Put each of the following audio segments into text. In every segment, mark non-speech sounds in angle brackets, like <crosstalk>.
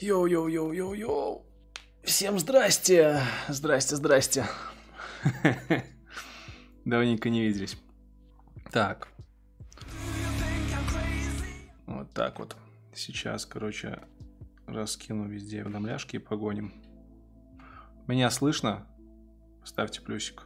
Йоу-йоу-йоу-йоу-йоу. Всем здрасте. Здрасте, здрасте. <laughs> Давненько не виделись. Так. Вот так вот. Сейчас, короче, раскину везде уведомляшки и погоним. Меня слышно? Ставьте плюсик.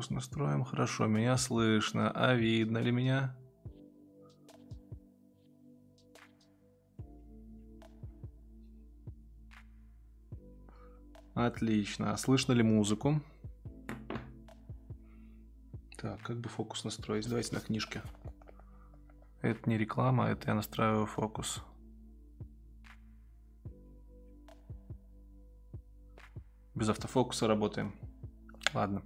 Фокус настроим. Хорошо, меня слышно. А видно ли меня? Отлично. А слышно ли музыку? Так, как бы фокус настроить? Давайте на книжке. Это не реклама, это я настраиваю фокус. Без автофокуса работаем. Ладно.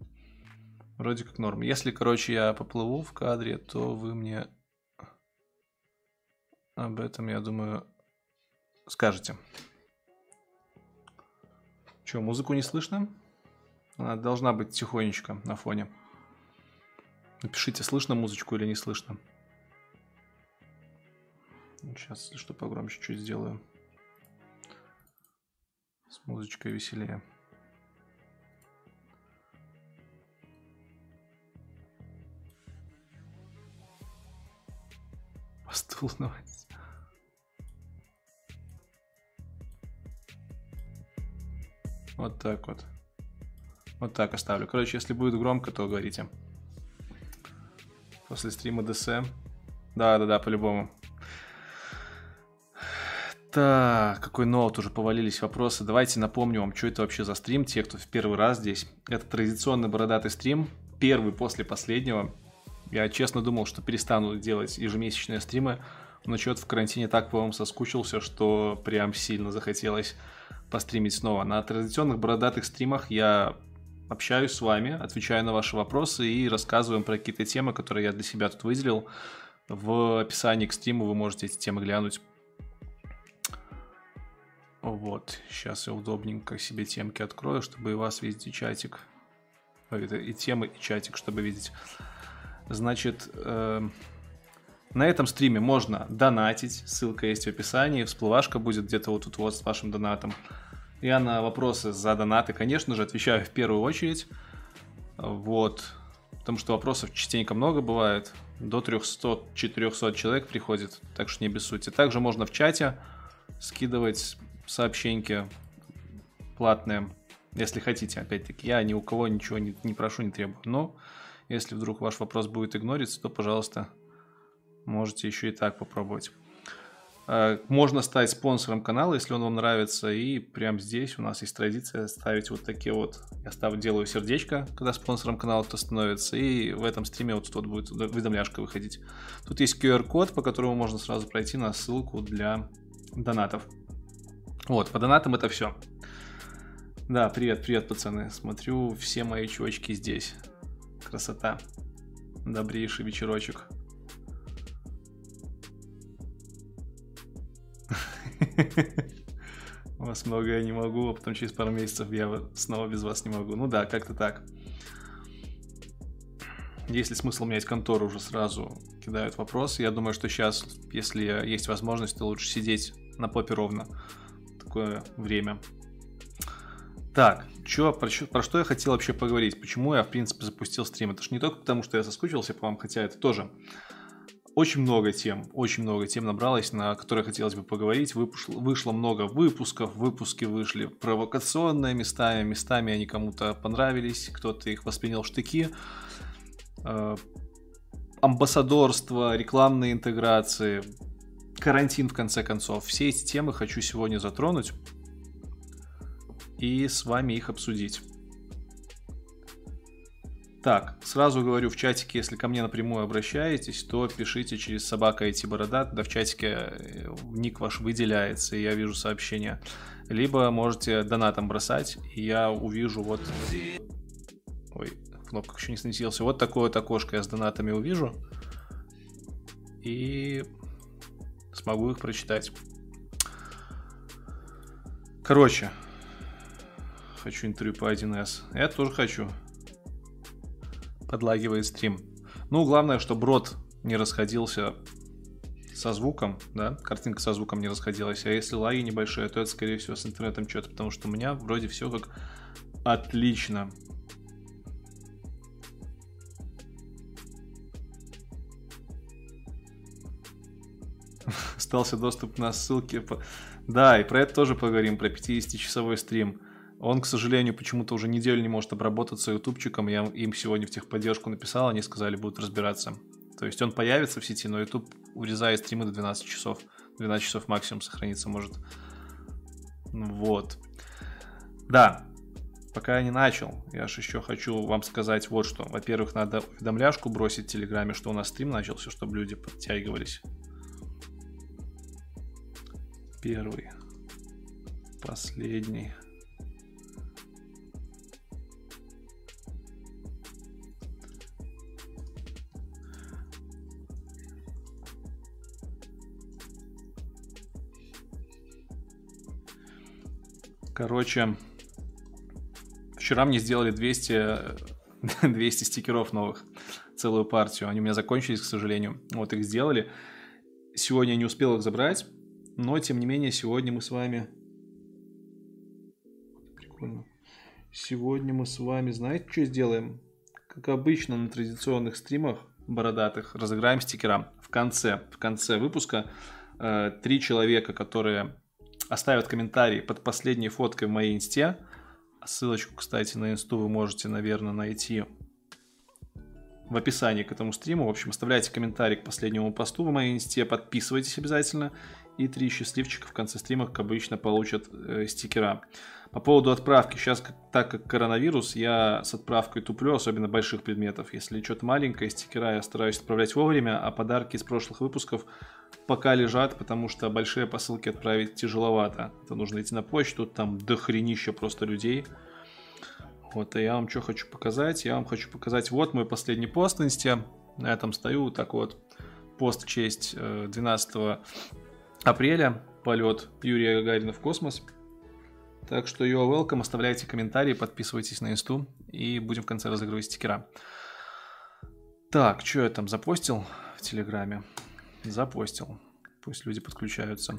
Вроде как норм. Если, короче, я поплыву в кадре, то вы мне об этом, я думаю, скажете. Че, музыку не слышно? Она должна быть тихонечко на фоне. Напишите, слышно музычку или не слышно. Сейчас, что, погромче чуть сделаю. С музычкой веселее. Стул называется. Вот так вот. Вот так оставлю. Короче, если будет громко, то говорите. После стрима ДС. Да-да-да, по-любому. Так, какой ноут, уже повалились вопросы. Давайте напомню вам, что это вообще за стрим, те, кто в первый раз здесь. Это традиционный бородатый стрим, первый после последнего. Я честно думал, что перестану делать ежемесячные стримы, но что-то в карантине так, по-моему, соскучился, что прям сильно захотелось постримить снова. На традиционных бородатых стримах я общаюсь с вами, отвечаю на ваши вопросы и рассказываю про какие-то темы, которые я для себя тут выделил. В описании к стриму вы можете эти темы глянуть. Вот, сейчас я удобненько себе темки открою, чтобы и вас видеть, и чатик. И темы, и чатик, чтобы видеть. Значит, э, на этом стриме можно донатить, ссылка есть в описании, всплывашка будет где-то вот тут вот с вашим донатом. Я на вопросы за донаты, конечно же, отвечаю в первую очередь. Вот, потому что вопросов частенько много бывает. До 300-400 человек приходит, так что не обессудьте. Также можно в чате скидывать сообщеньки платные, если хотите, опять-таки. Я ни у кого ничего не, не прошу, не требую. Но если вдруг ваш вопрос будет игнориться, то, пожалуйста, можете еще и так попробовать. Э, можно стать спонсором канала, если он вам нравится, и прямо здесь у нас есть традиция ставить вот такие вот, я ставлю, делаю сердечко, когда спонсором канала кто становится, и в этом стриме вот тут будет уведомляшка выходить. Тут есть QR-код, по которому можно сразу пройти на ссылку для донатов. Вот, по донатам это все. Да, привет, привет, пацаны. Смотрю, все мои чувачки здесь. Красота. Добрейший вечерочек. <laughs> Вас много я не могу, а потом через пару месяцев я снова без вас не могу. Ну да, как-то так. Есть ли смысл менять контору, уже сразу кидают вопрос. Я думаю, что сейчас, если есть возможность, то лучше сидеть на попе ровно. Такое время. Так, чё, про, про что я хотел вообще поговорить? Почему я, в принципе, запустил стрим? Это же не только потому, что я соскучился по вам, хотя это тоже. Очень много тем, очень много тем набралось, на которые хотелось бы поговорить. Вышло, вышло много выпусков, выпуски вышли провокационные местами, местами они кому-то понравились, кто-то их воспринял в штыки. Э, амбассадорство, рекламные интеграции, карантин в конце концов. Все эти темы хочу сегодня затронуть и с вами их обсудить. Так, сразу говорю в чатике, если ко мне напрямую обращаетесь, то пишите через собака эти борода, да в чатике э, ник ваш выделяется, и я вижу сообщение. Либо можете донатом бросать, и я увижу вот... Ой, кнопка еще не снизился. Вот такое вот окошко я с донатами увижу. И смогу их прочитать. Короче, хочу интервью по 1С. Я тоже хочу. Подлагивает стрим. Ну, главное, чтобы брод не расходился со звуком, да, картинка со звуком не расходилась. А если лаги небольшие, то это, скорее всего, с интернетом что-то, потому что у меня вроде все как отлично. <laughs> Остался доступ на ссылки. Да, и про это тоже поговорим, про 50-часовой стрим. Он, к сожалению, почему-то уже неделю не может обработаться ютубчиком. Я им сегодня в техподдержку написал, они сказали, будут разбираться. То есть он появится в сети, но YouTube урезает стримы до 12 часов. 12 часов максимум сохраниться может. Вот. Да, пока я не начал, я же еще хочу вам сказать вот что. Во-первых, надо уведомляшку бросить в Телеграме, что у нас стрим начался, чтобы люди подтягивались. Первый. Последний. Короче, вчера мне сделали 200, 200 <laughs> стикеров новых, целую партию. Они у меня закончились, к сожалению. Вот их сделали. Сегодня я не успел их забрать, но тем не менее сегодня мы с вами... Прикольно. Сегодня мы с вами, знаете, что сделаем? Как обычно на традиционных стримах бородатых разыграем стикера. В конце, в конце выпуска э, три человека, которые оставят комментарий под последней фоткой в моей инсте. Ссылочку, кстати, на инсту вы можете, наверное, найти в описании к этому стриму. В общем, оставляйте комментарий к последнему посту в моей инсте, подписывайтесь обязательно. И три счастливчика в конце стрима, как обычно, получат э, стикера. По поводу отправки. Сейчас, так как коронавирус, я с отправкой туплю, особенно больших предметов. Если что-то маленькое, стикера я стараюсь отправлять вовремя, а подарки из прошлых выпусков пока лежат, потому что большие посылки отправить тяжеловато. Это нужно идти на почту, там дохренища просто людей. Вот, и я вам что хочу показать? Я вам хочу показать, вот мой последний пост в инсте. На этом стою, так вот, пост в честь 12 э, апреля, полет Юрия Гагарина в космос. Так что you're welcome, оставляйте комментарии, подписывайтесь на инсту, и будем в конце разыгрывать стикера. Так, что я там запостил в Телеграме? Запостил. Пусть люди подключаются.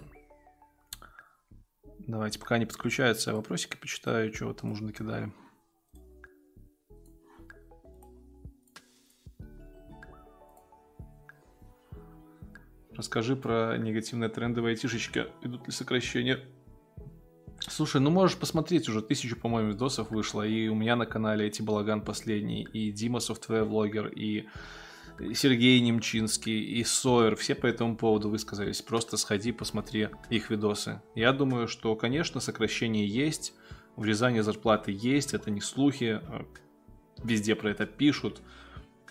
Давайте, пока они подключаются, я вопросики почитаю, вы там уже накидали. Расскажи про негативные тренды в айтишечке. Идут ли сокращения? Слушай, ну можешь посмотреть, уже тысячу, по-моему, видосов вышло, и у меня на канале эти балаган последний, и Дима софтвер влогер, и Сергей Немчинский и Сойер, все по этому поводу высказались. Просто сходи, посмотри их видосы. Я думаю, что, конечно, сокращение есть, врезание зарплаты есть, это не слухи, а везде про это пишут.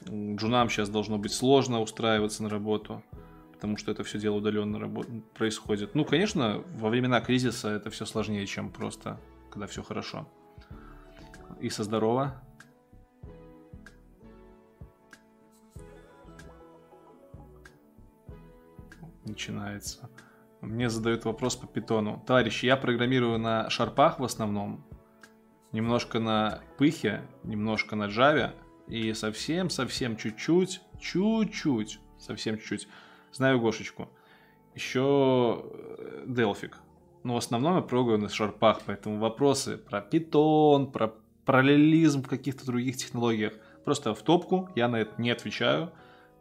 Джунам сейчас должно быть сложно устраиваться на работу, потому что это все дело удаленно работ... происходит. Ну, конечно, во времена кризиса это все сложнее, чем просто, когда все хорошо. И со здорово. Начинается. Мне задают вопрос по питону. Товарищи, я программирую на шарпах в основном, немножко на пыхе, немножко на джаве, и совсем-совсем чуть-чуть, чуть-чуть, совсем чуть-чуть, знаю Гошечку. Еще Делфик. Но в основном я программирую на шарпах, поэтому вопросы про питон, про параллелизм в каких-то других технологиях, просто в топку, я на это не отвечаю.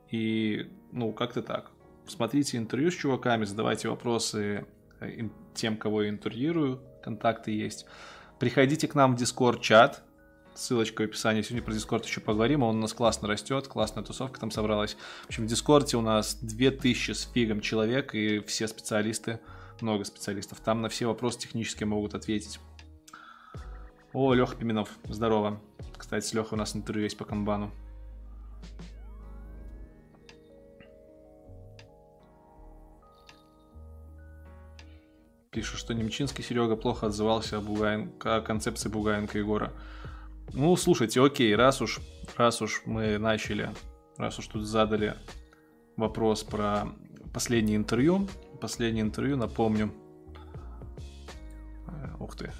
И, ну, как-то так смотрите интервью с чуваками, задавайте вопросы э, тем, кого я интервьюирую, контакты есть. Приходите к нам в Discord чат, ссылочка в описании. Сегодня про Discord еще поговорим, он у нас классно растет, классная тусовка там собралась. В общем, в Дискорде у нас 2000 с фигом человек, и все специалисты, много специалистов. Там на все вопросы технические могут ответить. О, Леха Пименов, здорово. Кстати, с Лехой у нас интервью есть по комбану. Пишут, что Немчинский Серега плохо отзывался о, Бугаен... о концепции Бугаенко Егора. Ну, слушайте, окей, раз уж, раз уж мы начали, раз уж тут задали вопрос про последнее интервью, последнее интервью, напомню, Ух ты,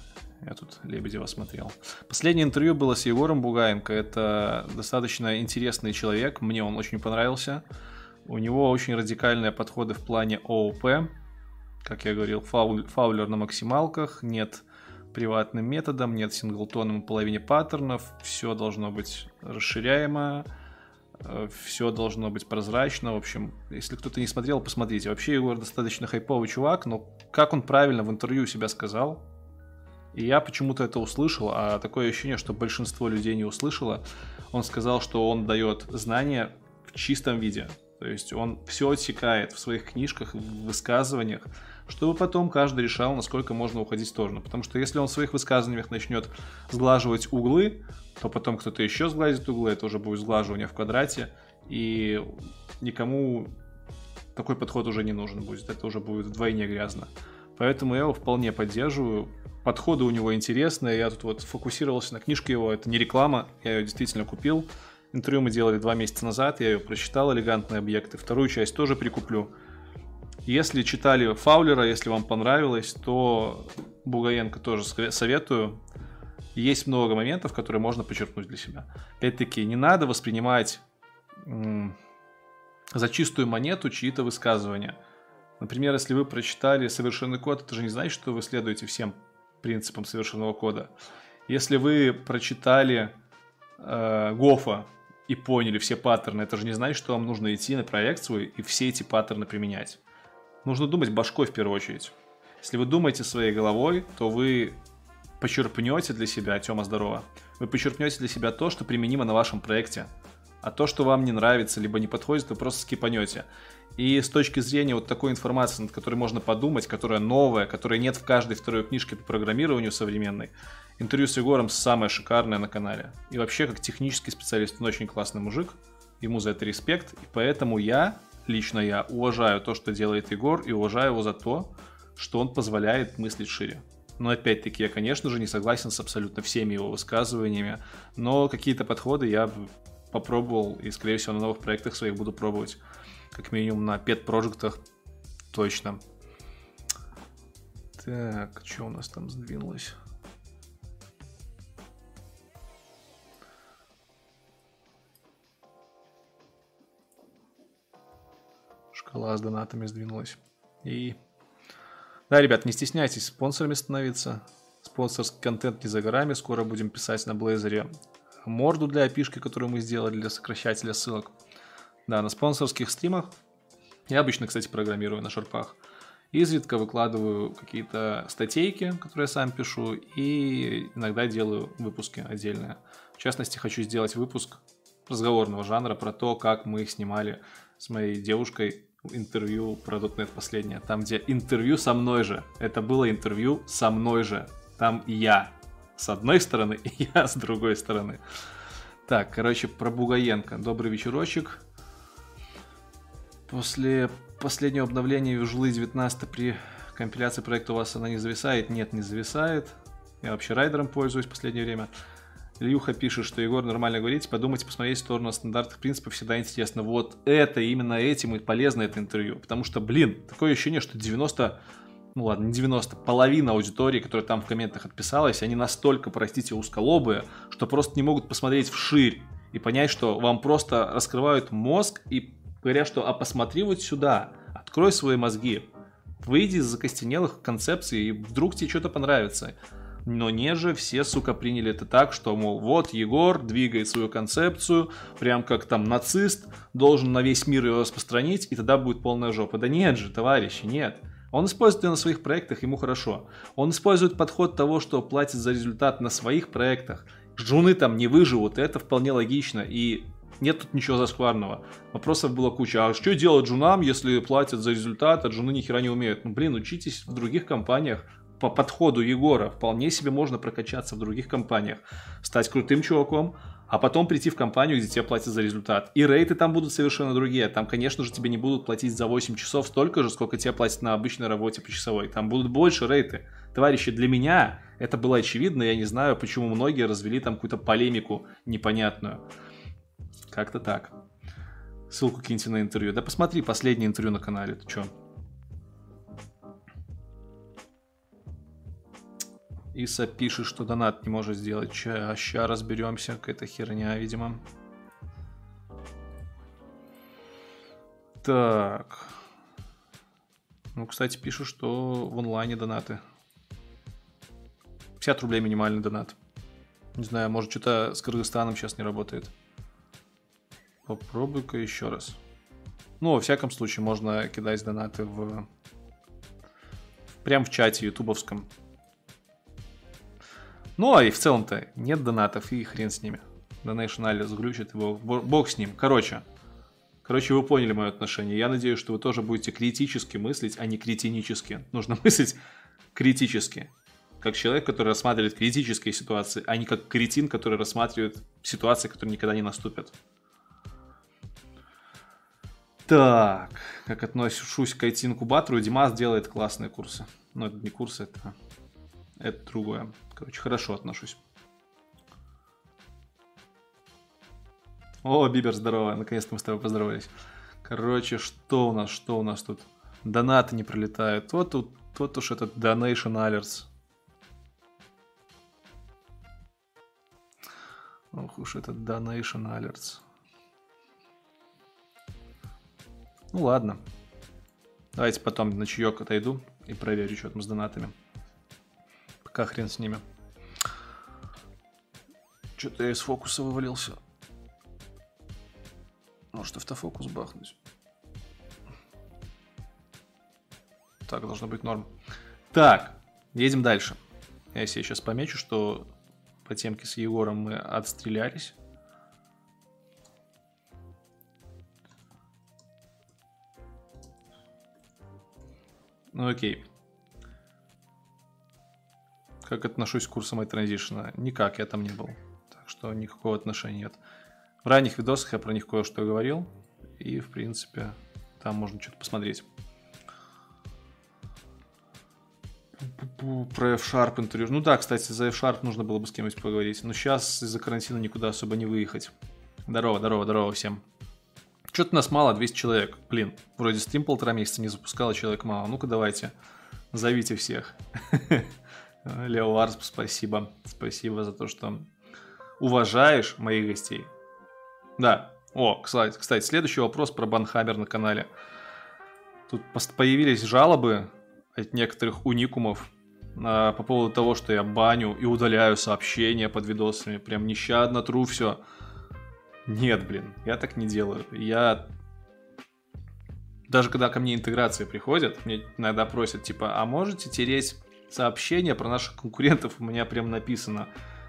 я тут Лебедева смотрел. Последнее интервью было с Егором Бугаенко. Это достаточно интересный человек. Мне он очень понравился. У него очень радикальные подходы в плане ООП. Как я говорил, фаулер на максималках, нет приватным методом, нет синглтоном половине паттернов, все должно быть расширяемо, э, все должно быть прозрачно. В общем, если кто-то не смотрел, посмотрите. Вообще Егор достаточно хайповый чувак, но как он правильно в интервью себя сказал, и я почему-то это услышал, а такое ощущение, что большинство людей не услышало. Он сказал, что он дает знания в чистом виде. То есть он все отсекает в своих книжках, в высказываниях, чтобы потом каждый решал, насколько можно уходить в сторону. Потому что если он в своих высказываниях начнет сглаживать углы, то потом кто-то еще сглазит углы, это уже будет сглаживание в квадрате, и никому такой подход уже не нужен будет, это уже будет вдвойне грязно. Поэтому я его вполне поддерживаю. Подходы у него интересные, я тут вот фокусировался на книжке его, это не реклама, я ее действительно купил. Интервью мы делали два месяца назад, я ее прочитал, «Элегантные объекты». Вторую часть тоже прикуплю. Если читали Фаулера, если вам понравилось, то Бугаенко тоже советую. Есть много моментов, которые можно подчеркнуть для себя. Опять-таки, не надо воспринимать за чистую монету чьи-то высказывания. Например, если вы прочитали совершенный код, это же не значит, что вы следуете всем принципам совершенного кода. Если вы прочитали э, Гофа и поняли все паттерны, это же не значит, что вам нужно идти на проект свой и все эти паттерны применять нужно думать башкой в первую очередь. Если вы думаете своей головой, то вы почерпнете для себя, Тёма, здорово, вы почерпнете для себя то, что применимо на вашем проекте. А то, что вам не нравится, либо не подходит, вы просто скипанете. И с точки зрения вот такой информации, над которой можно подумать, которая новая, которой нет в каждой второй книжке по программированию современной, интервью с Егором самое шикарное на канале. И вообще, как технический специалист, он очень классный мужик, ему за это респект, и поэтому я лично я уважаю то, что делает Егор, и уважаю его за то, что он позволяет мыслить шире. Но опять-таки, я, конечно же, не согласен с абсолютно всеми его высказываниями, но какие-то подходы я попробовал и, скорее всего, на новых проектах своих буду пробовать. Как минимум на пет-проектах точно. Так, что у нас там сдвинулось? Шкала с донатами сдвинулась. И да, ребят, не стесняйтесь спонсорами становиться. Спонсорский контент не за горами. Скоро будем писать на Блейзере морду для опишки, которую мы сделали для сокращателя ссылок. Да, на спонсорских стримах. Я обычно, кстати, программирую на шарпах. Изредка выкладываю какие-то статейки, которые я сам пишу, и иногда делаю выпуски отдельные. В частности, хочу сделать выпуск разговорного жанра про то, как мы снимали с моей девушкой интервью про .NET последнее, там, где интервью со мной же. Это было интервью со мной же. Там я с одной стороны и я с другой стороны. Так, короче, про Бугаенко. Добрый вечерочек. После последнего обновления Visual 19 при компиляции проекта у вас она не зависает? Нет, не зависает. Я вообще райдером пользуюсь в последнее время. Ильюха пишет, что Егор нормально говорит, подумайте, посмотреть в сторону стандартных принципов, всегда интересно. Вот это, именно этим и полезно это интервью. Потому что, блин, такое ощущение, что 90 ну ладно, не 90, половина аудитории, которая там в комментах отписалась, они настолько, простите, узколобые, что просто не могут посмотреть вширь и понять, что вам просто раскрывают мозг и говорят, что а посмотри вот сюда, открой свои мозги, выйди из закостенелых концепций и вдруг тебе что-то понравится. Но не же все, сука, приняли это так, что, мол, вот Егор двигает свою концепцию, прям как там нацист, должен на весь мир ее распространить, и тогда будет полная жопа. Да нет же, товарищи, нет. Он использует ее на своих проектах, ему хорошо. Он использует подход того, что платит за результат на своих проектах. Жуны там не выживут, это вполне логично, и нет тут ничего зашкварного. Вопросов было куча. А что делать джунам, если платят за результат, а джуны ни хера не умеют? Ну, блин, учитесь в других компаниях, по подходу Егора вполне себе можно прокачаться в других компаниях, стать крутым чуваком, а потом прийти в компанию, где тебе платят за результат. И рейты там будут совершенно другие. Там, конечно же, тебе не будут платить за 8 часов столько же, сколько тебе платят на обычной работе по часовой. Там будут больше рейты. Товарищи, для меня это было очевидно. Я не знаю, почему многие развели там какую-то полемику непонятную. Как-то так. Ссылку киньте на интервью. Да посмотри последнее интервью на канале. Ты чё? Иса пишет, что донат не может сделать. Ща, ща разберемся, какая-то херня, видимо. Так. Ну, кстати, пишут, что в онлайне донаты. 50 рублей минимальный донат. Не знаю, может, что-то с Кыргызстаном сейчас не работает. Попробуй-ка еще раз. Ну, во всяком случае, можно кидать донаты в... Прям в чате ютубовском. Ну, а и в целом-то нет донатов, и хрен с ними. Donation Alice глючит, его бог с ним. Короче, Короче, вы поняли мое отношение. Я надеюсь, что вы тоже будете критически мыслить, а не кретинически. Нужно <laughs> мыслить критически. Как человек, который рассматривает критические ситуации, а не как кретин, который рассматривает ситуации, которые никогда не наступят. Так, как отношусь к IT-инкубатору, Димас делает классные курсы. Но это не курсы, это, это другое. Короче, хорошо отношусь. О, Бибер, здорово. Наконец-то мы с тобой поздоровались. Короче, что у нас, что у нас тут? Донаты не пролетают. Вот тут, вот уж этот Donation Alerts. Ох уж этот Donation Alerts. Ну ладно. Давайте потом на чаек отойду и проверю, что там с донатами. Пока хрен с ними. Что-то я из фокуса вывалился. Может автофокус бахнуть. Так, должно быть норм. Так, едем дальше. Я себе сейчас помечу, что по темке с Егором мы отстрелялись. Ну окей. Как отношусь к курсам и транзишна? Никак, я там не был. Что никакого отношения нет. В ранних видосах я про них кое-что говорил, и, в принципе, там можно что-то посмотреть. Про F-Sharp интервью. Ну да, кстати, за F-Sharp нужно было бы с кем-нибудь поговорить. Но сейчас из-за карантина никуда особо не выехать. Здорово, здорово, здорово всем. Что-то нас мало, 200 человек. Блин, вроде стрим полтора месяца не запускал, а человек мало. Ну-ка давайте, зовите всех. <laughs> Лео Варс, спасибо. Спасибо за то, что уважаешь моих гостей. Да. О, кстати, кстати, следующий вопрос про Банхаммер на канале. Тут появились жалобы от некоторых уникумов а, по поводу того, что я баню и удаляю сообщения под видосами. Прям нещадно тру все. Нет, блин, я так не делаю. Я... Даже когда ко мне интеграция приходит, мне иногда просят, типа, а можете тереть сообщения про наших конкурентов? У меня прям написано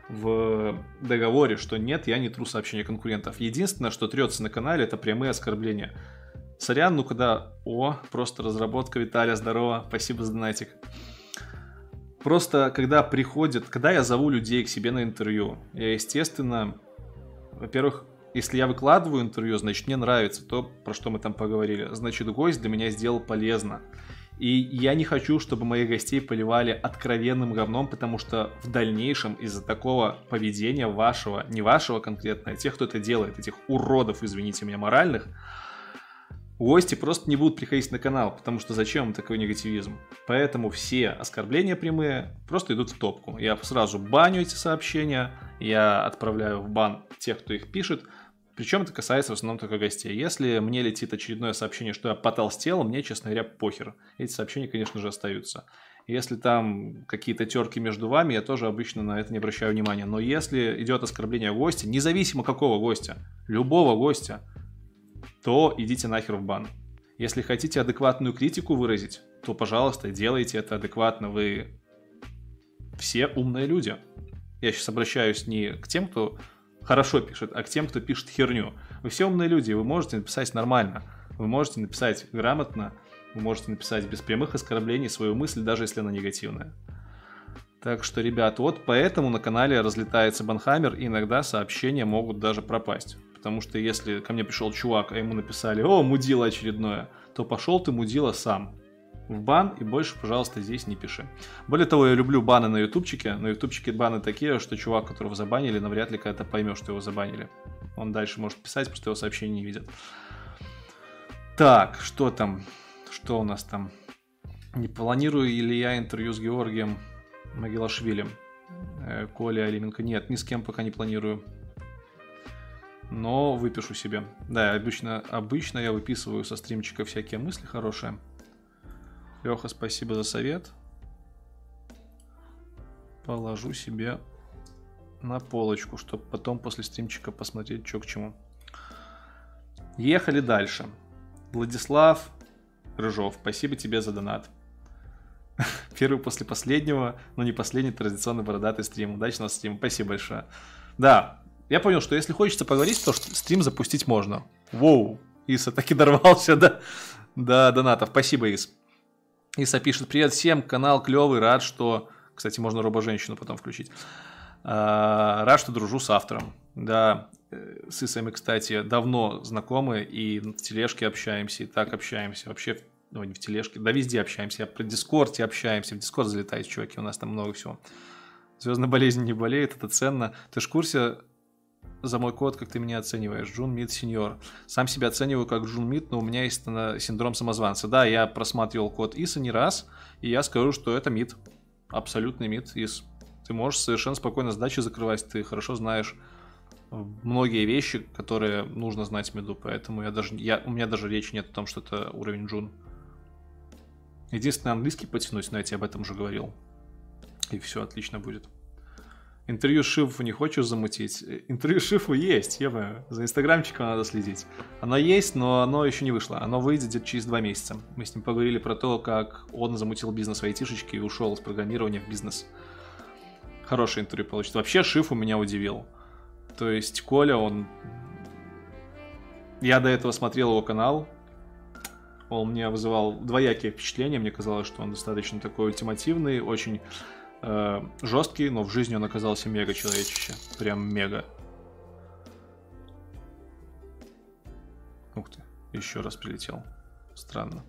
в договоре, что нет, я не тру сообщения конкурентов. Единственное, что трется на канале, это прямые оскорбления. Сорян, ну когда... О, просто разработка, Виталия, здорово, спасибо за донатик. Просто, когда приходят, когда я зову людей к себе на интервью, я, естественно, во-первых, если я выкладываю интервью, значит, мне нравится то, про что мы там поговорили. Значит, гость для меня сделал полезно. И я не хочу, чтобы моих гостей поливали откровенным говном, потому что в дальнейшем из-за такого поведения вашего, не вашего конкретно, а тех, кто это делает, этих уродов, извините меня, моральных, гости просто не будут приходить на канал, потому что зачем такой негативизм? Поэтому все оскорбления прямые просто идут в топку. Я сразу баню эти сообщения, я отправляю в бан тех, кто их пишет, причем это касается в основном только гостей. Если мне летит очередное сообщение, что я потолстел, мне, честно говоря, похер. Эти сообщения, конечно же, остаются. Если там какие-то терки между вами, я тоже обычно на это не обращаю внимания. Но если идет оскорбление гостя, независимо какого гостя, любого гостя, то идите нахер в бан. Если хотите адекватную критику выразить, то, пожалуйста, делайте это адекватно. Вы все умные люди. Я сейчас обращаюсь не к тем, кто хорошо пишет, а к тем, кто пишет херню. Вы все умные люди, вы можете написать нормально, вы можете написать грамотно, вы можете написать без прямых оскорблений свою мысль, даже если она негативная. Так что, ребят, вот поэтому на канале разлетается банхаммер, и иногда сообщения могут даже пропасть. Потому что если ко мне пришел чувак, а ему написали «О, мудила очередное», то пошел ты мудила сам в бан и больше, пожалуйста, здесь не пиши. Более того, я люблю баны на ютубчике. На ютубчике баны такие, что чувак, которого забанили, навряд ли когда-то поймет, что его забанили. Он дальше может писать, просто его сообщения не видят. Так, что там? Что у нас там? Не планирую ли я интервью с Георгием Могилашвили? Э, Коля Алименко. Нет, ни с кем пока не планирую. Но выпишу себе. Да, обычно, обычно я выписываю со стримчика всякие мысли хорошие. Леха, спасибо за совет. Положу себе на полочку, чтобы потом после стримчика посмотреть, что к чему. Ехали дальше. Владислав Рыжов, спасибо тебе за донат. <laughs> Первый после последнего, но не последний традиционный бородатый стрим. Удачного стрима. Спасибо большое. Да, я понял, что если хочется поговорить, то стрим запустить можно. Воу, Иса таки дорвался <laughs> до, до донатов. Спасибо, Ис. Иса пишет, привет всем, канал клевый, рад, что... Кстати, можно робо-женщину потом включить. А, рад, что дружу с автором. Да, э, с Исой мы, кстати, давно знакомы, и в тележке общаемся, и так общаемся. Вообще ну, не в тележке, да везде общаемся, и в Дискорде общаемся, в Дискорд залетают чуваки, у нас там много всего. Звездной болезнью не болеет, это ценно. Ты ж в курсе за мой код, как ты меня оцениваешь? Джун Мид Сеньор. Сам себя оцениваю как Джун Мид, но у меня есть синдром самозванца. Да, я просматривал код Иса не раз, и я скажу, что это мид. Абсолютный мид, Ис. Ты можешь совершенно спокойно задачи закрывать, ты хорошо знаешь многие вещи, которые нужно знать в миду, поэтому я даже, я, у меня даже речи нет о том, что это уровень Джун. Единственное, английский потянуть, тебе об этом уже говорил. И все отлично будет. Интервью Шифу не хочешь замутить? Интервью Шифу есть, я За инстаграмчиком надо следить. Оно есть, но оно еще не вышло. Оно выйдет через два месяца. Мы с ним поговорили про то, как он замутил бизнес в айтишечке и ушел из программирования в бизнес. Хорошее интервью получится. Вообще Шифу меня удивил. То есть Коля, он... Я до этого смотрел его канал, он мне вызывал двоякие впечатления. Мне казалось, что он достаточно такой ультимативный, очень э, жесткий, но в жизни он оказался мега человечище. Прям мега. Ух ты, еще раз прилетел. Странно.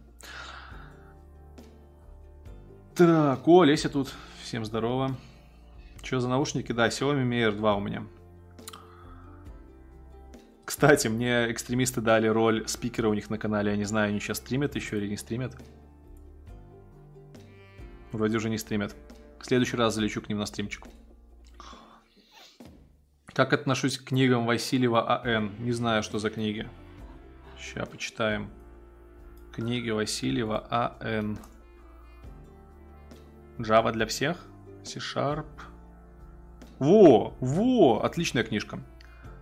Так, о, Леся тут. Всем здорово. Что за наушники? Да, Xiaomi Mi Air 2 у меня. Кстати, мне экстремисты дали роль спикера у них на канале. Я не знаю, они сейчас стримят еще или не стримят. Вроде уже не стримят. В следующий раз залечу к ним на стримчик. Как отношусь к книгам Васильева А.Н.? Не знаю, что за книги. Сейчас почитаем. Книги Васильева А.Н. Java для всех? C-Sharp. Во, во, отличная книжка.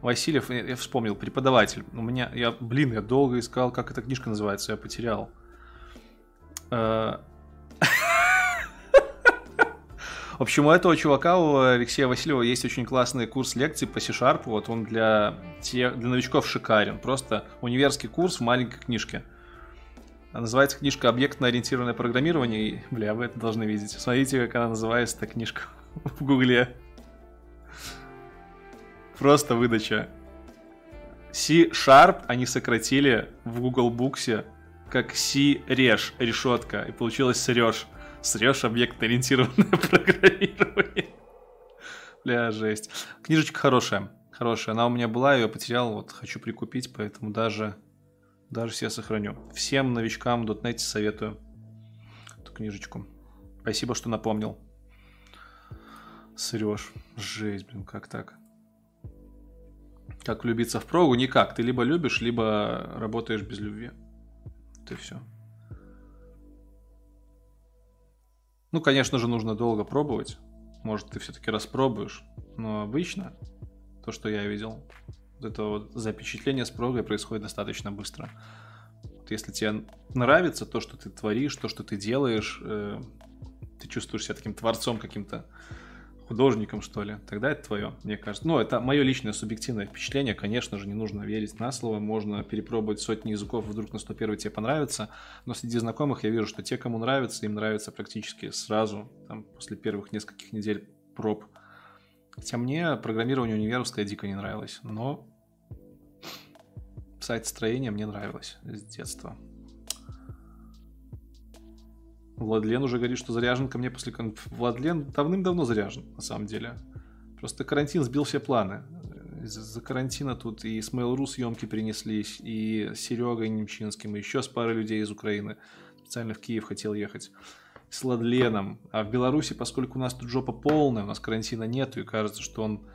Васильев, я, вспомнил, преподаватель. У меня, я, блин, я долго искал, как эта книжка называется, я потерял. Э, в общем, у этого чувака, у Алексея Васильева, есть очень классный курс лекций по C-Sharp. Вот он для, тех, для новичков шикарен. Просто универский курс в маленькой книжке. Называется книжка «Объектно-ориентированное программирование». бля, вы это должны видеть. Смотрите, как она называется, эта книжка <laughs> в гугле. Просто выдача. C-Sharp они сократили в Google Books как C-режь, решетка. И получилось срешь. Срешь объектно-ориентированное <laughs> программирование. Бля, жесть. Книжечка хорошая. Хорошая. Она у меня была, я ее потерял. Вот хочу прикупить, поэтому даже, даже себе сохраню. Всем новичкам .NET советую эту книжечку. Спасибо, что напомнил. Срешь. Жесть, блин, как так? Как влюбиться в прогу? Никак. Ты либо любишь, либо работаешь без любви. Ты все. Ну, конечно же, нужно долго пробовать. Может, ты все-таки распробуешь. Но обычно то, что я видел, вот это вот запечатление с прогой происходит достаточно быстро. Вот если тебе нравится то, что ты творишь, то, что ты делаешь, э, ты чувствуешь себя таким творцом каким-то, художником, что ли, тогда это твое, мне кажется. Ну, это мое личное субъективное впечатление. Конечно же, не нужно верить на слово. Можно перепробовать сотни языков, вдруг на 101 тебе понравится. Но среди знакомых я вижу, что те, кому нравится, им нравится практически сразу, там, после первых нескольких недель проб. Хотя мне программирование универское дико не нравилось. Но сайт-строение мне нравилось с детства. Владлен уже говорит, что заряжен ко мне после... Владлен давным-давно заряжен, на самом деле. Просто карантин сбил все планы. Из-за карантина тут и с Mail.ru съемки перенеслись, и с Серегой Немчинским, и еще с парой людей из Украины. Специально в Киев хотел ехать. с Ладленом. А в Беларуси, поскольку у нас тут жопа полная, у нас карантина нету, и кажется, что он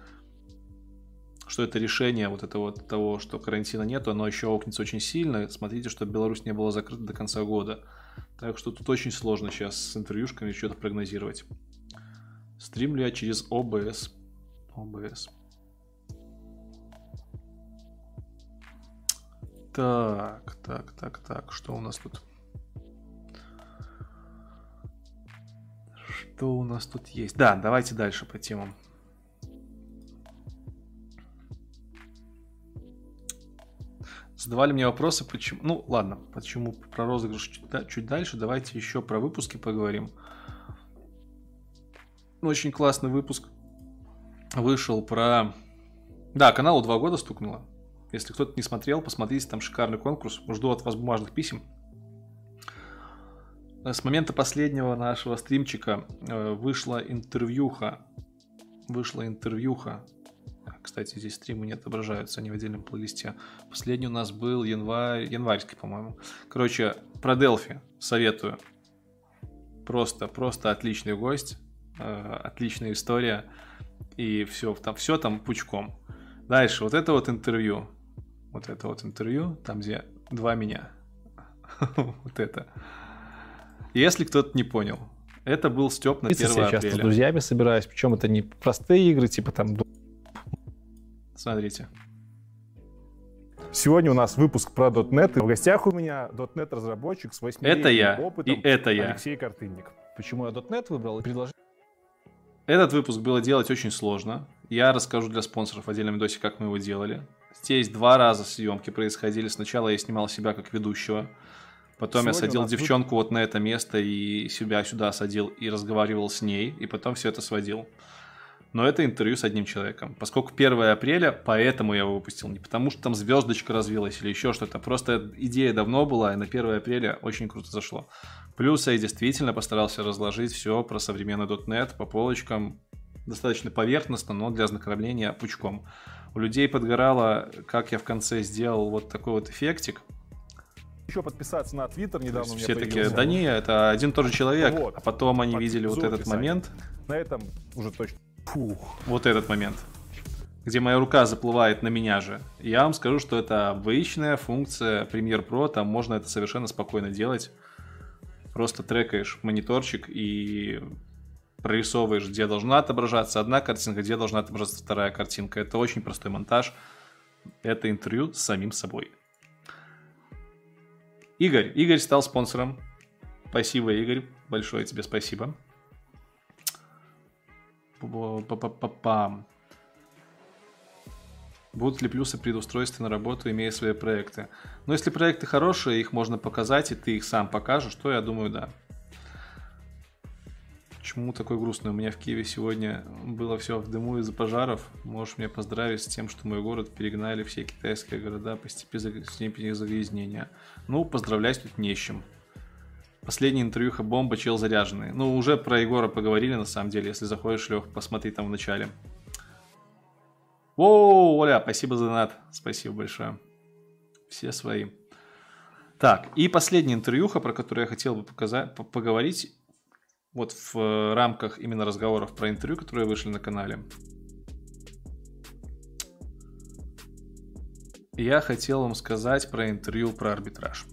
что это решение вот этого вот того, что карантина нету, оно еще окнется очень сильно. Смотрите, чтобы Беларусь не была закрыта до конца года. Так что тут очень сложно сейчас с интервьюшками что-то прогнозировать. Стримлю я через ОБС. ОБС. Так, так, так, так, что у нас тут? Что у нас тут есть? Да, давайте дальше по темам. Задавали мне вопросы, почему... Ну, ладно, почему про розыгрыш чуть, чуть дальше. Давайте еще про выпуски поговорим. Очень классный выпуск вышел про... Да, каналу два года стукнуло. Если кто-то не смотрел, посмотрите, там шикарный конкурс. Жду от вас бумажных писем. С момента последнего нашего стримчика э, вышла интервьюха. Вышла интервьюха кстати, здесь стримы не отображаются, они в отдельном плейлисте. Последний у нас был январь, январьский, по-моему. Короче, про Делфи советую. Просто, просто отличный гость, э, отличная история. И все там, все там пучком. Дальше, вот это вот интервью. Вот это вот интервью, там где два меня. <laughs> Вот это. Если кто-то не понял, это был Степ на 1 апреля. Я часто с друзьями собираюсь, причем это не простые игры, типа там Смотрите. Сегодня у нас выпуск про .NET. И в гостях у меня .NET разработчик с 8 это я. опытом. И это я. Алексей Картынник. Почему я .NET выбрал и предложил? Этот выпуск было делать очень сложно. Я расскажу для спонсоров в отдельном видосе, как мы его делали. Здесь два раза съемки происходили. Сначала я снимал себя как ведущего. Потом Сегодня я садил девчонку вот на это место и себя сюда садил и разговаривал с ней. И потом все это сводил но это интервью с одним человеком. Поскольку 1 апреля, поэтому я его выпустил. Не потому что там звездочка развилась или еще что-то. Просто идея давно была, и на 1 апреля очень круто зашло. Плюс я действительно постарался разложить все про современный .NET по полочкам. Достаточно поверхностно, но для ознакомления пучком. У людей подгорало, как я в конце сделал вот такой вот эффектик. Еще подписаться на Твиттер недавно Все такие, да не, это один тот же человек. Вот. А потом они видели вот этот момент. На этом уже точно Фух. Вот этот момент. Где моя рука заплывает на меня же. Я вам скажу, что это обычная функция Premiere Pro. Там можно это совершенно спокойно делать. Просто трекаешь мониторчик и прорисовываешь, где должна отображаться одна картинка, где должна отображаться вторая картинка. Это очень простой монтаж. Это интервью с самим собой. Игорь. Игорь стал спонсором. Спасибо, Игорь. Большое тебе спасибо. Пам. Будут ли плюсы при устройстве на работу, имея свои проекты? Но если проекты хорошие, их можно показать, и ты их сам покажешь, то я думаю, да. Почему такой грустный? У меня в Киеве сегодня было все в дыму из-за пожаров. Можешь меня поздравить с тем, что мой город перегнали все китайские города по степени загрязнения. Ну, поздравлять тут не с чем. Последний интервьюха бомба, чел заряженный. Ну, уже про Егора поговорили, на самом деле. Если заходишь, Лех, посмотри там в начале. О, Оля, спасибо за донат. Спасибо большое. Все свои. Так, и последний интервьюха, про который я хотел бы показать, поговорить, вот в э, рамках именно разговоров про интервью, которые вышли на канале. Я хотел вам сказать про интервью про арбитраж.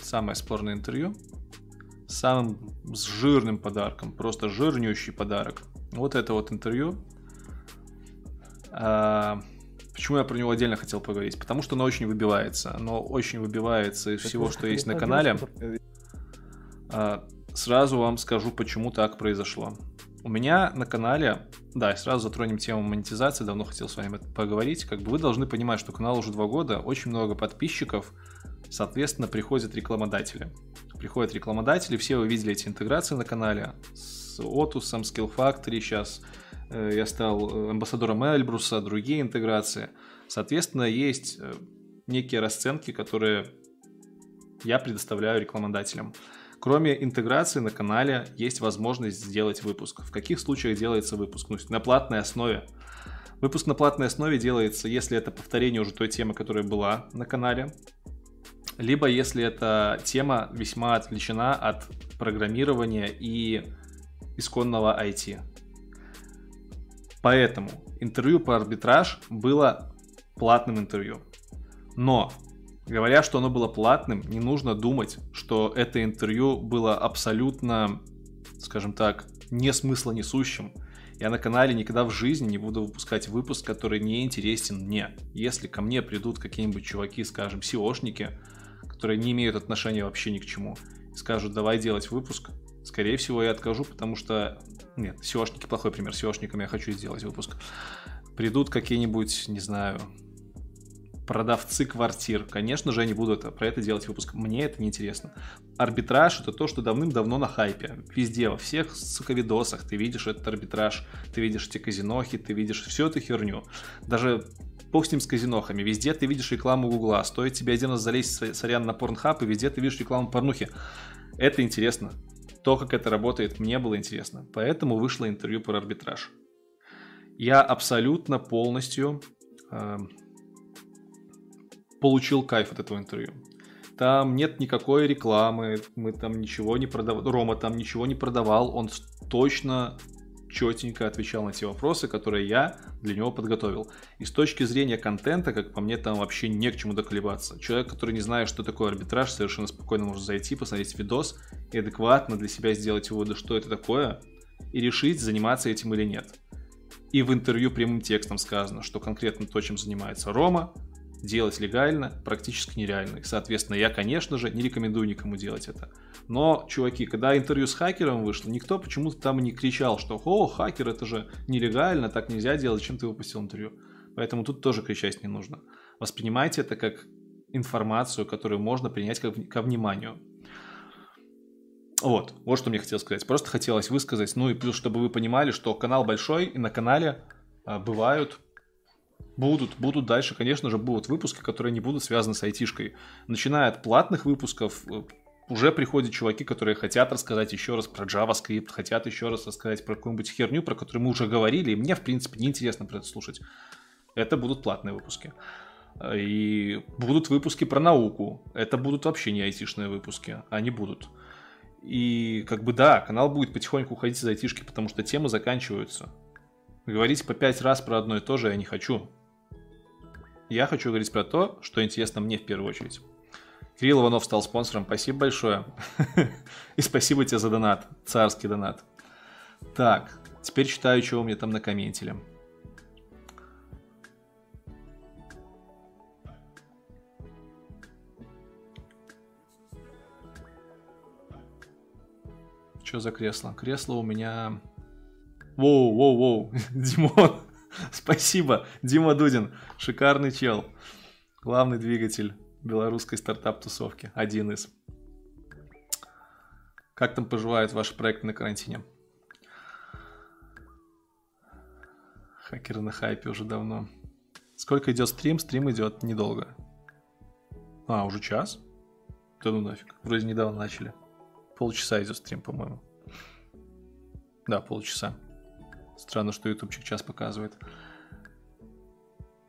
Самое спорное интервью самым жирным подарком, просто жирнющий подарок. Вот это вот интервью. А, почему я про него отдельно хотел поговорить? Потому что оно очень выбивается. Оно очень выбивается из всего, что есть на канале. А, сразу вам скажу, почему так произошло. У меня на канале, да, сразу затронем тему монетизации, давно хотел с вами поговорить. Как бы вы должны понимать, что канал уже два года, очень много подписчиков, соответственно, приходят рекламодатели приходят рекламодатели, все вы видели эти интеграции на канале с Otus, Skill Factory, сейчас э, я стал э, амбассадором Эльбруса, другие интеграции. Соответственно, есть э, некие расценки, которые я предоставляю рекламодателям. Кроме интеграции на канале есть возможность сделать выпуск. В каких случаях делается выпуск? Ну, на платной основе. Выпуск на платной основе делается, если это повторение уже той темы, которая была на канале либо если эта тема весьма отвлечена от программирования и исконного IT. Поэтому интервью по арбитраж было платным интервью. Но, говоря, что оно было платным, не нужно думать, что это интервью было абсолютно, скажем так, не смысла несущим. Я на канале никогда в жизни не буду выпускать выпуск, который не интересен мне. Если ко мне придут какие-нибудь чуваки, скажем, SEOшники, которые не имеют отношения вообще ни к чему, скажут, давай делать выпуск, скорее всего, я откажу, потому что... Нет, SEOшники плохой пример, SEOшникам я хочу сделать выпуск. Придут какие-нибудь, не знаю, продавцы квартир. Конечно же, они будут про это делать выпуск. Мне это не интересно. Арбитраж — это то, что давным-давно на хайпе. Везде, во всех, сука, видосах ты видишь этот арбитраж, ты видишь эти казинохи, ты видишь всю эту херню. Даже бог с ним с казинохами. Везде ты видишь рекламу Гугла. Стоит тебе один раз залезть, сорян, на порнхаб, и везде ты видишь рекламу порнухи. Это интересно. То, как это работает, мне было интересно. Поэтому вышло интервью про арбитраж. Я абсолютно полностью э, получил кайф от этого интервью. Там нет никакой рекламы, мы там ничего не продавали, Рома там ничего не продавал, он точно четенько отвечал на те вопросы, которые я для него подготовил. И с точки зрения контента, как по мне, там вообще не к чему доколебаться. Человек, который не знает, что такое арбитраж, совершенно спокойно может зайти, посмотреть видос и адекватно для себя сделать выводы, что это такое, и решить, заниматься этим или нет. И в интервью прямым текстом сказано, что конкретно то, чем занимается Рома, делать легально практически нереально. И, соответственно, я, конечно же, не рекомендую никому делать это. Но, чуваки, когда интервью с хакером вышло, никто почему-то там не кричал, что «О, хакер, это же нелегально, так нельзя делать, чем ты выпустил интервью?» Поэтому тут тоже кричать не нужно. Воспринимайте это как информацию, которую можно принять ко, ко вниманию. Вот, вот что мне хотелось сказать. Просто хотелось высказать, ну и плюс, чтобы вы понимали, что канал большой, и на канале а, бывают Будут, будут дальше, конечно же, будут выпуски, которые не будут связаны с айтишкой. Начиная от платных выпусков, э, уже приходят чуваки, которые хотят рассказать еще раз про JavaScript, хотят еще раз рассказать про какую-нибудь херню, про которую мы уже говорили, и мне, в принципе, неинтересно про это слушать. Это будут платные выпуски. И будут выпуски про науку. Это будут вообще не айтишные выпуски. Они будут. И как бы да, канал будет потихоньку уходить из айтишки, потому что темы заканчиваются. Говорить по пять раз про одно и то же я не хочу. Я хочу говорить про то, что интересно мне в первую очередь. Кирилл Иванов стал спонсором. Спасибо большое. <laughs> И спасибо тебе за донат. Царский донат. Так, теперь читаю, у меня там на комментили. Что за кресло? Кресло у меня... Воу, воу, воу. <laughs> Димон, Спасибо, Дима Дудин, шикарный чел. Главный двигатель белорусской стартап-тусовки, один из. Как там поживают ваши проекты на карантине? Хакеры на хайпе уже давно. Сколько идет стрим? Стрим идет недолго. А, уже час? Да ну нафиг. Вроде недавно начали. Полчаса идет стрим, по-моему. Да, полчаса. Странно, что ютубчик час показывает.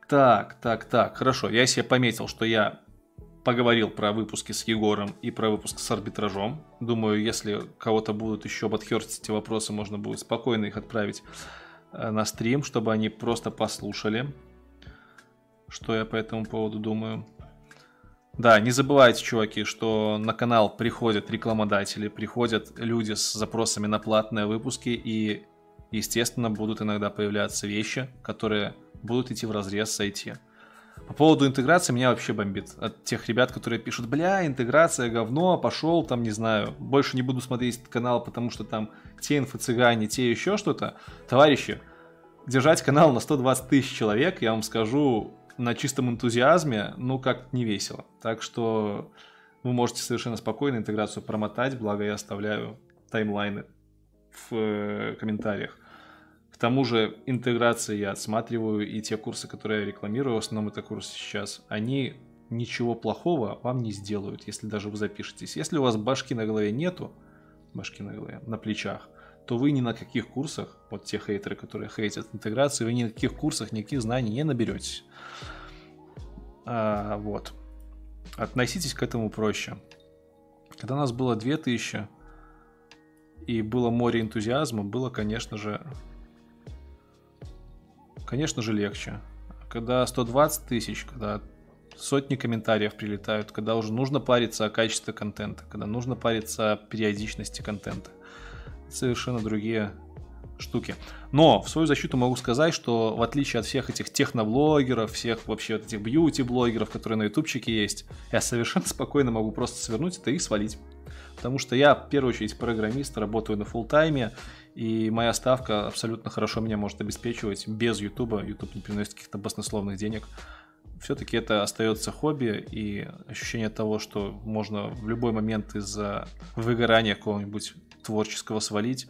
Так, так, так, хорошо. Я себе пометил, что я поговорил про выпуски с Егором и про выпуск с арбитражом. Думаю, если кого-то будут еще оботхерстить эти вопросы, можно будет спокойно их отправить э, на стрим, чтобы они просто послушали, что я по этому поводу думаю. Да, не забывайте, чуваки, что на канал приходят рекламодатели, приходят люди с запросами на платные выпуски, и естественно, будут иногда появляться вещи, которые будут идти в разрез с IT. По поводу интеграции меня вообще бомбит. От тех ребят, которые пишут, бля, интеграция говно, пошел там, не знаю, больше не буду смотреть этот канал, потому что там те инфо-цыгане, те еще что-то. Товарищи, держать канал на 120 тысяч человек, я вам скажу, на чистом энтузиазме, ну, как не весело. Так что вы можете совершенно спокойно интеграцию промотать, благо я оставляю таймлайны в э, комментариях. Тому же интеграции я отсматриваю, и те курсы, которые я рекламирую, в основном это курсы сейчас, они ничего плохого вам не сделают, если даже вы запишетесь. Если у вас башки на голове нету, башки на голове, на плечах, то вы ни на каких курсах, вот те хейтеры, которые хейтят интеграцию, вы ни на каких курсах никаких знаний не наберетесь. А, вот. Относитесь к этому проще. Когда нас было 2000, и было море энтузиазма, было, конечно же, конечно же, легче. Когда 120 тысяч, когда сотни комментариев прилетают, когда уже нужно париться о качестве контента, когда нужно париться о периодичности контента. Совершенно другие штуки. Но в свою защиту могу сказать, что в отличие от всех этих техноблогеров, всех вообще вот этих бьюти-блогеров, которые на ютубчике есть, я совершенно <laughs> спокойно могу просто свернуть это и свалить. Потому что я, в первую очередь, программист, работаю на full тайме и моя ставка абсолютно хорошо меня может обеспечивать без Ютуба. Ютуб не приносит каких-то баснословных денег. Все-таки это остается хобби, и ощущение того, что можно в любой момент из-за выгорания какого-нибудь творческого свалить,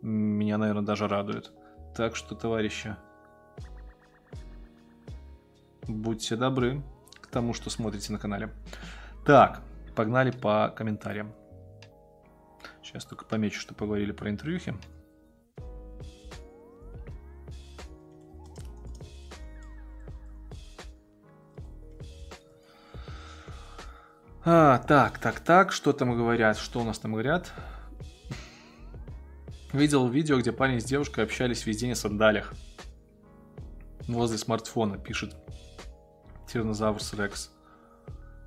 меня, наверное, даже радует. Так что, товарищи, будьте добры к тому, что смотрите на канале. Так, погнали по комментариям. Сейчас только помечу, что поговорили про интервьюхи. А, так, так, так, что там говорят? Что у нас там говорят? Видел видео, где парень с девушкой общались весь день в сандалях. Возле смартфона, пишет Тиранозаврус Рекс.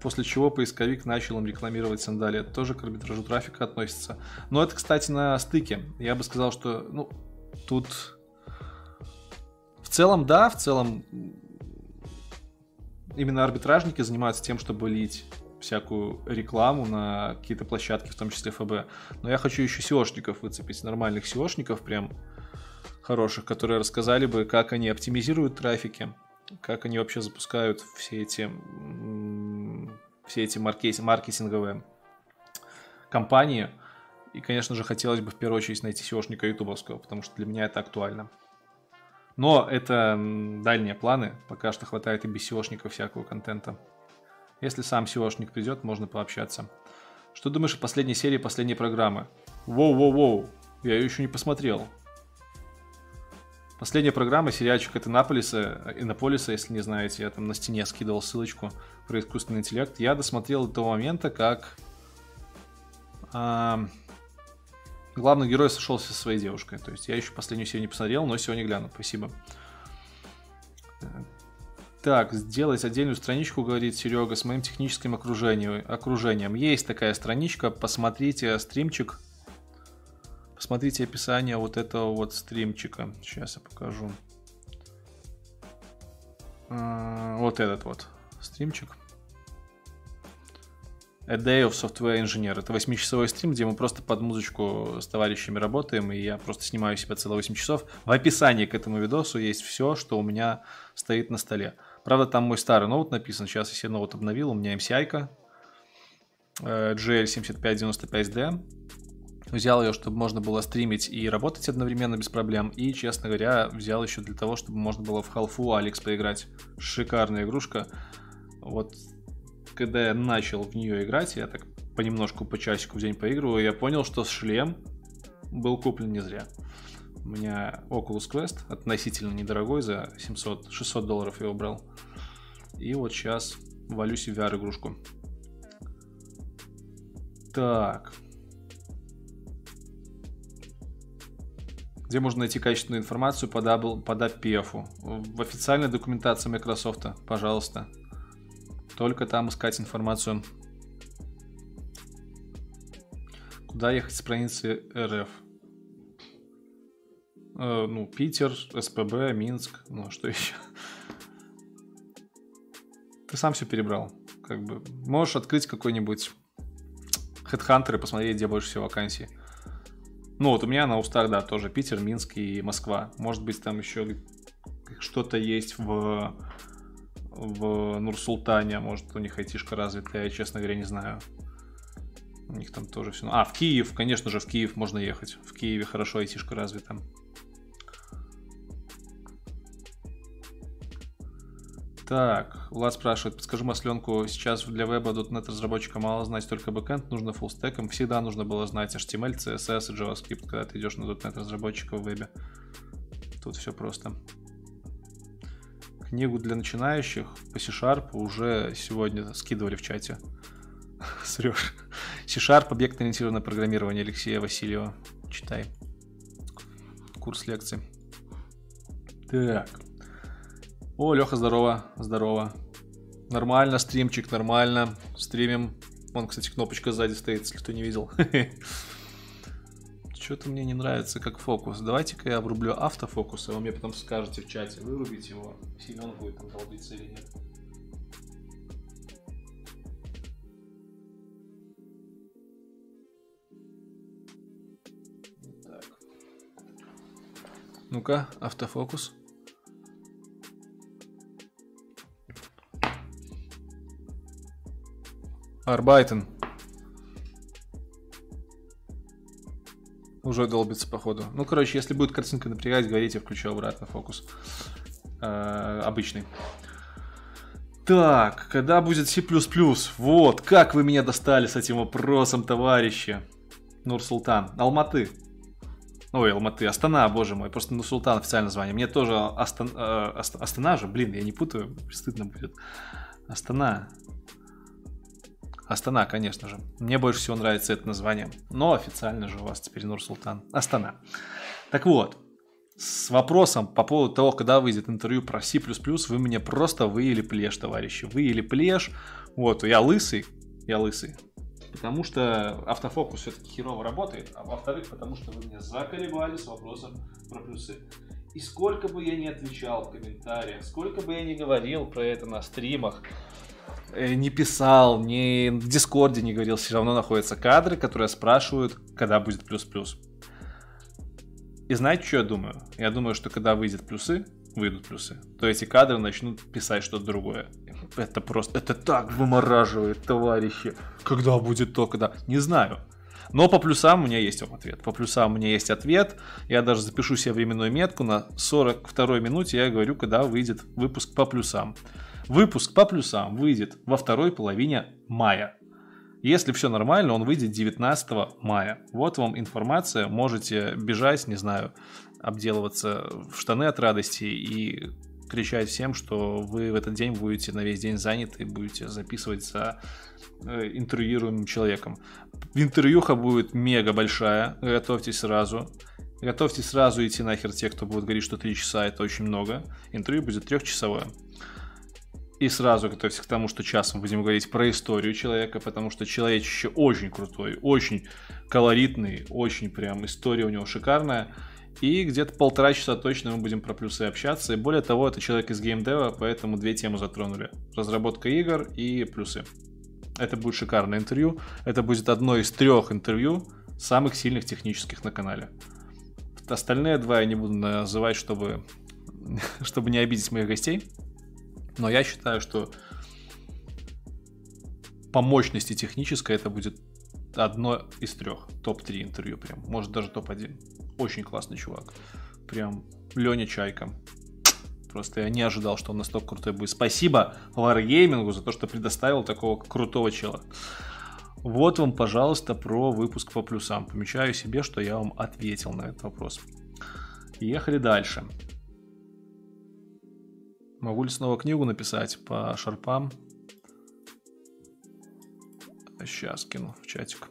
После чего поисковик начал им рекламировать сандали. Это тоже к арбитражу трафика относится. Но это, кстати, на стыке. Я бы сказал, что ну, тут в целом, да, в целом именно арбитражники занимаются тем, чтобы лить всякую рекламу на какие-то площадки, в том числе ФБ. Но я хочу еще SEOшников выцепить, нормальных SEOшников прям хороших, которые рассказали бы, как они оптимизируют трафики, как они вообще запускают все эти, все эти маркетинг, маркетинговые компании. И, конечно же, хотелось бы в первую очередь найти SEOшника ютубовского, потому что для меня это актуально. Но это дальние планы, пока что хватает и без SEOшников всякого контента. Если сам SEOшник придет, можно пообщаться. Что думаешь о последней серии последней программы? Воу-воу-воу, я ее еще не посмотрел. Последняя программа, сериальчик от Иннополиса, Иннополиса, если не знаете, я там на стене скидывал ссылочку про искусственный интеллект. Я досмотрел до того момента, как а, главный герой сошелся со своей девушкой. То есть я еще последнюю серию не посмотрел, но сегодня гляну. Спасибо. Так, сделать отдельную страничку, говорит Серега, с моим техническим окружением. окружением. Есть такая страничка, посмотрите стримчик. Посмотрите описание вот этого вот стримчика. Сейчас я покажу. А, вот этот вот стримчик. A Day of Software Engineer. Это 8-часовой стрим, где мы просто под музычку с товарищами работаем, и я просто снимаю себя целые 8 часов. В описании к этому видосу есть все, что у меня стоит на столе. Правда, там мой старый ноут написан. Сейчас я себе ноут обновил. У меня MCI-ка э, GL7595D. Взял ее, чтобы можно было стримить и работать одновременно без проблем. И, честно говоря, взял еще для того, чтобы можно было в халфу Алекс поиграть. Шикарная игрушка. Вот когда я начал в нее играть, я так понемножку по часику в день поигрываю, я понял, что шлем был куплен не зря. У меня Oculus Quest относительно недорогой, за 700-600 долларов я его брал. И вот сейчас валюсь в VR-игрушку. Так. Где можно найти качественную информацию по, дабл, по WPF? В официальной документации Microsoft, пожалуйста. Только там искать информацию. Куда ехать с страницы РФ? Э, ну, Питер, СПБ, Минск, ну, а что <laughs> еще? Ты сам все перебрал. Как бы можешь открыть какой-нибудь Headhunter и посмотреть, где больше всего вакансий. Ну, вот у меня на устах, да, тоже Питер, Минск и Москва. Может быть, там еще что-то есть в, в Нур-Султане, а может, у них айтишка развитая, я, честно говоря, не знаю. У них там тоже все... А, в Киев, конечно же, в Киев можно ехать. В Киеве хорошо айтишка развита. Так, Влад спрашивает, подскажи масленку, сейчас для веба .NET разработчика мало знать только бэкэнд, нужно фуллстеком. Всегда нужно было знать HTML, CSS и JavaScript, когда ты идешь на .NET разработчика в вебе. Тут все просто. Книгу для начинающих по C-Sharp уже сегодня скидывали в чате. <laughs> Срешь. C-Sharp, объектно-ориентированное программирование Алексея Васильева. читай. Курс лекций. Так. О, Леха, здорово, здорово. Нормально, стримчик, нормально. Стримим. Вон, кстати, кнопочка сзади стоит, если кто не видел. <laughs> Что-то мне не нравится как фокус. Давайте-ка я обрублю автофокус, а вы мне потом скажете в чате, вырубить его. Семен будет там долбиться или нет. Ну-ка, автофокус. Арбайтен. Уже долбится, походу. Ну, короче, если будет картинка напрягать, говорите, включу обратно фокус. Э, обычный. Так, когда будет C++? Вот, как вы меня достали с этим вопросом, товарищи. Нур-Султан. Алматы. Ой, Алматы. Астана, боже мой. Просто Нур-Султан официальное название. Мне тоже Астан, э, Астана же, блин, я не путаю. Стыдно будет. Астана. Астана, конечно же. Мне больше всего нравится это название. Но официально же у вас теперь Нур-Султан. Астана. Так вот, с вопросом по поводу того, когда выйдет интервью про C++, вы мне просто выели плешь, товарищи. Выели плешь. Вот, я лысый. Я лысый. Потому что автофокус все-таки херово работает. А во-вторых, потому что вы меня заколебали с вопросом про плюсы. И сколько бы я ни отвечал в комментариях, сколько бы я ни говорил про это на стримах, Э, не писал, ни в Дискорде не говорил, все равно находятся кадры, которые спрашивают, когда будет плюс-плюс. И знаете, что я думаю? Я думаю, что когда выйдет плюсы, выйдут плюсы, то эти кадры начнут писать что-то другое. Это просто, это так вымораживает, товарищи. Когда будет то, когда... Не знаю. Но по плюсам у меня есть ответ. По плюсам у меня есть ответ. Я даже запишу себе временную метку на 42 минуте. Я говорю, когда выйдет выпуск по плюсам. Выпуск по плюсам выйдет во второй половине мая. Если все нормально, он выйдет 19 мая. Вот вам информация, можете бежать, не знаю, обделываться в штаны от радости и кричать всем, что вы в этот день будете на весь день заняты и будете записывать за э, интервьюируемым человеком. Интервьюха будет мега большая, готовьтесь сразу. Готовьтесь сразу идти нахер те, кто будет говорить, что 3 часа это очень много. Интервью будет трехчасовое. И сразу готовься к тому, что час мы будем говорить про историю человека, потому что человечище очень крутой, очень колоритный, очень прям история у него шикарная. И где-то полтора часа точно мы будем про плюсы общаться. И более того, это человек из геймдева, поэтому две темы затронули. Разработка игр и плюсы. Это будет шикарное интервью. Это будет одно из трех интервью самых сильных технических на канале. Остальные два я не буду называть, чтобы, <laughs> чтобы не обидеть моих гостей. Но я считаю, что по мощности технической это будет одно из трех. Топ-3 интервью прям. Может даже топ-1. Очень классный чувак. Прям Леня Чайка. Просто я не ожидал, что он настолько крутой будет. Спасибо Wargaming за то, что предоставил такого крутого чела. Вот вам, пожалуйста, про выпуск по плюсам. Помечаю себе, что я вам ответил на этот вопрос. Ехали дальше. Могу ли снова книгу написать по шарпам? Сейчас кину в чатик.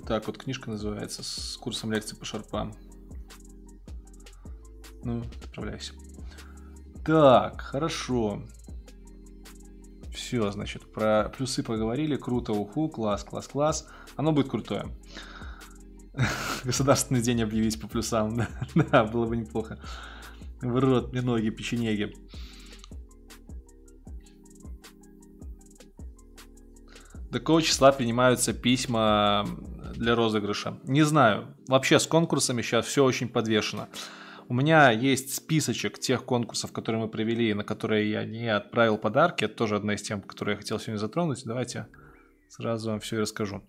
Так, вот книжка называется с курсом лекций по шарпам. Ну, отправляйся. Так, хорошо. Все, значит, про плюсы поговорили. Круто, уху, класс, класс, класс. Оно будет крутое. <laughs> Государственный день объявить по плюсам. <laughs> да, было бы неплохо. В рот мне ноги, печенеги. До какого числа принимаются письма для розыгрыша? Не знаю. Вообще с конкурсами сейчас все очень подвешено. У меня есть списочек тех конкурсов, которые мы провели, на которые я не отправил подарки. Это тоже одна из тем, которые я хотел сегодня затронуть. Давайте сразу вам все и расскажу.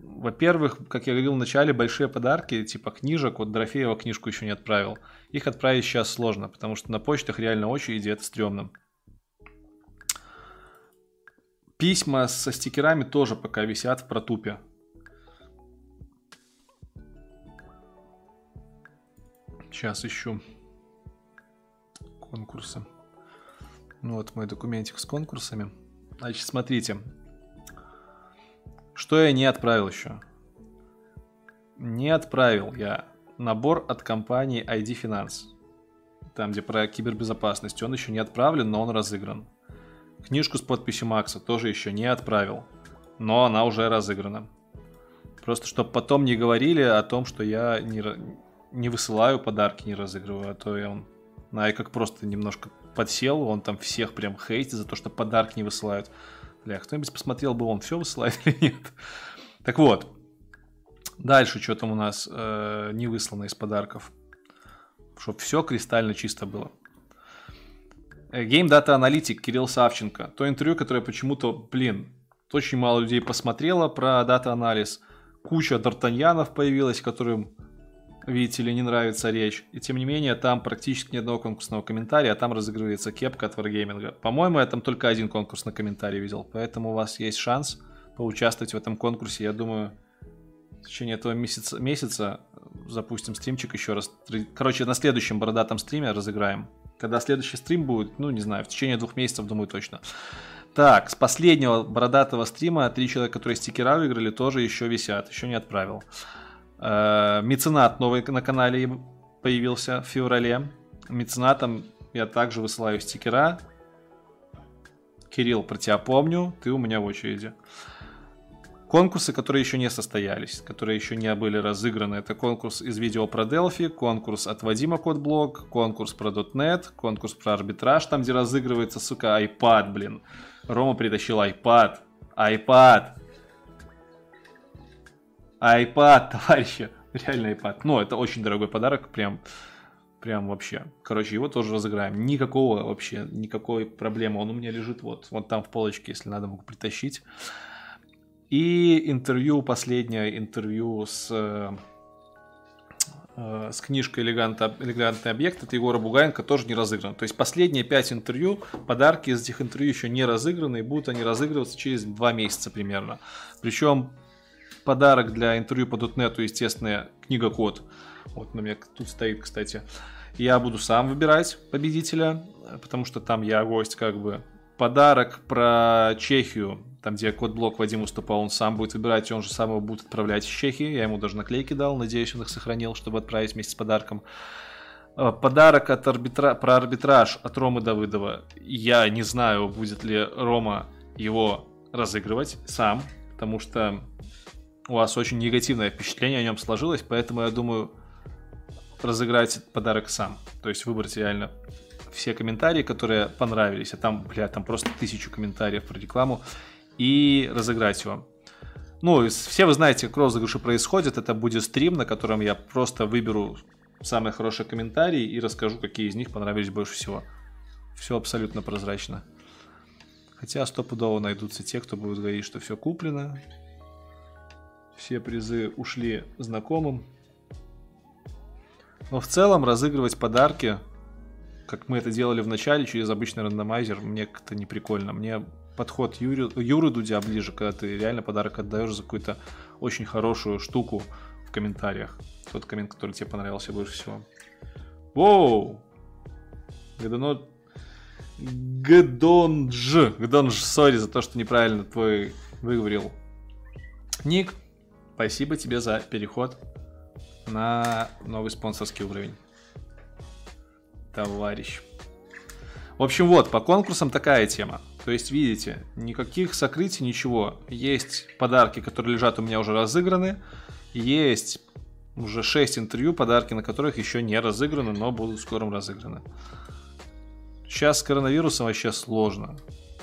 Во-первых, как я говорил в начале, большие подарки, типа книжек, вот Дорофеева книжку еще не отправил. Их отправить сейчас сложно, потому что на почтах реально очереди, это стрёмно. Письма со стикерами тоже пока висят в протупе. Сейчас ищу конкурсы. Ну вот мой документик с конкурсами. Значит, смотрите. Что я не отправил еще? Не отправил я набор от компании ID Finance. Там, где про кибербезопасность. Он еще не отправлен, но он разыгран. Книжку с подписью Макса тоже еще не отправил. Но она уже разыграна. Просто чтобы потом не говорили о том, что я не, не высылаю подарки, не разыгрываю, а то я он на как просто немножко подсел, он там всех прям хейтит за то, что подарки не высылают. Бля, кто-нибудь посмотрел бы, он все высылает <laughs> или нет. Так вот, дальше что там у нас э, не выслано из подарков. Чтобы все кристально чисто было. Э, Game Data Analytic Кирилл Савченко. То интервью, которое почему-то, блин, очень мало людей посмотрело про дата-анализ куча Д'Артаньянов появилась, которым, видите ли, не нравится речь. И тем не менее, там практически ни одного конкурсного комментария, а там разыгрывается кепка от Wargaming. По-моему, я там только один конкурсный комментарий видел, поэтому у вас есть шанс поучаствовать в этом конкурсе. Я думаю, в течение этого месяца, месяца запустим стримчик еще раз. Короче, на следующем бородатом стриме разыграем. Когда следующий стрим будет, ну, не знаю, в течение двух месяцев, думаю, точно. Так, с последнего бородатого стрима три человека, которые стикера выиграли, тоже еще висят, еще не отправил. Э, меценат новый на канале появился в феврале. Меценатом я также высылаю стикера. Кирилл, про тебя помню, ты у меня в очереди. Конкурсы, которые еще не состоялись, которые еще не были разыграны, это конкурс из видео про Delphi, конкурс от Вадима Кодблог, конкурс про .NET, конкурс про арбитраж, там, где разыгрывается, сука, iPad, блин. Рома притащил iPad. iPad. iPad, <laughs> товарищи. Реально iPad. Ну, это очень дорогой подарок, прям, прям вообще. Короче, его тоже разыграем. Никакого вообще, никакой проблемы. Он у меня лежит вот, вот там в полочке, если надо, могу притащить. И интервью, последнее интервью с э, э, с книжкой «Элегантный объект» от Егора Бугаенко тоже не разыгран. То есть последние пять интервью, подарки из этих интервью еще не разыграны, и будут они разыгрываться через два месяца примерно. Причем подарок для интервью по .NET, естественно, книга код. Вот на меня тут стоит, кстати. Я буду сам выбирать победителя, потому что там я гость как бы. Подарок про Чехию там, где код-блок Вадим выступал, он сам будет выбирать, и он же сам его будет отправлять в Чехии. Я ему даже наклейки дал, надеюсь, он их сохранил, чтобы отправить вместе с подарком. Э, подарок от арбитра... про арбитраж от Ромы Давыдова. Я не знаю, будет ли Рома его разыгрывать сам, потому что у вас очень негативное впечатление о нем сложилось, поэтому я думаю разыграть подарок сам. То есть выбрать реально все комментарии, которые понравились, а там, бля, там просто тысячу комментариев про рекламу, и разыграть его. Ну, все вы знаете, как розыгрыши происходят. Это будет стрим, на котором я просто выберу самые хорошие комментарии и расскажу, какие из них понравились больше всего. Все абсолютно прозрачно. Хотя стопудово найдутся те, кто будет говорить, что все куплено. Все призы ушли знакомым. Но в целом разыгрывать подарки, как мы это делали в начале через обычный рандомайзер, мне как-то не прикольно. Мне подход Юры, Юры Дудя ближе, когда ты реально подарок отдаешь за какую-то очень хорошую штуку в комментариях. Тот коммент, который тебе понравился больше всего. Воу! Гадано... Гадонж. Гадонж, сори за то, что неправильно твой выговорил. Ник, спасибо тебе за переход на новый спонсорский уровень. Товарищ. В общем, вот, по конкурсам такая тема. То есть, видите, никаких сокрытий, ничего. Есть подарки, которые лежат у меня уже разыграны. Есть уже 6 интервью, подарки на которых еще не разыграны, но будут скоро разыграны. Сейчас с коронавирусом вообще сложно.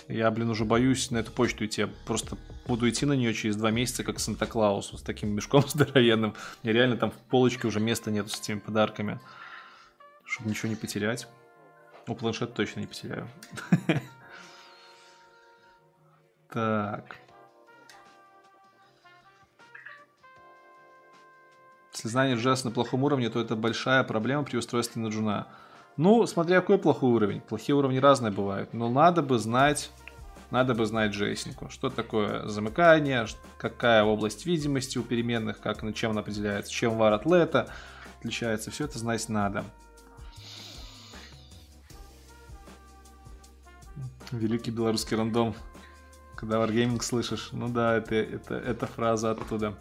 Я, блин, уже боюсь на эту почту идти. Я просто буду идти на нее через два месяца, как Санта-Клаус, с таким мешком <laughs> здоровенным. Мне реально там в полочке уже места нету с этими подарками. Чтобы ничего не потерять. Ну, планшет точно не потеряю. <laughs> Так. Если знание JS на плохом уровне, то это большая проблема при устройстве на джуна. Ну, смотря какой плохой уровень. Плохие уровни разные бывают. Но надо бы знать, надо бы знать JS. Что такое замыкание, какая область видимости у переменных, как, чем она определяется, чем var атлета отличается. Все это знать надо. Великий белорусский рандом. Когда Wargaming слышишь. Ну да, это, это, это фраза оттуда.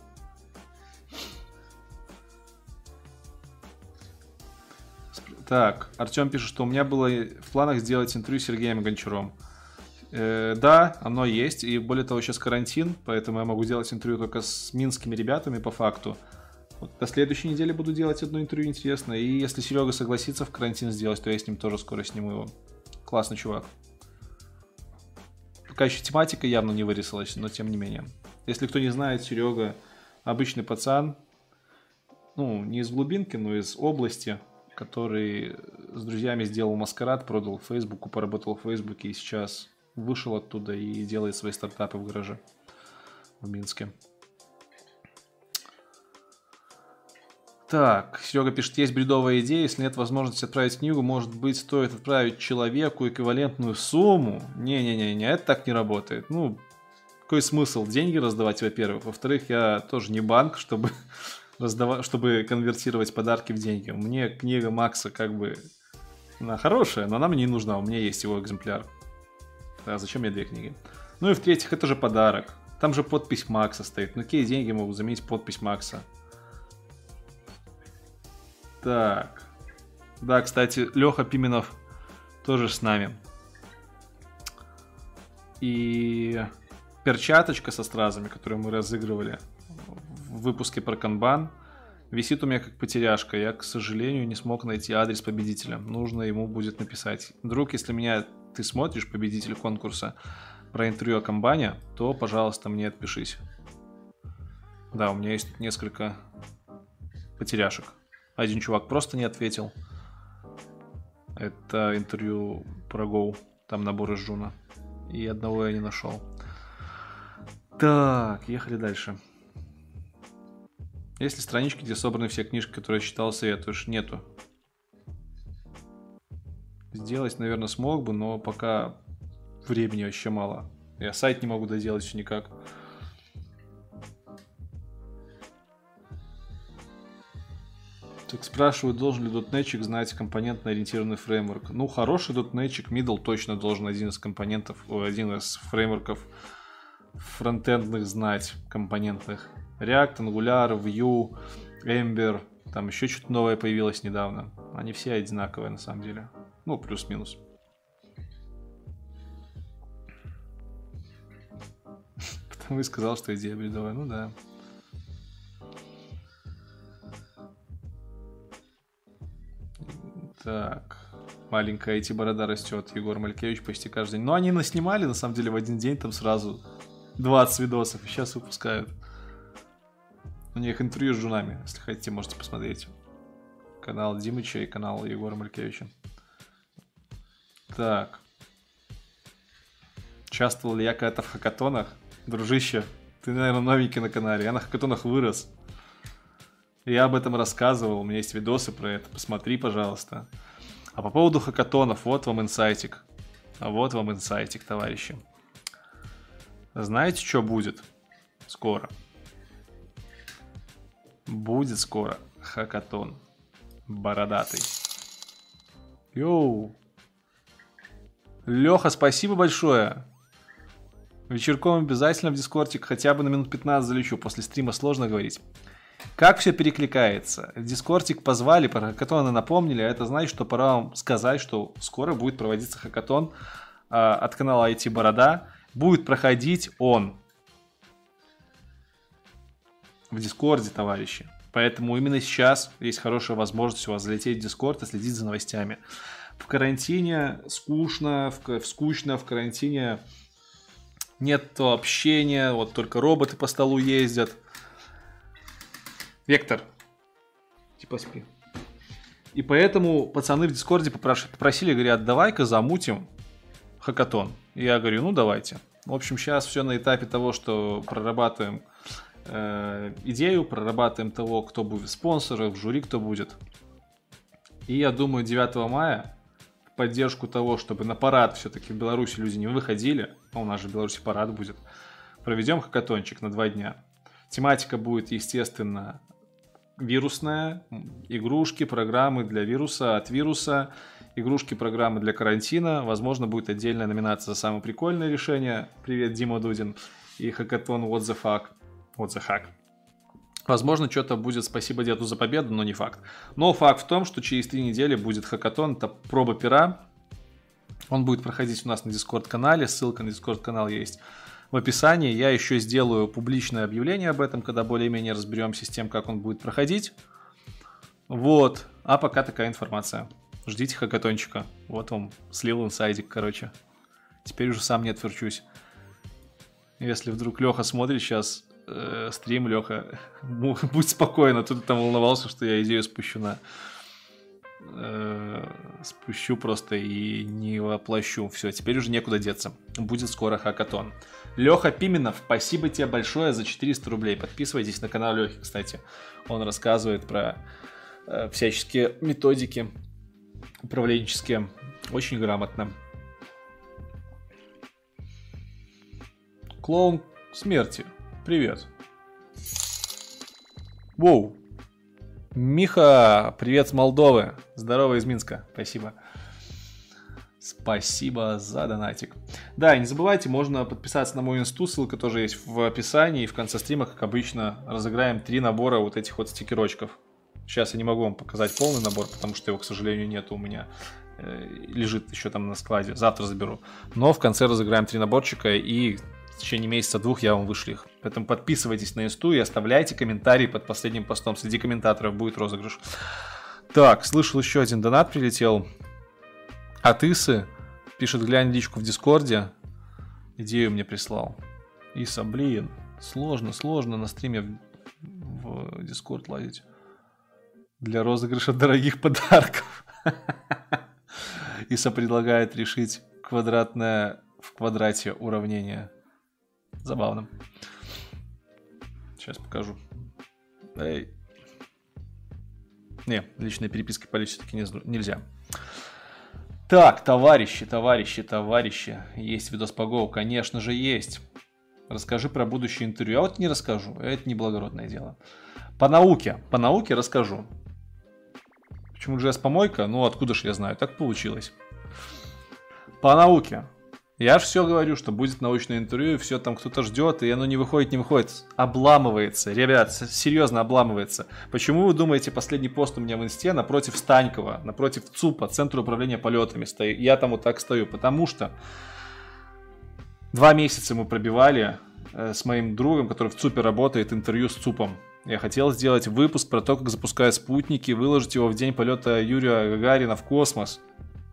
Так, Артем пишет, что у меня было в планах сделать интервью с Сергеем Гончаром. Э, да, оно есть, и более того, сейчас карантин, поэтому я могу делать интервью только с минскими ребятами по факту. Вот до следующей недели буду делать одно интервью интересное, и если Серега согласится в карантин сделать, то я с ним тоже скоро сниму его. Классный чувак. Пока еще тематика явно не вырисовалась, но тем не менее. Если кто не знает, Серега обычный пацан, ну, не из глубинки, но из области, который с друзьями сделал маскарад, продал Фейсбуку, поработал в Фейсбуке и сейчас вышел оттуда и делает свои стартапы в гараже в Минске. Так, Серега пишет, есть бредовая идея, если нет возможности отправить книгу, может быть, стоит отправить человеку эквивалентную сумму? Не-не-не, это так не работает. Ну, какой смысл деньги раздавать, во-первых. Во-вторых, я тоже не банк, чтобы <laughs> раздавать, чтобы конвертировать подарки в деньги. Мне книга Макса как бы она хорошая, но она мне не нужна, у меня есть его экземпляр. А зачем мне две книги? Ну и в-третьих, это же подарок. Там же подпись Макса стоит. Ну какие деньги могут заменить подпись Макса? Так. Да, кстати, Леха Пименов тоже с нами. И перчаточка со стразами, которую мы разыгрывали в выпуске про канбан, висит у меня как потеряшка. Я, к сожалению, не смог найти адрес победителя. Нужно ему будет написать. Друг, если меня ты смотришь, победитель конкурса, про интервью о комбане, то, пожалуйста, мне отпишись. Да, у меня есть несколько потеряшек. Один чувак просто не ответил. Это интервью про Go, там набор из Жуна. И одного я не нашел. Так, ехали дальше. Есть ли странички, где собраны все книжки, которые я читал, советуешь? Нету. Сделать, наверное, смог бы, но пока времени вообще мало. Я сайт не могу доделать еще никак. Так спрашивают, должен ли дотнетчик знать компонентно-ориентированный фреймворк. Ну, хороший дотнетчик, middle точно должен один из компонентов, один из фреймворков фронтендных знать, компонентных. React, Angular, Vue, Ember, там еще что-то новое появилось недавно. Они все одинаковые на самом деле. Ну, плюс-минус. Потому и сказал, что идея бредовая. Ну да. Так. Маленькая IT-борода растет. Егор Малькевич почти каждый день. Но они наснимали, на самом деле, в один день там сразу 20 видосов. И сейчас выпускают. У них интервью с жунами. Если хотите, можете посмотреть. Канал Димыча и канал Егора Малькевича. Так. Участвовал ли я когда-то в хакатонах? Дружище, ты, наверное, новенький на канале. Я на хакатонах вырос. Я об этом рассказывал, у меня есть видосы про это, посмотри, пожалуйста. А по поводу хакатонов, вот вам инсайтик. А вот вам инсайтик, товарищи. Знаете, что будет скоро? Будет скоро хакатон. Бородатый. Йоу. Леха, спасибо большое. Вечерком обязательно в Дискордик хотя бы на минут 15 залечу. После стрима сложно говорить. Как все перекликается? Дискордик позвали, про хакатоны напомнили, а это значит, что пора вам сказать, что скоро будет проводиться хакатон э, от канала IT Борода. Будет проходить он в Дискорде, товарищи. Поэтому именно сейчас есть хорошая возможность у вас залететь в Дискорд и следить за новостями. В карантине скучно, в, в скучно, в карантине нет общения, вот только роботы по столу ездят. Вектор. Типа спи. И поэтому пацаны в Дискорде попросили, говорят, давай-ка замутим хакатон. Я говорю, ну давайте. В общем, сейчас все на этапе того, что прорабатываем э, идею, прорабатываем того, кто будет спонсором, жюри кто будет. И я думаю, 9 мая поддержку того, чтобы на парад все-таки в Беларуси люди не выходили, а у нас же в Беларуси парад будет, проведем хакатончик на два дня. Тематика будет, естественно, вирусная, игрушки, программы для вируса, от вируса игрушки, программы для карантина. Возможно, будет отдельная номинация за самое прикольное решение. Привет, Дима Дудин. И хакатон What the fuck. What the hack. Возможно, что-то будет «Спасибо деду за победу», но не факт. Но факт в том, что через три недели будет хакатон, это проба пера. Он будет проходить у нас на Дискорд-канале, ссылка на Дискорд-канал есть в описании. Я еще сделаю публичное объявление об этом, когда более-менее разберемся с тем, как он будет проходить. Вот. А пока такая информация. Ждите хакатончика. Вот вам слил инсайдик, короче. Теперь уже сам не отверчусь. Если вдруг Леха смотрит сейчас э, стрим, Леха, будь спокойно, тут там волновался, что я идею спущу на... Э, спущу просто и не воплощу. Все, теперь уже некуда деться. Будет скоро хакатон. Леха Пименов, спасибо тебе большое за 400 рублей. Подписывайтесь на канал Лехи, кстати. Он рассказывает про э, всяческие методики управленческие. Очень грамотно. Клоун смерти. Привет. Воу. Миха, привет с Молдовы. Здорово из Минска. Спасибо. Спасибо за донатик. Да, не забывайте, можно подписаться на мой инсту, ссылка тоже есть в описании. И в конце стрима, как обычно, разыграем три набора вот этих вот стикерочков. Сейчас я не могу вам показать полный набор, потому что его, к сожалению, нет у меня. Э, лежит еще там на складе. Завтра заберу. Но в конце разыграем три наборчика и в течение месяца-двух я вам вышлю их. Поэтому подписывайтесь на инсту и оставляйте комментарии под последним постом. Среди комментаторов будет розыгрыш. Так, слышал еще один донат прилетел. От Исы. Пишет, глянь личку в Дискорде. Идею мне прислал. Иса, блин, сложно, сложно на стриме в Дискорд лазить для розыгрыша дорогих подарков. <laughs> Иса предлагает решить квадратное в квадрате уравнение. Забавно. Сейчас покажу. Эй. Не, личной перепиской полить все-таки нельзя. Так, товарищи, товарищи, товарищи. Есть видос по Go? Конечно же есть. Расскажи про будущее интервью. А вот не расскажу. Это не благородное дело. По науке. По науке расскажу. Почему JS помойка? Ну, откуда же я знаю? Так получилось. По науке. Я же все говорю, что будет научное интервью, все там кто-то ждет, и оно не выходит, не выходит. Обламывается. Ребят, серьезно обламывается. Почему вы думаете, последний пост у меня в инсте напротив Станькова, напротив ЦУПа, Центра управления полетами стою? Я там вот так стою, потому что два месяца мы пробивали э, с моим другом, который в ЦУПе работает, интервью с ЦУПом. Я хотел сделать выпуск про то, как запускают спутники, выложить его в день полета Юрия Гагарина в космос.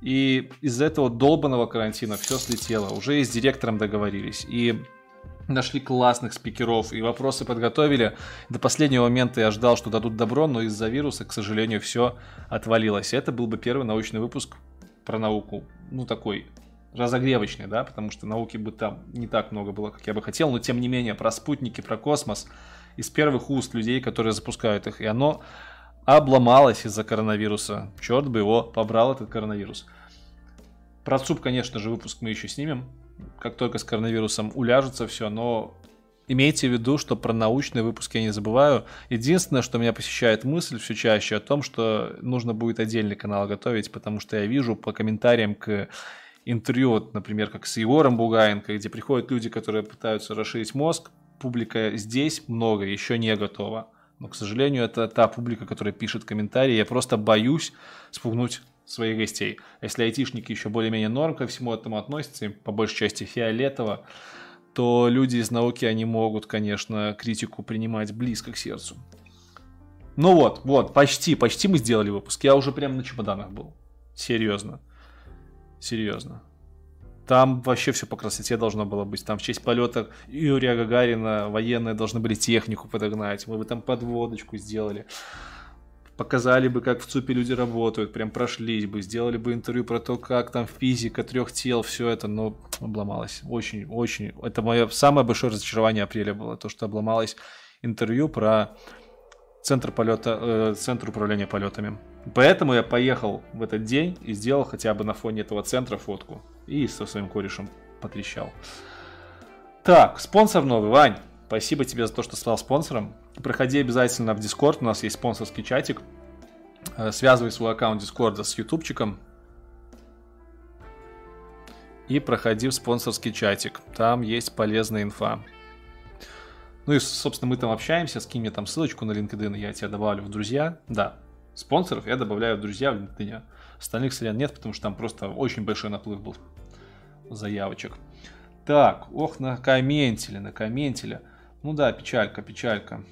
И из-за этого долбанного карантина все слетело. Уже и с директором договорились. И нашли классных спикеров и вопросы подготовили. До последнего момента я ждал, что дадут добро, но из-за вируса, к сожалению, все отвалилось. Это был бы первый научный выпуск про науку. Ну, такой разогревочный, да, потому что науки бы там не так много было, как я бы хотел, но тем не менее про спутники, про космос из первых уст людей, которые запускают их. И оно обломалось из-за коронавируса. Черт бы его побрал, этот коронавирус. Про ЦУП, конечно же, выпуск мы еще снимем. Как только с коронавирусом уляжется все, но имейте в виду, что про научные выпуски я не забываю. Единственное, что меня посещает мысль все чаще о том, что нужно будет отдельный канал готовить, потому что я вижу по комментариям к интервью, вот, например, как с Егором Бугаенко, где приходят люди, которые пытаются расширить мозг, публика здесь много еще не готова. Но, к сожалению, это та публика, которая пишет комментарии. Я просто боюсь спугнуть своих гостей. Если айтишники еще более-менее норм ко всему этому относятся, им по большей части фиолетово, то люди из науки, они могут, конечно, критику принимать близко к сердцу. Ну вот, вот, почти, почти мы сделали выпуск. Я уже прям на чемоданах был. Серьезно. Серьезно. Там вообще все по красоте должно было быть. Там в честь полета Юрия Гагарина военные должны были технику подогнать. Мы бы там подводочку сделали. Показали бы, как в ЦУПе люди работают, прям прошлись бы, сделали бы интервью про то, как там физика трех тел, все это, но обломалось. Очень, очень. Это мое самое большое разочарование апреля было, то, что обломалось интервью про центр полета, э, центр управления полетами. Поэтому я поехал в этот день и сделал хотя бы на фоне этого центра фотку. И со своим корешем потрещал. Так, спонсор новый, Вань. Спасибо тебе за то, что стал спонсором. Проходи обязательно в Discord, у нас есть спонсорский чатик. Э, связывай свой аккаунт Discord с ютубчиком. и проходи в спонсорский чатик. Там есть полезная инфа. Ну и, собственно, мы там общаемся, скинь мне там ссылочку на LinkedIn, я тебя добавлю в друзья. Да, спонсоров я добавляю в друзья в LinkedIn. Остальных сорян нет, потому что там просто очень большой наплыв был заявочек. Так, ох, на комментили, на комментили. Ну да, печалька, печалька.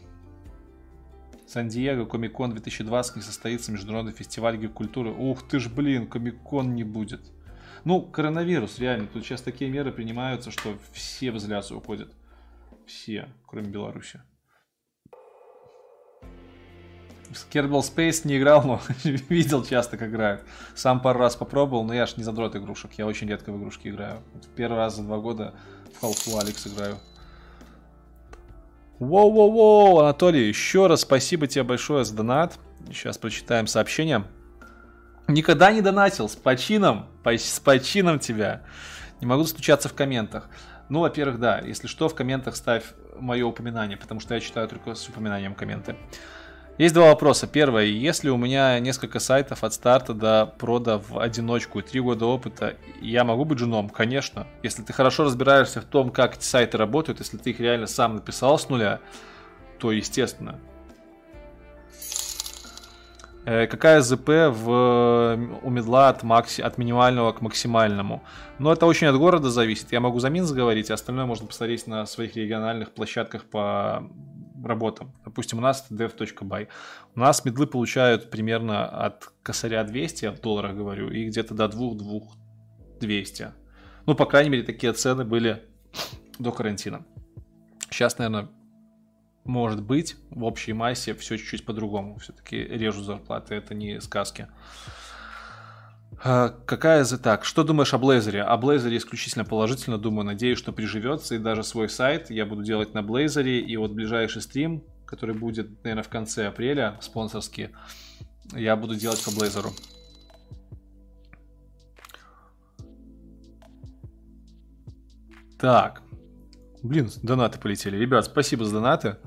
Сан-Диего, Комикон 2020 не состоится международный фестиваль гик-культуры. Ух ты ж, блин, Комикон не будет. Ну, коронавирус, реально. Тут сейчас такие меры принимаются, что все в изоляцию уходят. Все, кроме Беларуси. Kerbal Space не играл, но <laughs> видел часто, как играют. Сам пару раз попробовал, но я ж не задрот игрушек. Я очень редко в игрушки играю. Первый раз за два года в Half-Life Алекс играю. Воу-воу-воу, Анатолий, еще раз спасибо тебе большое за донат. Сейчас прочитаем сообщение. Никогда не донатил, с почином, с почином тебя. Не могу стучаться в комментах. Ну, во-первых, да, если что, в комментах ставь мое упоминание, потому что я читаю только с упоминанием комменты. Есть два вопроса. Первое, если у меня несколько сайтов от старта до прода в одиночку три года опыта, я могу быть женом? Конечно. Если ты хорошо разбираешься в том, как эти сайты работают, если ты их реально сам написал с нуля, то естественно. Э, какая ЗП в, у медла от, макси, от минимального к максимальному? Но это очень от города зависит. Я могу за Минск говорить, а остальное можно посмотреть на своих региональных площадках по работам. Допустим, у нас это dev.by. У нас медлы получают примерно от косаря 200, я в долларах говорю, и где-то до 2-2 200. Ну, по крайней мере, такие цены были <sniffs> до карантина. Сейчас, наверное, может быть, в общей массе все чуть-чуть по-другому. Все-таки режу зарплаты, это не сказки. А, какая за так? Что думаешь о Blazor? О Blazor исключительно положительно думаю. Надеюсь, что приживется. И даже свой сайт я буду делать на Blazor. И вот ближайший стрим, который будет, наверное, в конце апреля, спонсорский, я буду делать по Blazor. Так. Блин, донаты полетели. Ребят, спасибо за донаты.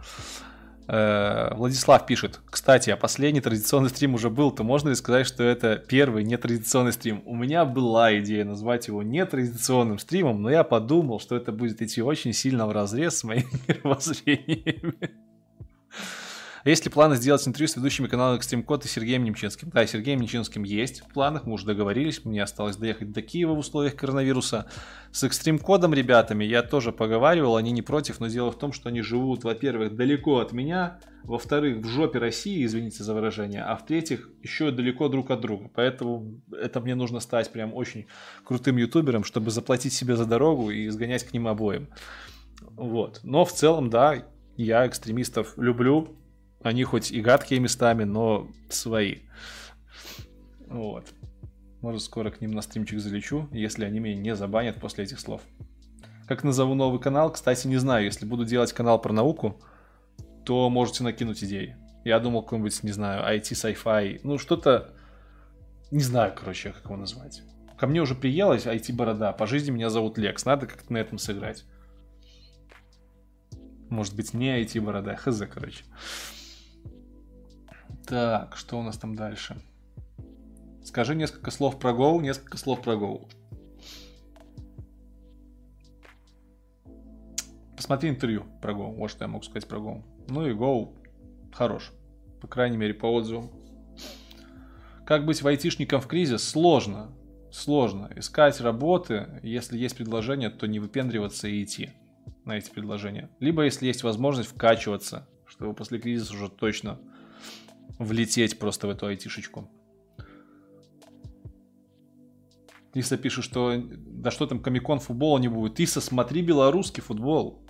Э, Владислав пишет, кстати, а последний традиционный стрим уже был, то можно ли сказать, что это первый нетрадиционный стрим? У меня была идея назвать его нетрадиционным стримом, но я подумал, что это будет идти очень сильно в разрез с моими <laughs> мировоззрениями. Есть ли планы сделать интервью с ведущими канала Extreme Code и Сергеем Немчинским? Да, Сергеем Немчинским есть в планах, мы уже договорились, мне осталось доехать до Киева в условиях коронавируса. С Extreme Code ребятами я тоже поговаривал, они не против, но дело в том, что они живут, во-первых, далеко от меня, во-вторых, в жопе России, извините за выражение, а в-третьих, еще далеко друг от друга. Поэтому это мне нужно стать прям очень крутым ютубером, чтобы заплатить себе за дорогу и сгонять к ним обоим. Вот. Но в целом, да, я экстремистов люблю, они хоть и гадкие местами, но свои. Вот. Может, скоро к ним на стримчик залечу, если они меня не забанят после этих слов. Как назову новый канал? Кстати, не знаю. Если буду делать канал про науку, то можете накинуть идеи. Я думал какой-нибудь, не знаю, IT, sci-fi. Ну, что-то... Не знаю, короче, как его назвать. Ко мне уже приелась IT-борода. По жизни меня зовут Лекс. Надо как-то на этом сыграть. Может быть, не IT-борода. Хз, короче. Так, что у нас там дальше? Скажи несколько слов про Go, несколько слов про Go. Посмотри интервью про Go, вот что я могу сказать про Go. Ну и Go хорош, по крайней мере по отзывам. Как быть айтишником в кризис? Сложно, сложно. Искать работы, если есть предложение, то не выпендриваться и идти на эти предложения. Либо, если есть возможность, вкачиваться, чтобы после кризиса уже точно влететь просто в эту айтишечку. Тиса пишет, что да что там, комикон футбола не будет. Тиса, смотри белорусский футбол.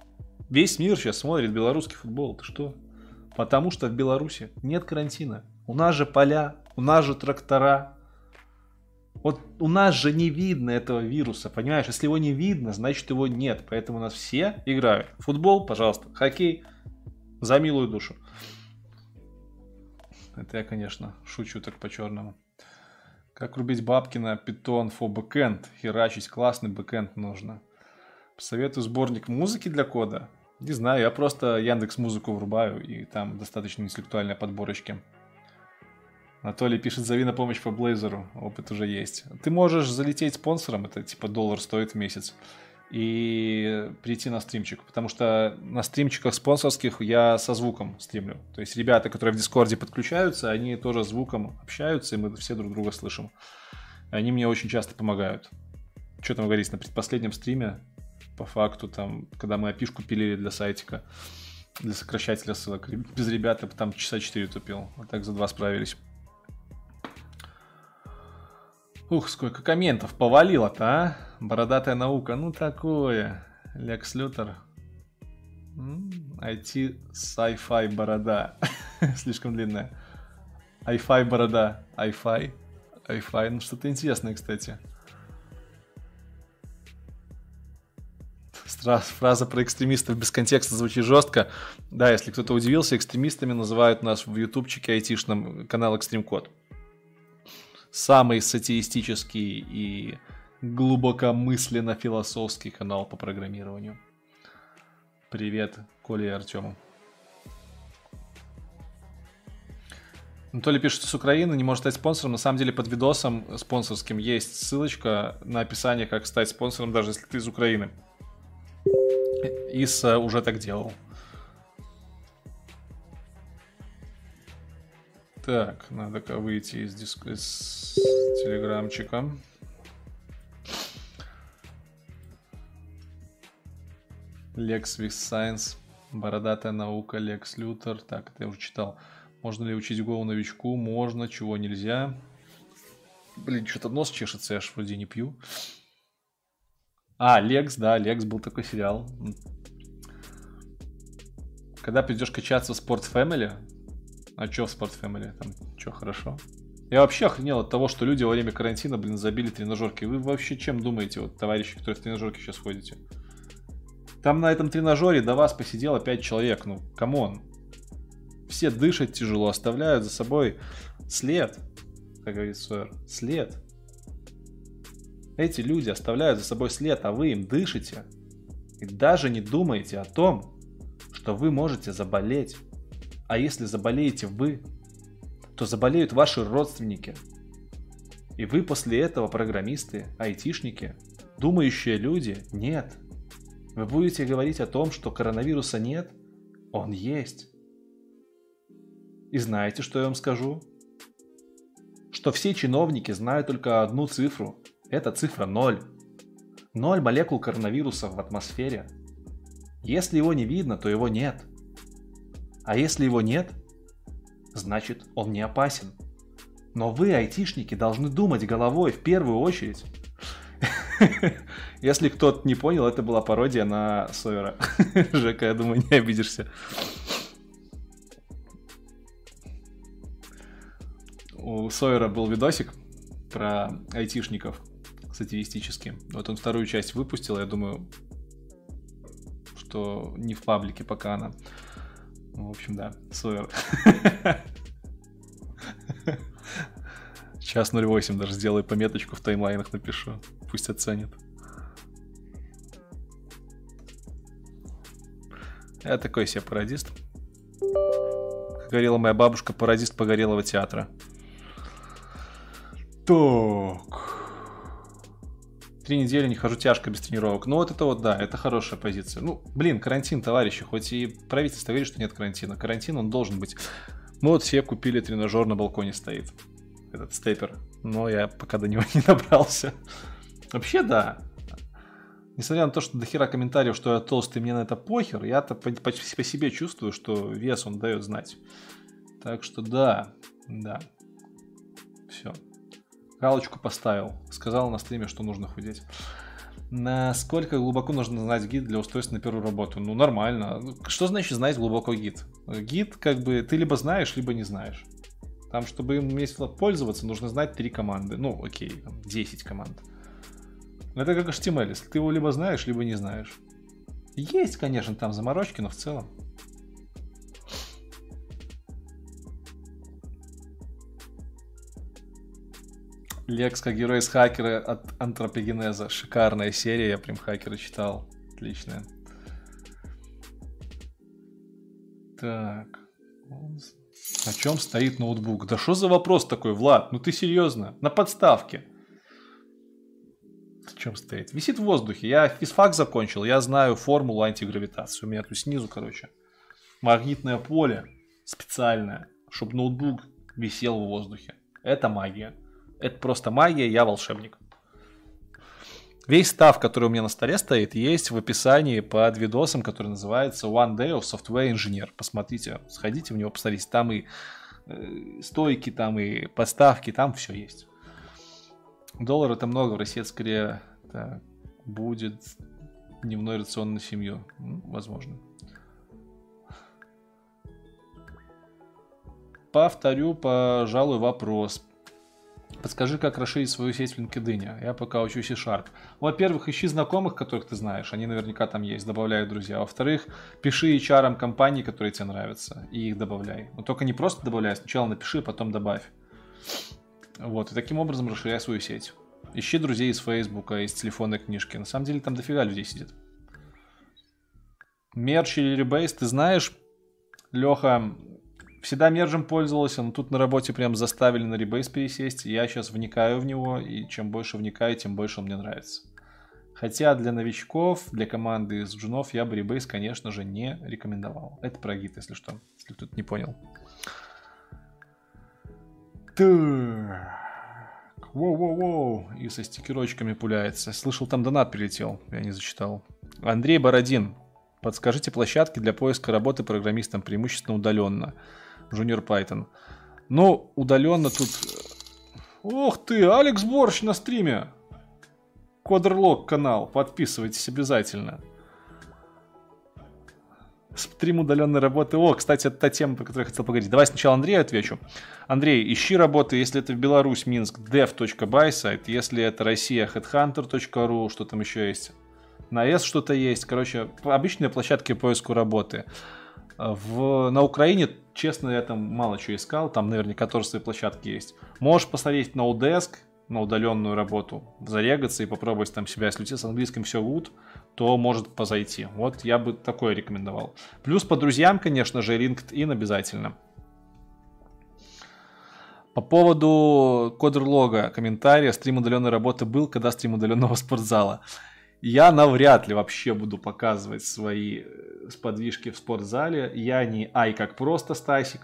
Весь мир сейчас смотрит белорусский футбол. Ты что? Потому что в Беларуси нет карантина. У нас же поля, у нас же трактора. Вот у нас же не видно этого вируса, понимаешь? Если его не видно, значит его нет. Поэтому у нас все играют. Футбол, пожалуйста, хоккей, за милую душу. Это я, конечно, шучу так по-черному. Как рубить бабки на Python for backend? Херачить классный бэкенд нужно. Посоветую сборник музыки для кода. Не знаю, я просто Яндекс музыку врубаю, и там достаточно интеллектуальные подборочки. Анатолий пишет, зови на помощь по Блейзеру. Опыт уже есть. Ты можешь залететь спонсором, это типа доллар стоит в месяц, и прийти на стримчик. Потому что на стримчиках спонсорских я со звуком стримлю. То есть ребята, которые в Дискорде подключаются, они тоже звуком общаются, и мы все друг друга слышим. Они мне очень часто помогают. Что там говорить, на предпоследнем стриме, по факту, там, когда мы опишку пилили для сайтика, для сокращателя ссылок, без ребят я там часа 4 тупил. А так за два справились. Ух, сколько комментов повалило-то, а? Бородатая наука, ну такое. Лекс Лютер. IT sci-fi борода. <laughs> Слишком длинная. i борода. i-fi. i Ну что-то интересное, кстати. Фраза про экстремистов без контекста звучит жестко. Да, если кто-то удивился, экстремистами называют нас в ютубчике айтишном канал Экстрим Код самый сатиистический и глубокомысленно-философский канал по программированию. Привет, Коле и Артему. Анатолий пишет, что с Украины не может стать спонсором. На самом деле под видосом спонсорским есть ссылочка на описание, как стать спонсором, даже если ты из Украины. Иса уже так делал. Так, надо выйти из, диск... из телеграмчика. Lex with Science, Бородатая наука, Лекс Лютер. Так, это я уже читал. Можно ли учить Go новичку? Можно, чего нельзя. Блин, что-то нос чешется, я ж вроде не пью. А, Лекс, да, Лекс был такой сериал. Когда придешь качаться в Sport Family, а чё в Sport Family? Там чё, хорошо? Я вообще охренел от того, что люди во время карантина, блин, забили тренажерки. Вы вообще чем думаете, вот, товарищи, которые в тренажерке сейчас ходите? Там на этом тренажере до вас посидело 5 человек, ну, come on. Все дышат тяжело, оставляют за собой след, как говорит Сойер, след. Эти люди оставляют за собой след, а вы им дышите. И даже не думаете о том, что вы можете заболеть. А если заболеете вы, то заболеют ваши родственники. И вы после этого программисты, айтишники, думающие люди, нет. Вы будете говорить о том, что коронавируса нет, он есть. И знаете, что я вам скажу? Что все чиновники знают только одну цифру. Это цифра 0. 0 молекул коронавируса в атмосфере. Если его не видно, то его нет. А если его нет, значит он не опасен. Но вы, айтишники, должны думать головой в первую очередь. <laughs> Если кто-то не понял, это была пародия на Сойера. <laughs> Жека, я думаю, не обидишься. У Сойера был видосик про айтишников сатиристически. Вот он вторую часть выпустил, я думаю, что не в паблике пока она. В общем, да, супер. Час 08 даже сделаю пометочку в таймлайнах напишу. Пусть оценят. Я такой себе пародист. Как говорила моя бабушка, пародист погорелого театра. Так. Три недели не хожу тяжко без тренировок. Ну вот это вот, да, это хорошая позиция. Ну, блин, карантин, товарищи, хоть и правительство говорит, что нет карантина. Карантин, он должен быть. Мы вот все купили тренажер, на балконе стоит. Этот степер. Но я пока до него <laughs> не добрался. Вообще, да. Несмотря на то, что дохера комментариев, что я толстый, мне на это похер, я-то по, по, по себе чувствую, что вес он дает знать. Так что да, да. Все. Галочку поставил. Сказал на стриме, что нужно худеть. Насколько глубоко нужно знать гид для устройства на первую работу? Ну, нормально. Что значит знать глубоко гид? Гид, как бы, ты либо знаешь, либо не знаешь. Там, чтобы им весело пользоваться, нужно знать три команды. Ну, окей, там, 10 команд. Это как HTML. Если ты его либо знаешь, либо не знаешь. Есть, конечно, там заморочки, но в целом. Лекс как герой из хакера от антропогенеза. Шикарная серия, я прям хакера читал. Отличная. Так. На чем стоит ноутбук? Да что за вопрос такой, Влад? Ну ты серьезно? На подставке. В чем стоит? Висит в воздухе. Я физфак закончил, я знаю формулу антигравитации. У меня тут снизу, короче, магнитное поле специальное, чтобы ноутбук висел в воздухе. Это магия. Это просто магия, я волшебник. Весь став, который у меня на столе стоит, есть в описании под видосом, который называется One Day of Software Engineer. Посмотрите, сходите в него, посмотрите. Там и э, стойки, там и поставки, там все есть. Доллар это много, в России это скорее так, будет дневной рацион на семью. Возможно. Повторю, пожалуй, вопрос. Подскажи, как расширить свою сеть в LinkedIn. Я пока учусь и Sharp. Во-первых, ищи знакомых, которых ты знаешь. Они наверняка там есть, добавляй друзья. Во-вторых, пиши HR компании, которые тебе нравятся, и их добавляй. Но только не просто добавляй, сначала напиши, потом добавь. Вот, и таким образом расширяй свою сеть. Ищи друзей из Фейсбука, из телефонной книжки. На самом деле там дофига людей сидит. Мерч или ребейс, ты знаешь, Леха, всегда мержем пользовался, но тут на работе прям заставили на ребейс пересесть. Я сейчас вникаю в него, и чем больше вникаю, тем больше он мне нравится. Хотя для новичков, для команды из джунов я бы ребейс, конечно же, не рекомендовал. Это про гид, если что, если кто-то не понял. Так. Воу-воу-воу. И со стикерочками пуляется. Слышал, там донат прилетел. Я не зачитал. Андрей Бородин. Подскажите площадки для поиска работы программистом преимущественно удаленно. Junior Python. Ну, удаленно тут... Ох ты, Алекс Борщ на стриме. Квадрлог канал. Подписывайтесь обязательно. Стрим удаленной работы. О, кстати, это та тема, по которой я хотел поговорить. Давай сначала Андрею отвечу. Андрей, ищи работы, если это в Беларусь, Минск, dev.by сайт, если это Россия, headhunter.ru, что там еще есть. На S что-то есть. Короче, обычные площадки поиску работы. В, на Украине, честно, я там мало чего искал. Там наверняка тоже свои площадки есть. Можешь посмотреть на Udesk, на удаленную работу, зарегаться и попробовать там себя. Если у тебя с английским все good, то может позайти. Вот я бы такое рекомендовал. Плюс по друзьям, конечно же, LinkedIn обязательно. По поводу кодерлога комментария, стрим удаленной работы был, когда стрим удаленного <laughs> спортзала. Я навряд ли вообще буду показывать свои э, сподвижки в спортзале. Я не ай как просто Стасик.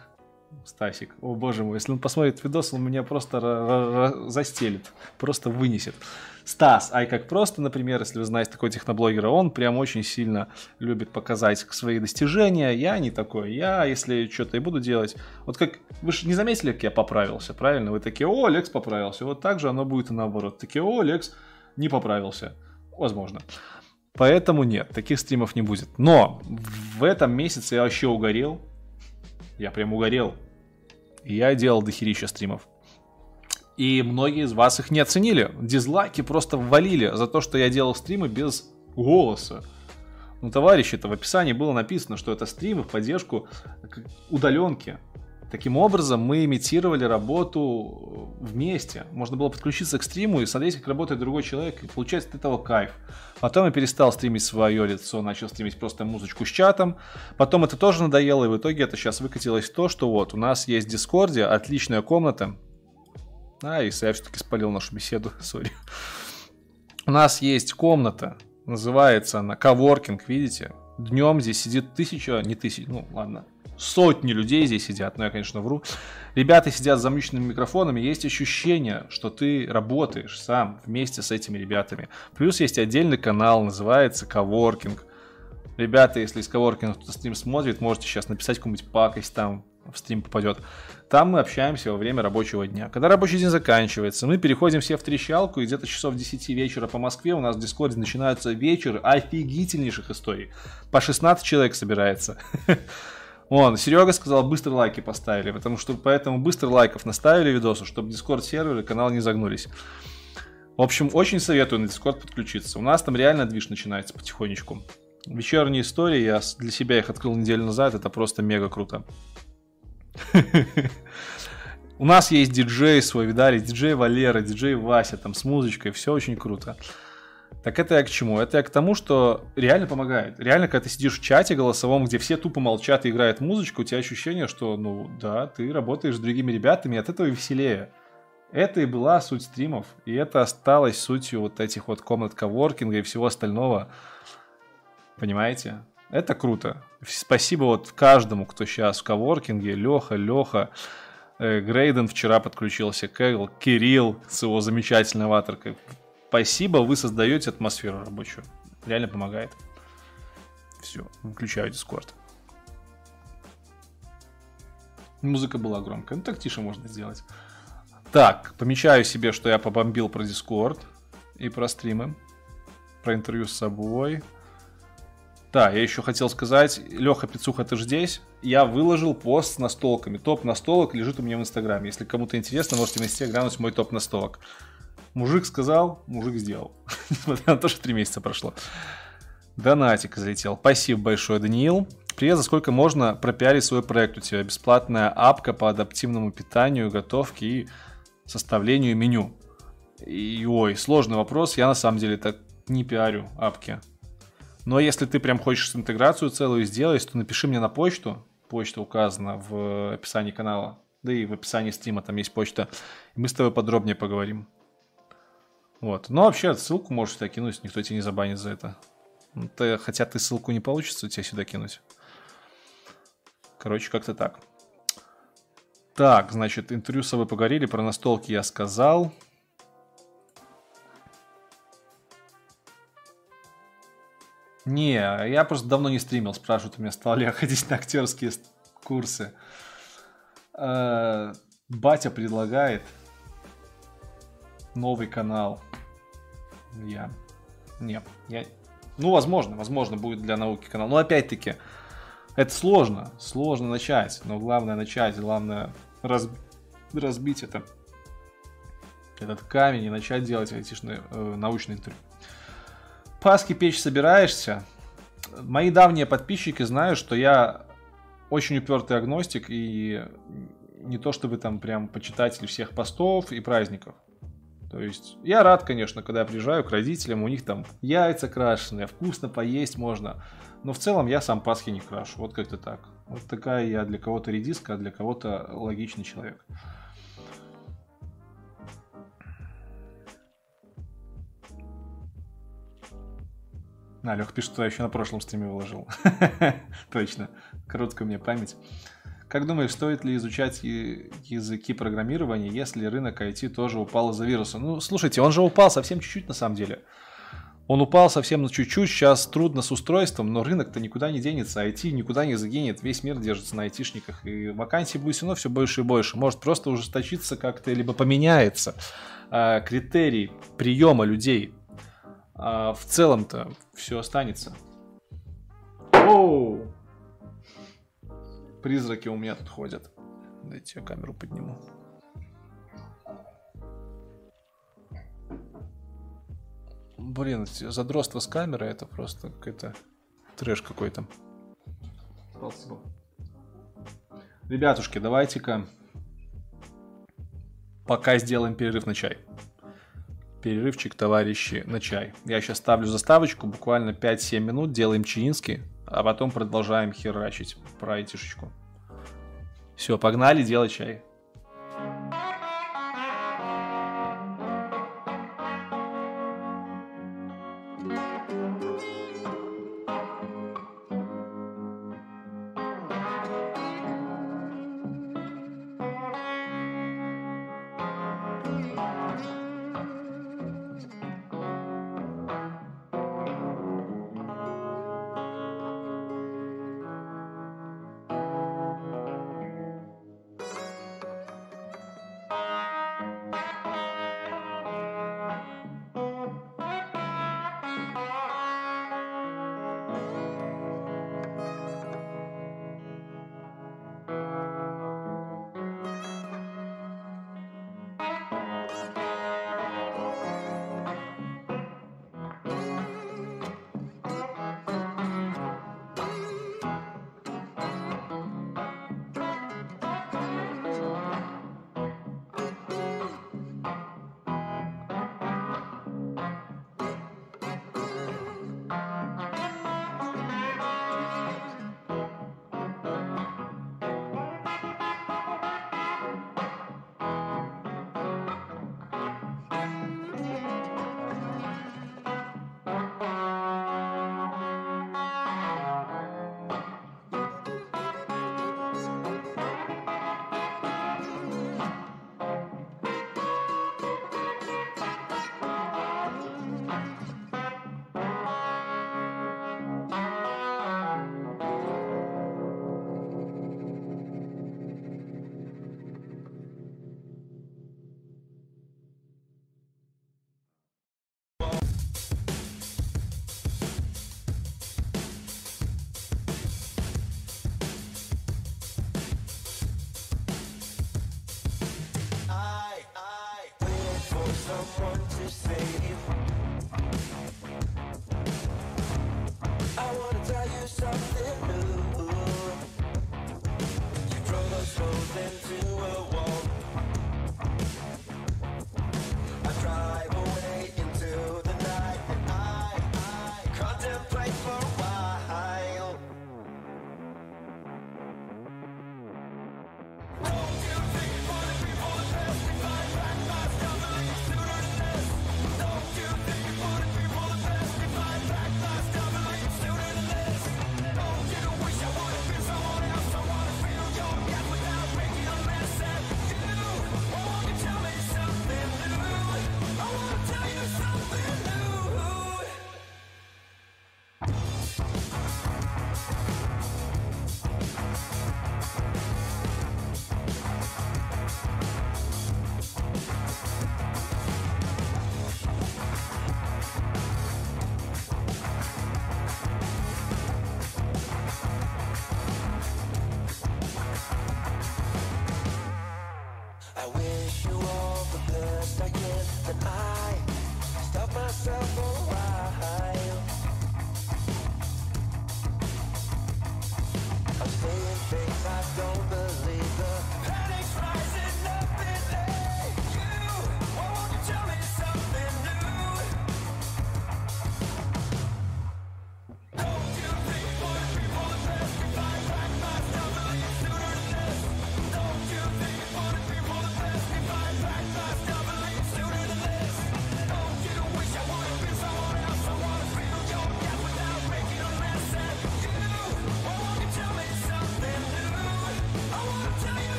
Стасик, о боже мой, если он посмотрит видос, он меня просто застелит, просто вынесет. Стас, ай как просто, например, если вы знаете такого техноблогера, он прям очень сильно любит показать свои достижения. Я не такой. Я, если что-то и буду делать, вот как вы же не заметили, как я поправился, правильно? Вы такие, о, Лекс поправился. Вот так же оно будет и наоборот. Такие, о, Лекс не поправился. Возможно. Поэтому нет, таких стримов не будет. Но в этом месяце я вообще угорел. Я прям угорел. Я делал дохерища стримов. И многие из вас их не оценили. Дизлайки просто ввалили за то, что я делал стримы без голоса. Ну, товарищи, это в описании было написано, что это стримы в поддержку удаленки. Таким образом, мы имитировали работу вместе. Можно было подключиться к стриму и смотреть, как работает другой человек, и получать от этого кайф. Потом я перестал стримить свое лицо, начал стримить просто музычку с чатом. Потом это тоже надоело, и в итоге это сейчас выкатилось то, что вот у нас есть в Дискорде отличная комната, а, и я все-таки спалил нашу беседу, <laughs> сори. У нас есть комната, называется она коворкинг, видите? Днем здесь сидит тысяча, не тысяча, ну ладно, сотни людей здесь сидят, но я, конечно, вру. Ребята сидят с замьюченными микрофонами, есть ощущение, что ты работаешь сам вместе с этими ребятами. Плюс есть отдельный канал, называется Коворкинг. Ребята, если из Коворкинга кто-то стрим смотрит, можете сейчас написать какую-нибудь пакость там, в стрим попадет. Там мы общаемся во время рабочего дня. Когда рабочий день заканчивается, мы переходим все в трещалку, и где-то часов 10 вечера по Москве у нас в Дискорде начинаются вечер офигительнейших историй. По 16 человек собирается. <laughs> Вон, Серега сказал, быстро лайки поставили, потому что поэтому быстро лайков наставили видосу, чтобы Discord серверы канал не загнулись. В общем, очень советую на Discord подключиться. У нас там реально движ начинается потихонечку. Вечерние истории, я для себя их открыл неделю назад, это просто мега круто. <laughs> У нас есть диджей свой, видали, диджей Валера, диджей Вася, там с музычкой, все очень круто. Так это я к чему? Это я к тому, что реально помогает. Реально, когда ты сидишь в чате голосовом, где все тупо молчат и играет музычка, у тебя ощущение, что, ну да, ты работаешь с другими ребятами, и от этого веселее. Это и была суть стримов, и это осталось сутью вот этих вот комнат коворкинга и всего остального. Понимаете? Это круто. Спасибо вот каждому, кто сейчас в коворкинге. Леха, Леха, э, Грейден вчера подключился, Кэгл, Кирилл с его замечательной аватаркой. Спасибо, вы создаете атмосферу рабочую. Реально помогает. Все, выключаю Дискорд. Музыка была громкая. Ну так тише можно сделать. Так, помечаю себе, что я побомбил про Дискорд и про стримы, про интервью с собой. Да, я еще хотел сказать, Леха Пицуха, ты же здесь? Я выложил пост с настолками. Топ настолок лежит у меня в Инстаграме. Если кому-то интересно, можете Инстаграме глянуть мой топ настолок. Мужик сказал, мужик сделал. <laughs> Несмотря на то, что три месяца прошло. Донатик залетел. Спасибо большое, Даниил. Привет, за сколько можно пропиарить свой проект у тебя? Бесплатная апка по адаптивному питанию, готовке и составлению меню. И, ой, сложный вопрос. Я на самом деле так не пиарю апки. Но если ты прям хочешь интеграцию целую сделать, то напиши мне на почту. Почта указана в описании канала. Да и в описании стрима там есть почта. Мы с тобой подробнее поговорим. Вот. Но вообще ссылку можешь сюда кинуть, никто тебя не забанит за это. Ты, хотя ты ссылку не получится тебя сюда кинуть. Короче, как-то так. Так, значит, интервью с собой поговорили, про настолки я сказал. Не, я просто давно не стримил, спрашивают у меня, стал ли <laughs> ходить на актерские курсы. Э, батя предлагает новый канал. Я... Не, я... Ну, возможно, возможно, будет для науки канал. Но опять-таки, это сложно, сложно начать. Но главное начать, главное раз, разбить это, этот камень и начать делать айтишные, э, научные интервью. Паски печь собираешься? Мои давние подписчики знают, что я очень упертый агностик и не то чтобы там прям почитатель всех постов и праздников. То есть я рад, конечно, когда я приезжаю к родителям, у них там яйца крашеные, вкусно поесть можно. Но в целом я сам Пасхи не крашу. Вот как-то так. Вот такая я для кого-то редиска, а для кого-то логичный человек. А, Лех пишет, что я еще на прошлом стриме выложил. <laughs> Точно. Короткая у меня память. Как думаешь, стоит ли изучать языки программирования, если рынок IT тоже упал из-за вируса? Ну, слушайте, он же упал совсем чуть-чуть на самом деле. Он упал совсем на чуть-чуть, сейчас трудно с устройством, но рынок-то никуда не денется, IT никуда не загинет, весь мир держится на айтишниках, и вакансий будет все равно все больше и больше. Может просто ужесточиться как-то, либо поменяется э, критерий приема людей. А в целом-то все останется. Оу! Призраки у меня тут ходят. Дайте я камеру подниму. Блин, задротство с камерой это просто какой-то трэш какой-то. Спасибо. Ребятушки, давайте-ка пока сделаем перерыв на чай. Перерывчик, товарищи, на чай. Я сейчас ставлю заставочку, буквально 5-7 минут, делаем чаинский, а потом продолжаем херачить про айтишечку. Все, погнали делать чай.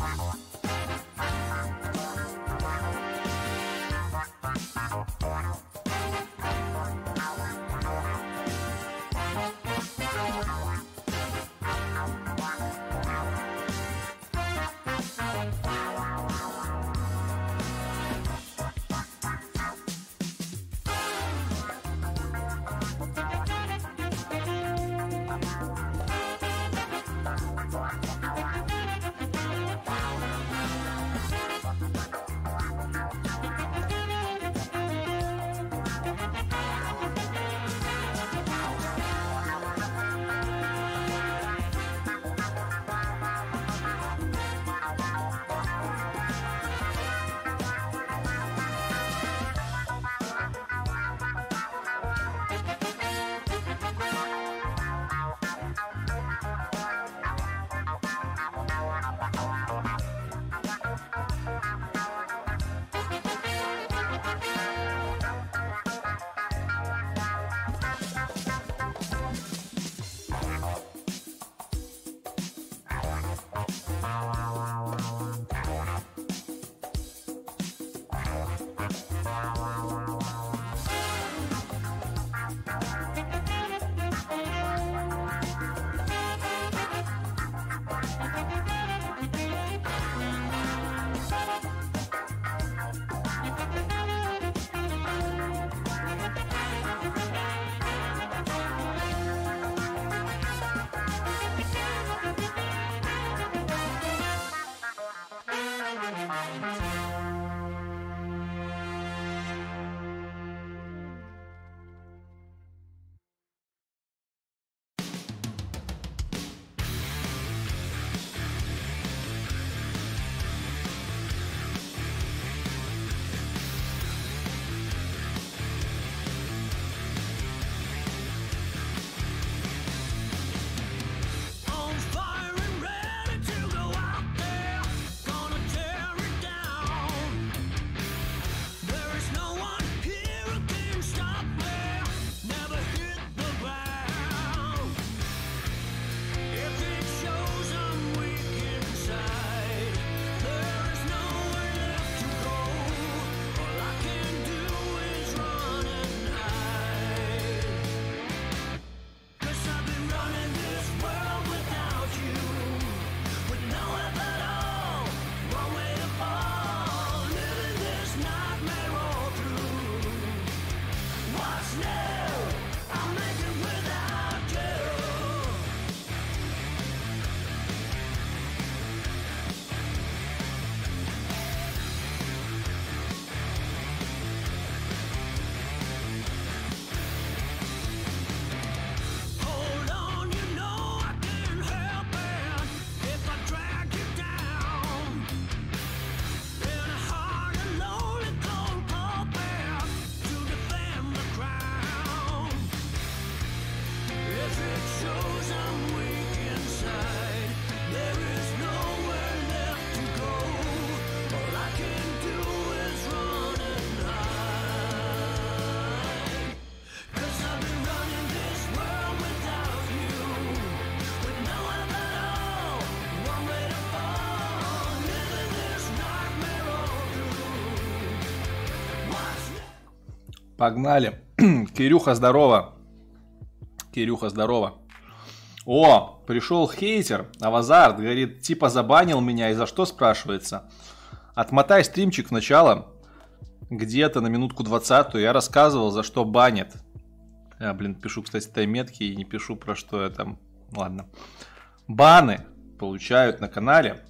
Bye. Погнали. <clears throat> Кирюха, здорово. Кирюха, здорово. О, пришел хейтер. Авазард говорит, типа забанил меня и за что спрашивается. Отмотай стримчик в начало. Где-то на минутку 20 я рассказывал, за что банят. Я, блин, пишу, кстати, тайметки и не пишу про что я там. Ладно. Баны получают на канале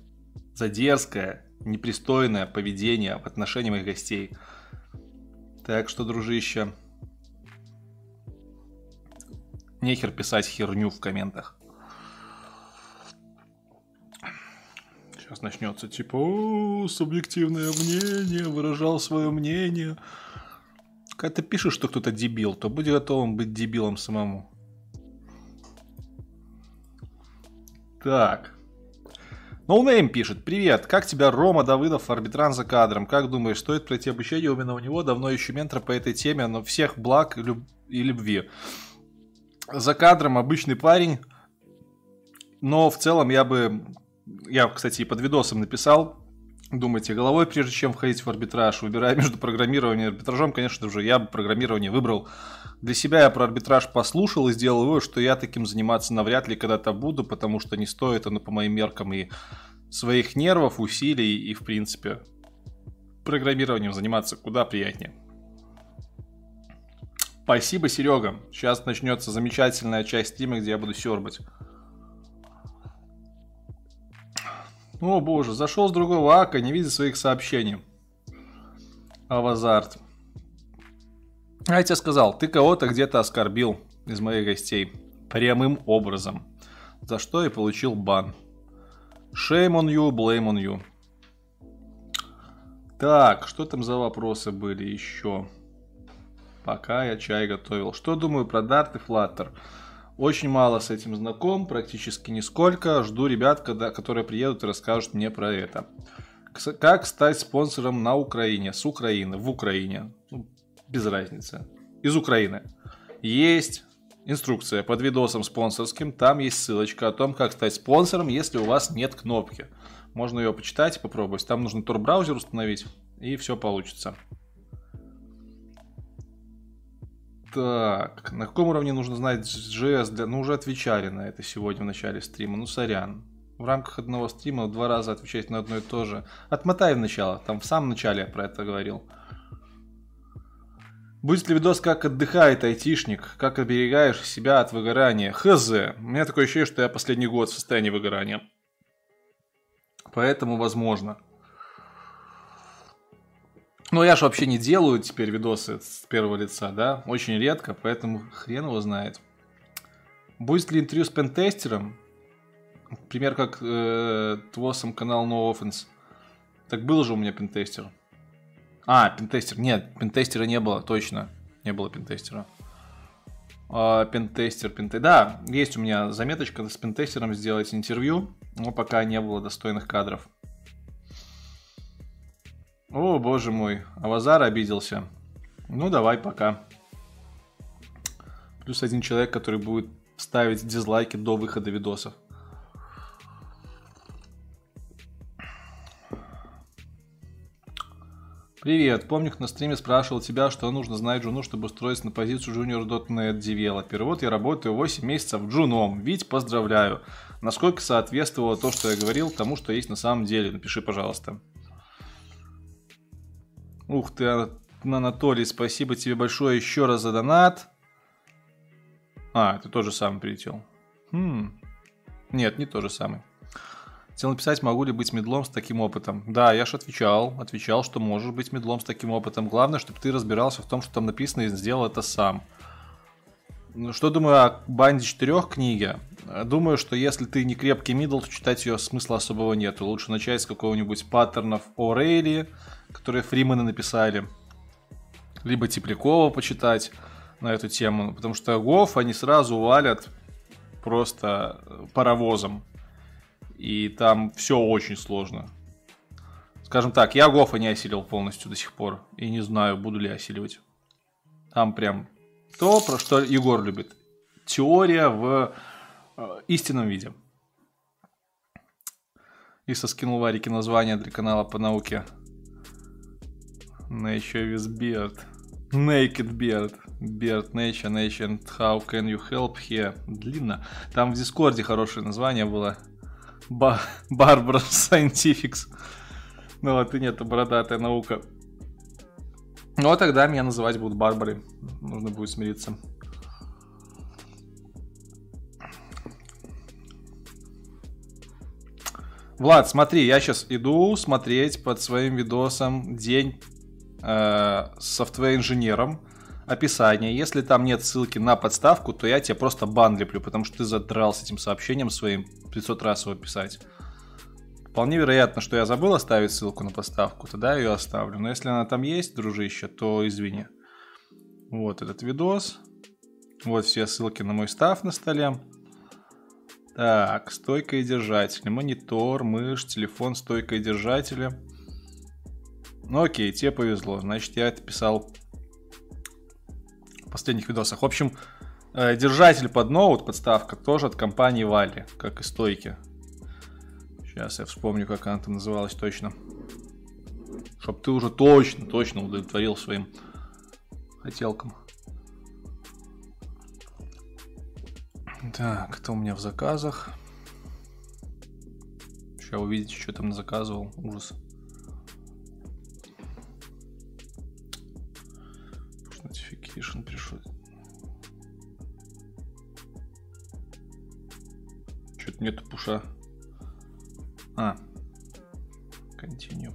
за дерзкое, непристойное поведение в отношении моих гостей. Так что, дружище, нехер писать херню в комментах. Сейчас начнется типа, «О, субъективное мнение, выражал свое мнение. Когда ты пишешь, что кто-то дебил, то будь готовым быть дебилом самому. Так. Noname пишет. Привет, как тебя Рома Давыдов, арбитраж за кадром? Как думаешь, стоит пройти обучение именно у него? Давно ищу ментора по этой теме, но всех благ и любви. За кадром обычный парень, но в целом я бы... Я, кстати, и под видосом написал. Думайте головой, прежде чем входить в арбитраж. Выбирая между программированием и арбитражом, конечно же, я бы программирование выбрал. Для себя я про арбитраж послушал и сделал вывод, что я таким заниматься навряд ли когда-то буду, потому что не стоит оно по моим меркам и своих нервов, усилий и, в принципе, программированием заниматься куда приятнее. Спасибо, Серега. Сейчас начнется замечательная часть стрима, где я буду сербать. О боже, зашел с другого ака, не видя своих сообщений. Авазарт. А я тебе сказал, ты кого-то где-то оскорбил из моих гостей. Прямым образом. За что и получил бан. Shame on you, blame on you. Так, что там за вопросы были еще? Пока я чай готовил. Что думаю про Dart и Flutter? Очень мало с этим знаком, практически нисколько. Жду ребят, когда, которые приедут и расскажут мне про это. Как стать спонсором на Украине? С Украины, в Украине. Ну, без разницы. Из Украины. Есть инструкция под видосом спонсорским. Там есть ссылочка о том, как стать спонсором, если у вас нет кнопки. Можно ее почитать и попробовать. Там нужно Tor-браузер установить, и все получится. Так, на каком уровне нужно знать JS? Для... Ну, уже отвечали на это сегодня в начале стрима. Ну, сорян. В рамках одного стрима два раза отвечать на одно и то же. Отмотай в начало. Там в самом начале я про это говорил. Будет ли видос, как отдыхает айтишник? Как оберегаешь себя от выгорания? Хз. У меня такое ощущение, что я последний год в состоянии выгорания. Поэтому возможно. Но я же вообще не делаю теперь видосы с первого лица, да? Очень редко, поэтому хрен его знает. Будет ли интервью с пентестером? Пример как э, твосом канал No Offense. Так был же у меня пентестер. А, пентестер. Нет, пентестера не было, точно. Не было пентестера. А, пентестер, пентестер. Да, есть у меня заметочка с пентестером сделать интервью, но пока не было достойных кадров. О, боже мой, Авазар обиделся. Ну, давай, пока. Плюс один человек, который будет ставить дизлайки до выхода видосов. Привет, помню, на стриме спрашивал тебя, что нужно знать Джуну, чтобы устроиться на позицию Junior.NET Developer. Вот я работаю 8 месяцев Джуном. Вить, поздравляю. Насколько соответствовало то, что я говорил, тому, что есть на самом деле? Напиши, пожалуйста. Ух ты, Ан- Анатолий, спасибо тебе большое еще раз за донат. А, ты тоже сам прилетел. Хм. Нет, не то же самый. Хотел написать, могу ли быть middle ом с таким опытом. Да, я же отвечал, отвечал, что можешь быть middle ом с таким опытом. Главное, чтобы ты разбирался в том, что там написано, и сделал это сам. Ну, что думаю о банде четырех книге? Думаю, что если ты не крепкий middle, то читать ее смысла особого нету. Лучше начать с какого-нибудь паттернов О'Рейли, которые Фримены написали. Либо Теплякова почитать на эту тему. Потому что Гоф они сразу валят просто паровозом. И там все очень сложно. Скажем так, я Гофа не осилил полностью до сих пор. И не знаю, буду ли осиливать. Там прям то, про что Егор любит. Теория в э, истинном виде. И соскинул Варике название для канала по науке. На еще Визберт. Naked Beard. Beard Nation, Nation, how can you help here? Длинно. Там в Дискорде хорошее название было. Ба- Barbarous Scientifics. Ну вот и нет, бородатая наука. Ну а тогда меня называть будут Барбарой. Нужно будет смириться. Влад, смотри, я сейчас иду смотреть под своим видосом день э, софтвер-инженером описание. Если там нет ссылки на подставку, то я тебе просто бан леплю, потому что ты задрал с этим сообщением своим 500 раз его писать. Вполне вероятно, что я забыл оставить ссылку на подставку, тогда я ее оставлю. Но если она там есть, дружище, то извини. Вот этот видос. Вот все ссылки на мой став на столе. Так, стойка и держатели. Монитор, мышь, телефон, стойка и держатели. Ну окей, тебе повезло. Значит, я это писал в последних видосах. В общем, э, держатель под ноут, подставка, тоже от компании Вали, как и стойки. Сейчас я вспомню, как она там называлась точно. Чтоб ты уже точно, точно удовлетворил своим хотелкам. Так, кто у меня в заказах? Сейчас увидите, что там заказывал. Ужас. Notification пришел. Что-то нету пуша. А. Continue.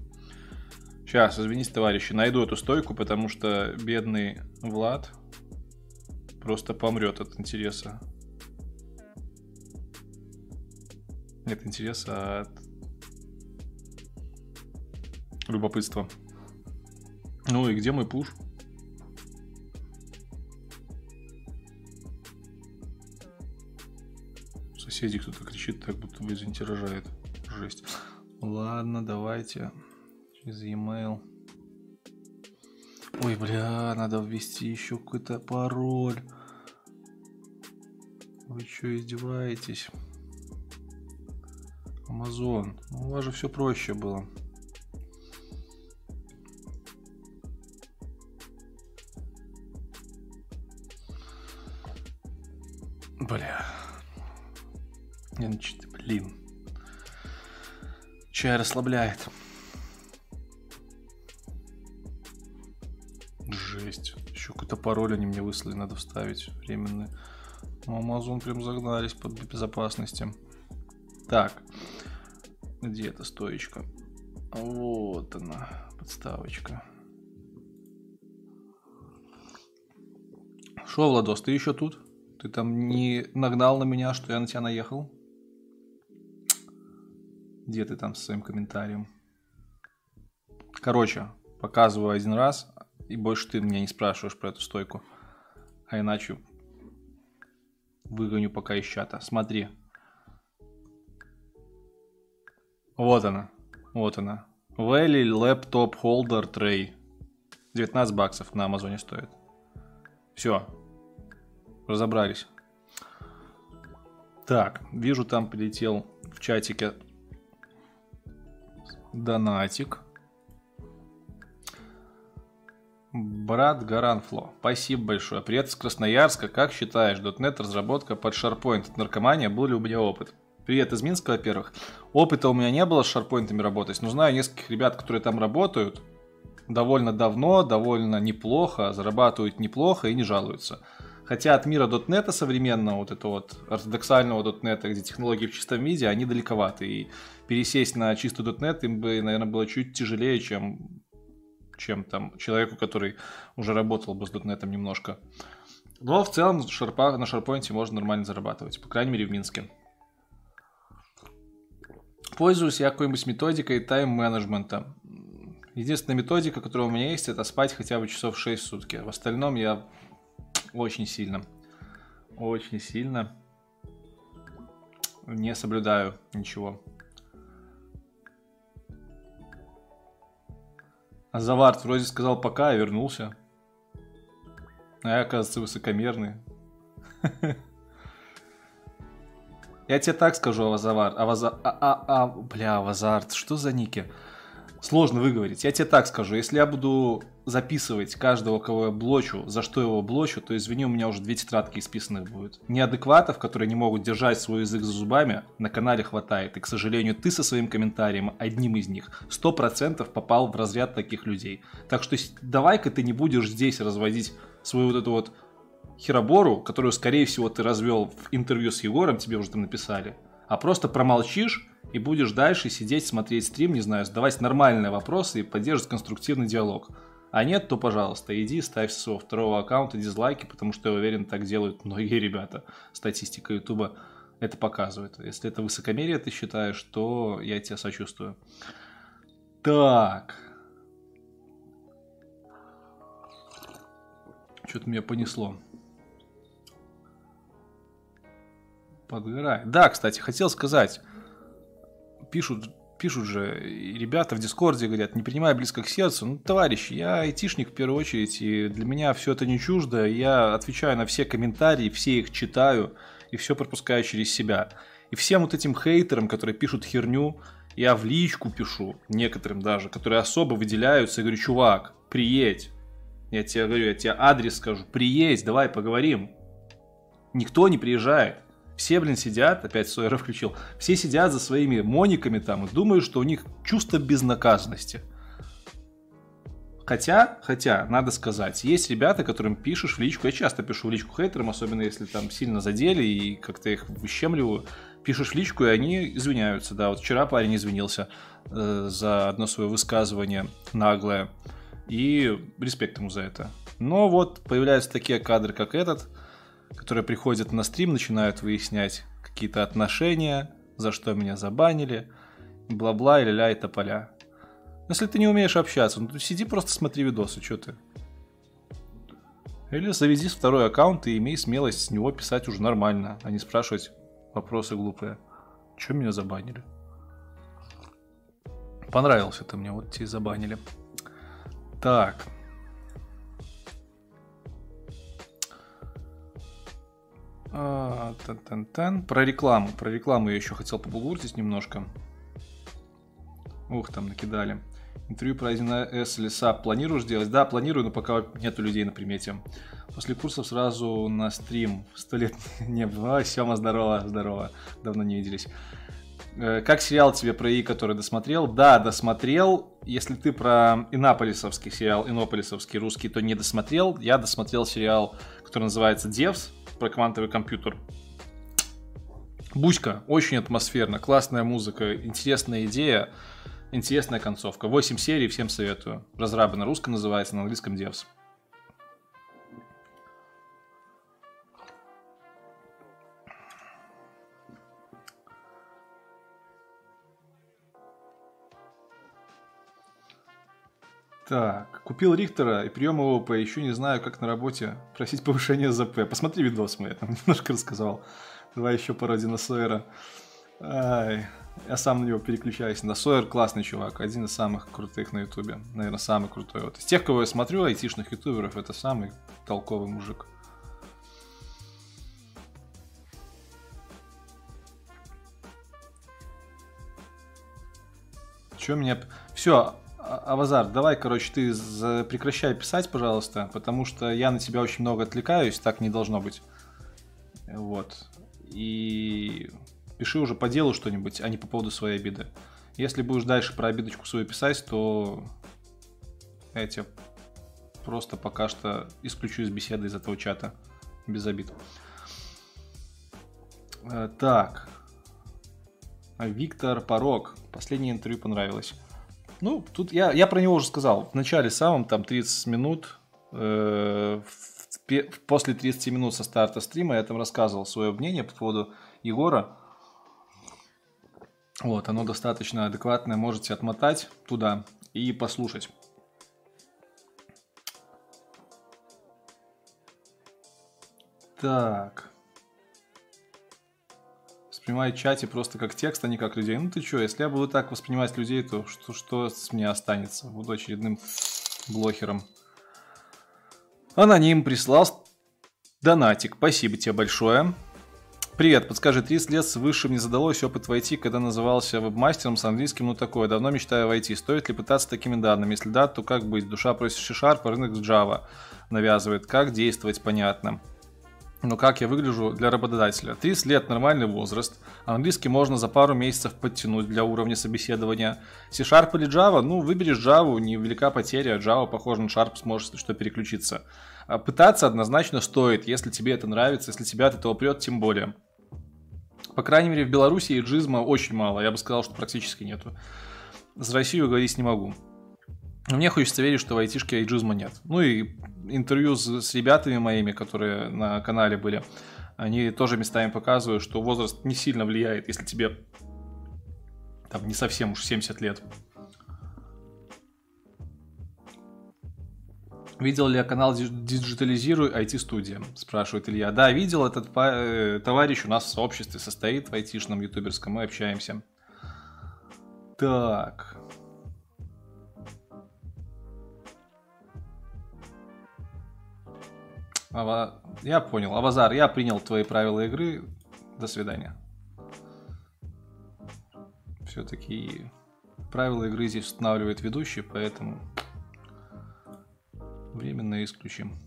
Сейчас, извините, товарищи, найду эту стойку, потому что бедный Влад просто помрет от интереса. Нет интереса, а от любопытства. Ну и где мой пуш? Соседи кто-то кричит, так будто бы извините. Жесть. Ладно, давайте через e-mail. Ой, бля, надо ввести еще какой-то пароль. Вы что, издеваетесь? Amazon. Ну, у вас же все проще было. Бля. Не, ну блин. Чай расслабляет. Жесть. Еще какой-то пароль они мне выслали, надо вставить временный. Ну, Amazon прям загнались под безопасности. Так. Где эта стоечка? Вот она, подставочка. Шо, Владос, ты еще тут? Ты там не нагнал на меня, что я на тебя наехал? Где ты там со своим комментарием? Короче, показываю один раз, и больше ты меня не спрашиваешь про эту стойку. А иначе выгоню пока из чата. Смотри. Вот она. Вот она. Valley Laptop Holder Tray. 19 баксов на Амазоне стоит. Все. Разобрались. Так, вижу, там прилетел в чатике донатик. Брат Гаранфло, спасибо большое. Привет из Красноярска. Как считаешь, .NET разработка под SharePoint наркомания? Был ли у меня опыт? Привет из Минска, во-первых. Опыта у меня не было с SharePoint работать, но знаю нескольких ребят, которые там работают довольно давно, довольно неплохо, зарабатывают неплохо и не жалуются. Хотя от мира .NET современного, вот этого вот ортодоксального .NET, где технологии в чистом виде, они далековаты. И пересесть на чистый .NET им бы, наверное, было чуть тяжелее, чем, чем там человеку, который уже работал бы с .NET немножко. Но в целом шарпа, на SharePoint можно нормально зарабатывать, по крайней мере в Минске. Пользуюсь я какой-нибудь методикой тайм-менеджмента. Единственная методика, которая у меня есть, это спать хотя бы часов 6 в сутки. В остальном я очень сильно, очень сильно не соблюдаю ничего. Завард вроде сказал пока и вернулся. А я, оказывается, высокомерный. <laughs> Я тебе так скажу, Авазавар. Аваза... А, а, а, бля, Авазард, что за ники? Сложно выговорить. Я тебе так скажу, если я буду записывать каждого, кого я блочу, за что его блочу, то извини, у меня уже две тетрадки исписанных будет. Неадекватов, которые не могут держать свой язык за зубами, на канале хватает. И, к сожалению, ты со своим комментарием, одним из них, сто процентов попал в разряд таких людей. Так что давай-ка ты не будешь здесь разводить свою вот эту вот херобору, которую, скорее всего, ты развел в интервью с Егором, тебе уже там написали, а просто промолчишь и будешь дальше сидеть, смотреть стрим, не знаю, задавать нормальные вопросы и поддерживать конструктивный диалог. А нет, то, пожалуйста, иди, ставь со своего второго аккаунта дизлайки, потому что я уверен, так делают многие ребята. Статистика Ютуба это показывает. Если это высокомерие ты считаешь, то я тебя сочувствую. Так. Что-то меня понесло. Подгорает. Да, кстати, хотел сказать. Пишут, пишут же ребята в Дискорде, говорят, не принимай близко к сердцу. Ну, товарищи, я айтишник в первую очередь, и для меня все это не чуждо. Я отвечаю на все комментарии, все их читаю, и все пропускаю через себя. И всем вот этим хейтерам, которые пишут херню, я в личку пишу, некоторым даже, которые особо выделяются, и говорю, чувак, приедь. Я тебе говорю, я тебе адрес скажу, приедь, давай поговорим. Никто не приезжает. Все, блин, сидят, опять Сойера включил, все сидят за своими мониками там и думают, что у них чувство безнаказанности. Хотя, хотя, надо сказать, есть ребята, которым пишешь в личку, я часто пишу в личку хейтерам, особенно если там сильно задели и как-то их выщемливаю, пишешь в личку, и они извиняются, да, вот вчера парень извинился э, за одно свое высказывание наглое, и респект ему за это. Но вот появляются такие кадры, как этот, которые приходят на стрим, начинают выяснять какие-то отношения, за что меня забанили, бла-бла, и ля и тополя. Если ты не умеешь общаться, ну сиди просто смотри видосы, что ты. Или заведи второй аккаунт и имей смелость с него писать уже нормально, а не спрашивать вопросы глупые. Че меня забанили? Понравился ты мне, вот тебе забанили. Так. А, тан-тан-тан. Про рекламу. Про рекламу я еще хотел побулгуртить немножко. Ух, там накидали. Интервью про 1С леса планируешь делать? Да, планирую, но пока нету людей на примете. После курсов сразу на стрим. Сто лет <laughs> не было. Сема, здорово, здорово. Давно не виделись. Э, Как сериал тебе про И, который досмотрел? Да, досмотрел. Если ты про Иннополисовский сериал, Иннополисовский русский, то не досмотрел. Я досмотрел сериал, который называется Девс, про квантовый компьютер. Буська, очень атмосферно, классная музыка, интересная идея, интересная концовка. 8 серий, всем советую. Разрабы на русском называется, на английском Девс. Так, купил Рихтера и прием по еще не знаю, как на работе просить повышение ЗП. Посмотри видос мой, я там <laughs> немножко рассказал. Давай еще на Сойера. Ай, я сам на него переключаюсь. На Сойер классный чувак, один из самых крутых на ютубе. Наверное, самый крутой. Вот из тех, кого я смотрю, айтишных ютуберов, это самый толковый мужик. Че меня... Все, Авазар, давай, короче, ты прекращай писать, пожалуйста, потому что я на тебя очень много отвлекаюсь, так не должно быть. Вот. И пиши уже по делу что-нибудь, а не по поводу своей обиды. Если будешь дальше про обидочку свою писать, то я тебя просто пока что исключу из беседы из этого чата. Без обид. Э, Так. А Виктор Порог. Последнее интервью понравилось. Ну, тут я, я про него уже сказал. В начале самом, там 30 минут, э, в после 30 минут со старта стрима я там рассказывал свое мнение по поводу Егора. Вот, оно достаточно адекватное, можете отмотать туда и послушать. Так. Воспринимать чате просто как текст, а не как людей. Ну ты чё, если я буду так воспринимать людей, то что, что с меня останется? Буду очередным блохером. Аноним прислал донатик. Спасибо тебе большое. Привет, подскажи, 30 лет с высшим не задалось, опыт в IT, когда назывался веб-мастером с английским, ну такое, давно мечтаю войти. Стоит ли пытаться такими данными? Если да, то как быть? Душа просит C-Sharp, рынок Java навязывает. Как действовать, понятно. Но как я выгляжу для работодателя? 30 лет нормальный возраст. Английский можно за пару месяцев подтянуть для уровня собеседования. C-Sharp или Java? Ну, выберешь Java, невелика потеря. Java, похоже на Sharp, если что, переключиться. А Пытаться однозначно стоит, если тебе это нравится, если тебя от этого прет, тем более. По крайней мере, в Беларуси иджизма очень мало. Я бы сказал, что практически нету. За Россию говорить не могу. Но Мне хочется верить, что в айтишке эйджизма нет. Ну и интервью с, с ребятами моими, которые на канале были, они тоже местами показывают, что возраст не сильно влияет, если тебе там не совсем уж 70 лет. Видел ли я канал Ди- Диджитализируй IT-студия? Спрашивает Илья. Да, видел. Этот э, товарищ у нас в сообществе состоит в айтишном ютуберском. Мы общаемся. Так. Ава- Я понял. Авазар, я принял твои правила игры. До свидания. Все-таки правила игры здесь устанавливает ведущий, поэтому временно исключим.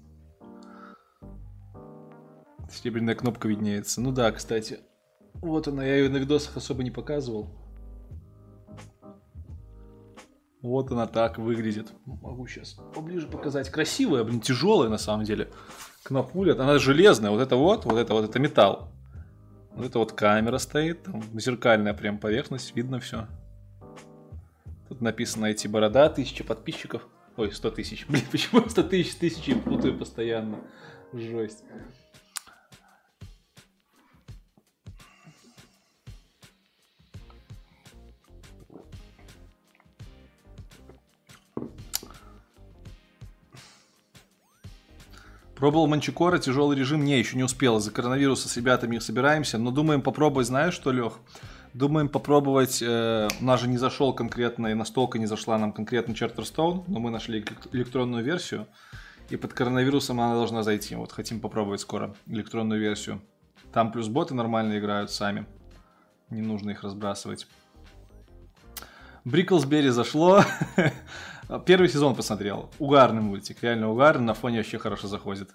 Серебряная кнопка виднеется. Ну да, кстати. Вот она, я ее на видосах особо не показывал. Вот она так выглядит. Могу сейчас поближе показать. Красивая, блин, тяжелая на самом деле. Кнопуля, она железная. Вот это вот, вот это вот, это металл. Вот это вот камера стоит, там зеркальная прям поверхность, видно все. Тут написано эти борода, тысяча подписчиков. Ой, 100 тысяч. <laughs> Блин, почему 100 тысяч, тысячи путаю постоянно. Жесть. Пробовал Манчикора, тяжелый режим, не, еще не успел. Из-за коронавируса с ребятами собираемся, но думаем попробовать, знаешь что, Лех? Думаем попробовать, э, у нас же не зашел конкретно, и настолько не зашла нам конкретно Charterstone, но мы нашли элек- электронную версию, и под коронавирусом она должна зайти. Вот хотим попробовать скоро электронную версию. Там плюс боты нормально играют сами, не нужно их разбрасывать. Бриклсбери зашло. <laughs> Первый сезон посмотрел. Угарный мультик, реально угарный, на фоне вообще хорошо заходит.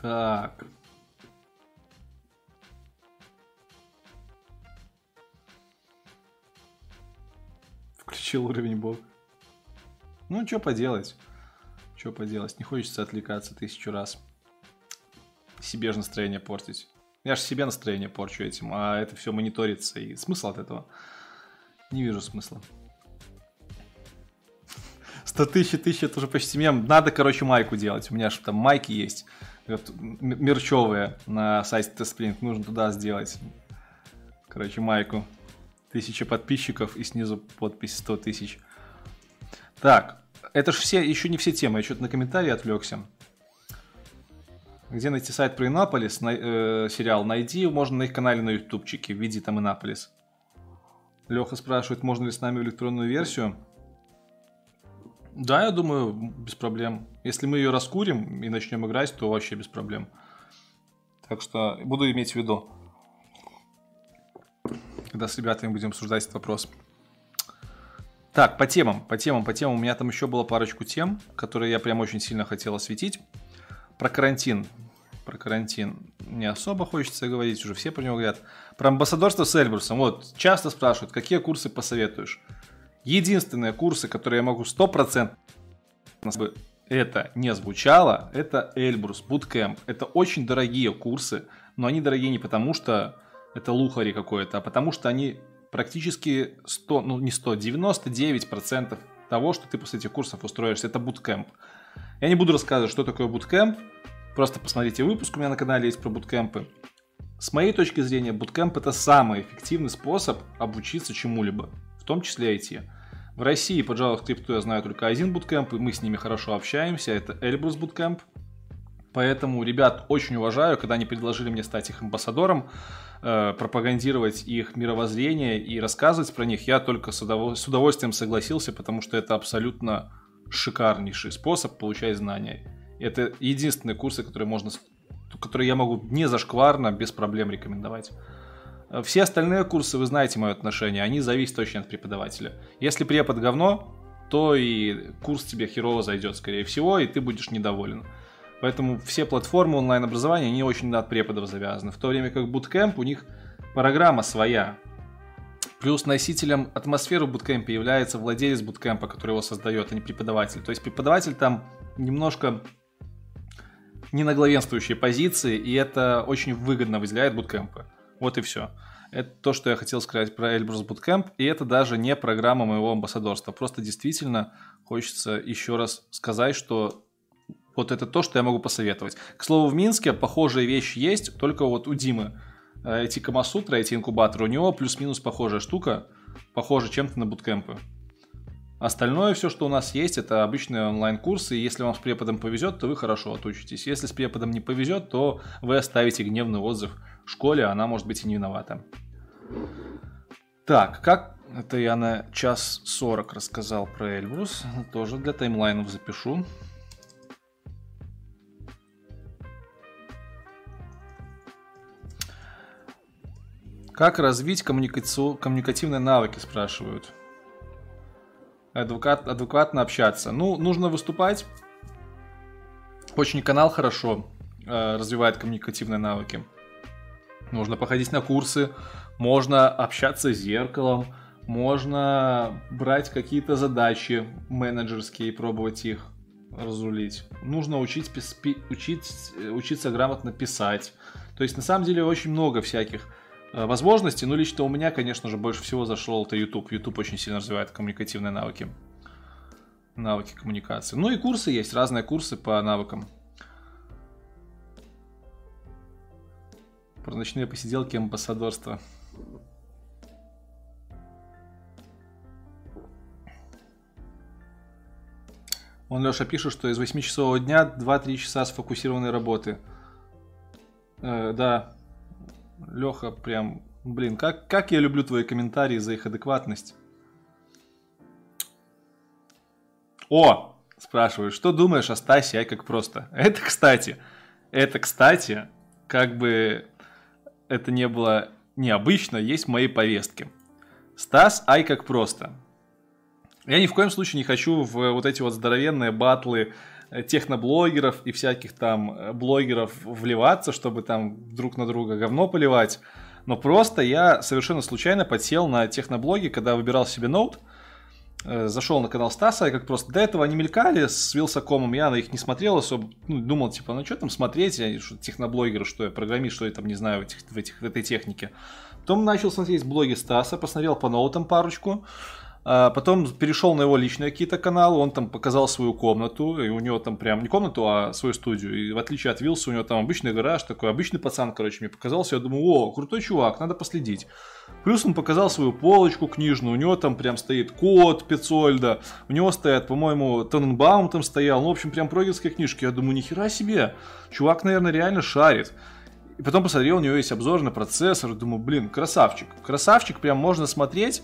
Так. Включил уровень бог. Ну, что поделать? Что поделать? Не хочется отвлекаться тысячу раз. Себе же настроение портить. Я же себе настроение порчу этим, а это все мониторится. И смысл от этого? Не вижу смысла. 100 тысяч, тысяч, это уже почти мем. Надо, короче, майку делать. У меня же там майки есть. Мерчевые на сайте Тесплинк. Нужно туда сделать. Короче, майку. Тысяча подписчиков и снизу подпись 100 тысяч. Так, это же все, еще не все темы. Я что-то на комментарии отвлекся. Где найти сайт про Иннополис, на- э, сериал, найди, можно на их канале на ютубчике, введи там Иннополис. Леха спрашивает, можно ли с нами электронную версию. Да, я думаю, без проблем. Если мы ее раскурим и начнем играть, то вообще без проблем. Так что буду иметь в виду, когда с ребятами будем обсуждать этот вопрос. Так, по темам, по темам, по темам. У меня там еще было парочку тем, которые я прям очень сильно хотел осветить. Про карантин. Про карантин не особо хочется говорить, уже все про него говорят. Про амбассадорство с Эльбрусом. Вот, часто спрашивают, какие курсы посоветуешь. Единственные курсы, которые я могу 100% бы это не звучало, это Эльбрус, Bootcamp. Это очень дорогие курсы, но они дорогие не потому, что это лухари какое-то, а потому что они практически 100, ну не 100, 99% того, что ты после этих курсов устроишься, это Bootcamp. Я не буду рассказывать, что такое Bootcamp, просто посмотрите выпуск, у меня на канале есть про буткемпы. С моей точки зрения, Bootcamp это самый эффективный способ обучиться чему-либо, в том числе IT. В России, пожалуй, крипту я знаю только один буткемп, и мы с ними хорошо общаемся, это Эльбрус Bootcamp. Поэтому ребят очень уважаю, когда они предложили мне стать их амбассадором, э, пропагандировать их мировоззрение и рассказывать про них, я только с удовольствием согласился, потому что это абсолютно шикарнейший способ получать знания. Это единственные курсы, которые можно, которые я могу не зашкварно, без проблем рекомендовать. Э, Все остальные курсы, вы знаете мое отношение, они зависят очень от преподавателя. Если препод говно, то и курс тебе херово зайдет, скорее всего, и ты будешь недоволен. Поэтому все платформы онлайн-образования, они очень от преподов завязаны. В то время как Bootcamp, у них программа своя. Плюс носителем атмосферы в буткемпе является владелец буткемпа, который его создает, а не преподаватель. То есть преподаватель там немножко не на главенствующей позиции, и это очень выгодно выделяет буткемпы. Вот и все. Это то, что я хотел сказать про Эльбрус Bootcamp, и это даже не программа моего амбассадорства. Просто действительно хочется еще раз сказать, что вот это то, что я могу посоветовать. К слову, в Минске похожие вещи есть, только вот у Димы эти Камасутры, эти инкубаторы, у него плюс-минус похожая штука, похожа чем-то на буткемпы. Остальное все, что у нас есть, это обычные онлайн-курсы, и если вам с преподом повезет, то вы хорошо отучитесь. Если с преподом не повезет, то вы оставите гневный отзыв в школе, она может быть и не виновата. Так, как... Это я на час 40 рассказал про Эльбрус, тоже для таймлайнов запишу. Как развить коммуникацию... коммуникативные навыки, спрашивают. Адвокат... Адекватно общаться. Ну, нужно выступать. Очень канал хорошо э, развивает коммуникативные навыки. Нужно походить на курсы, можно общаться с зеркалом, можно брать какие-то задачи менеджерские и пробовать их разрулить. Нужно учить, пи- учить, э, учиться грамотно писать. То есть, на самом деле, очень много всяких э, возможностей. Ну, лично у меня, конечно же, больше всего зашел это YouTube. YouTube очень сильно развивает коммуникативные навыки. Навыки коммуникации. Ну и курсы есть, разные курсы по навыкам. Про ночные посиделки амбассадорства. Он, Леша, пишет, что из 8-часового дня 2-3 часа сфокусированной работы. Э, да, Леха, прям, блин, как, как я люблю твои комментарии за их адекватность. О, спрашиваю, что думаешь о Стасе, ай как просто? <laughs> Это, кстати, это, кстати, как бы это не было необычно, есть в моей повестке. Стас, ай как просто. Я ни в коем случае не хочу в вот эти вот здоровенные батлы техноблогеров и всяких там э, блогеров вливаться, чтобы там друг на друга говно поливать. Но просто я совершенно случайно подсел на техноблоги, когда выбирал себе ноут. Э, Зашел на канал Стаса, и как просто до этого они мелькали с Вилсакомом, я на их не смотрел особо, ну, думал, типа, ну что там смотреть, я, что, техноблогеры, что я, программист, что я там не знаю в, этих, в, этих, в этой технике. Потом начал смотреть блоги Стаса, посмотрел по ноутам парочку, Потом перешел на его личные какие-то каналы, он там показал свою комнату, и у него там прям не комнату, а свою студию. И в отличие от Вилса, у него там обычный гараж, такой обычный пацан, короче, мне показался. Я думаю, о, крутой чувак, надо последить. Плюс он показал свою полочку книжную, у него там прям стоит код Пецольда, у него стоят, по-моему, Тененбаум там стоял, ну, в общем, прям прогерские книжки. Я думаю, нихера себе, чувак, наверное, реально шарит. И потом посмотрел, у него есть обзор на процессор, думаю, блин, красавчик. Красавчик, прям можно смотреть,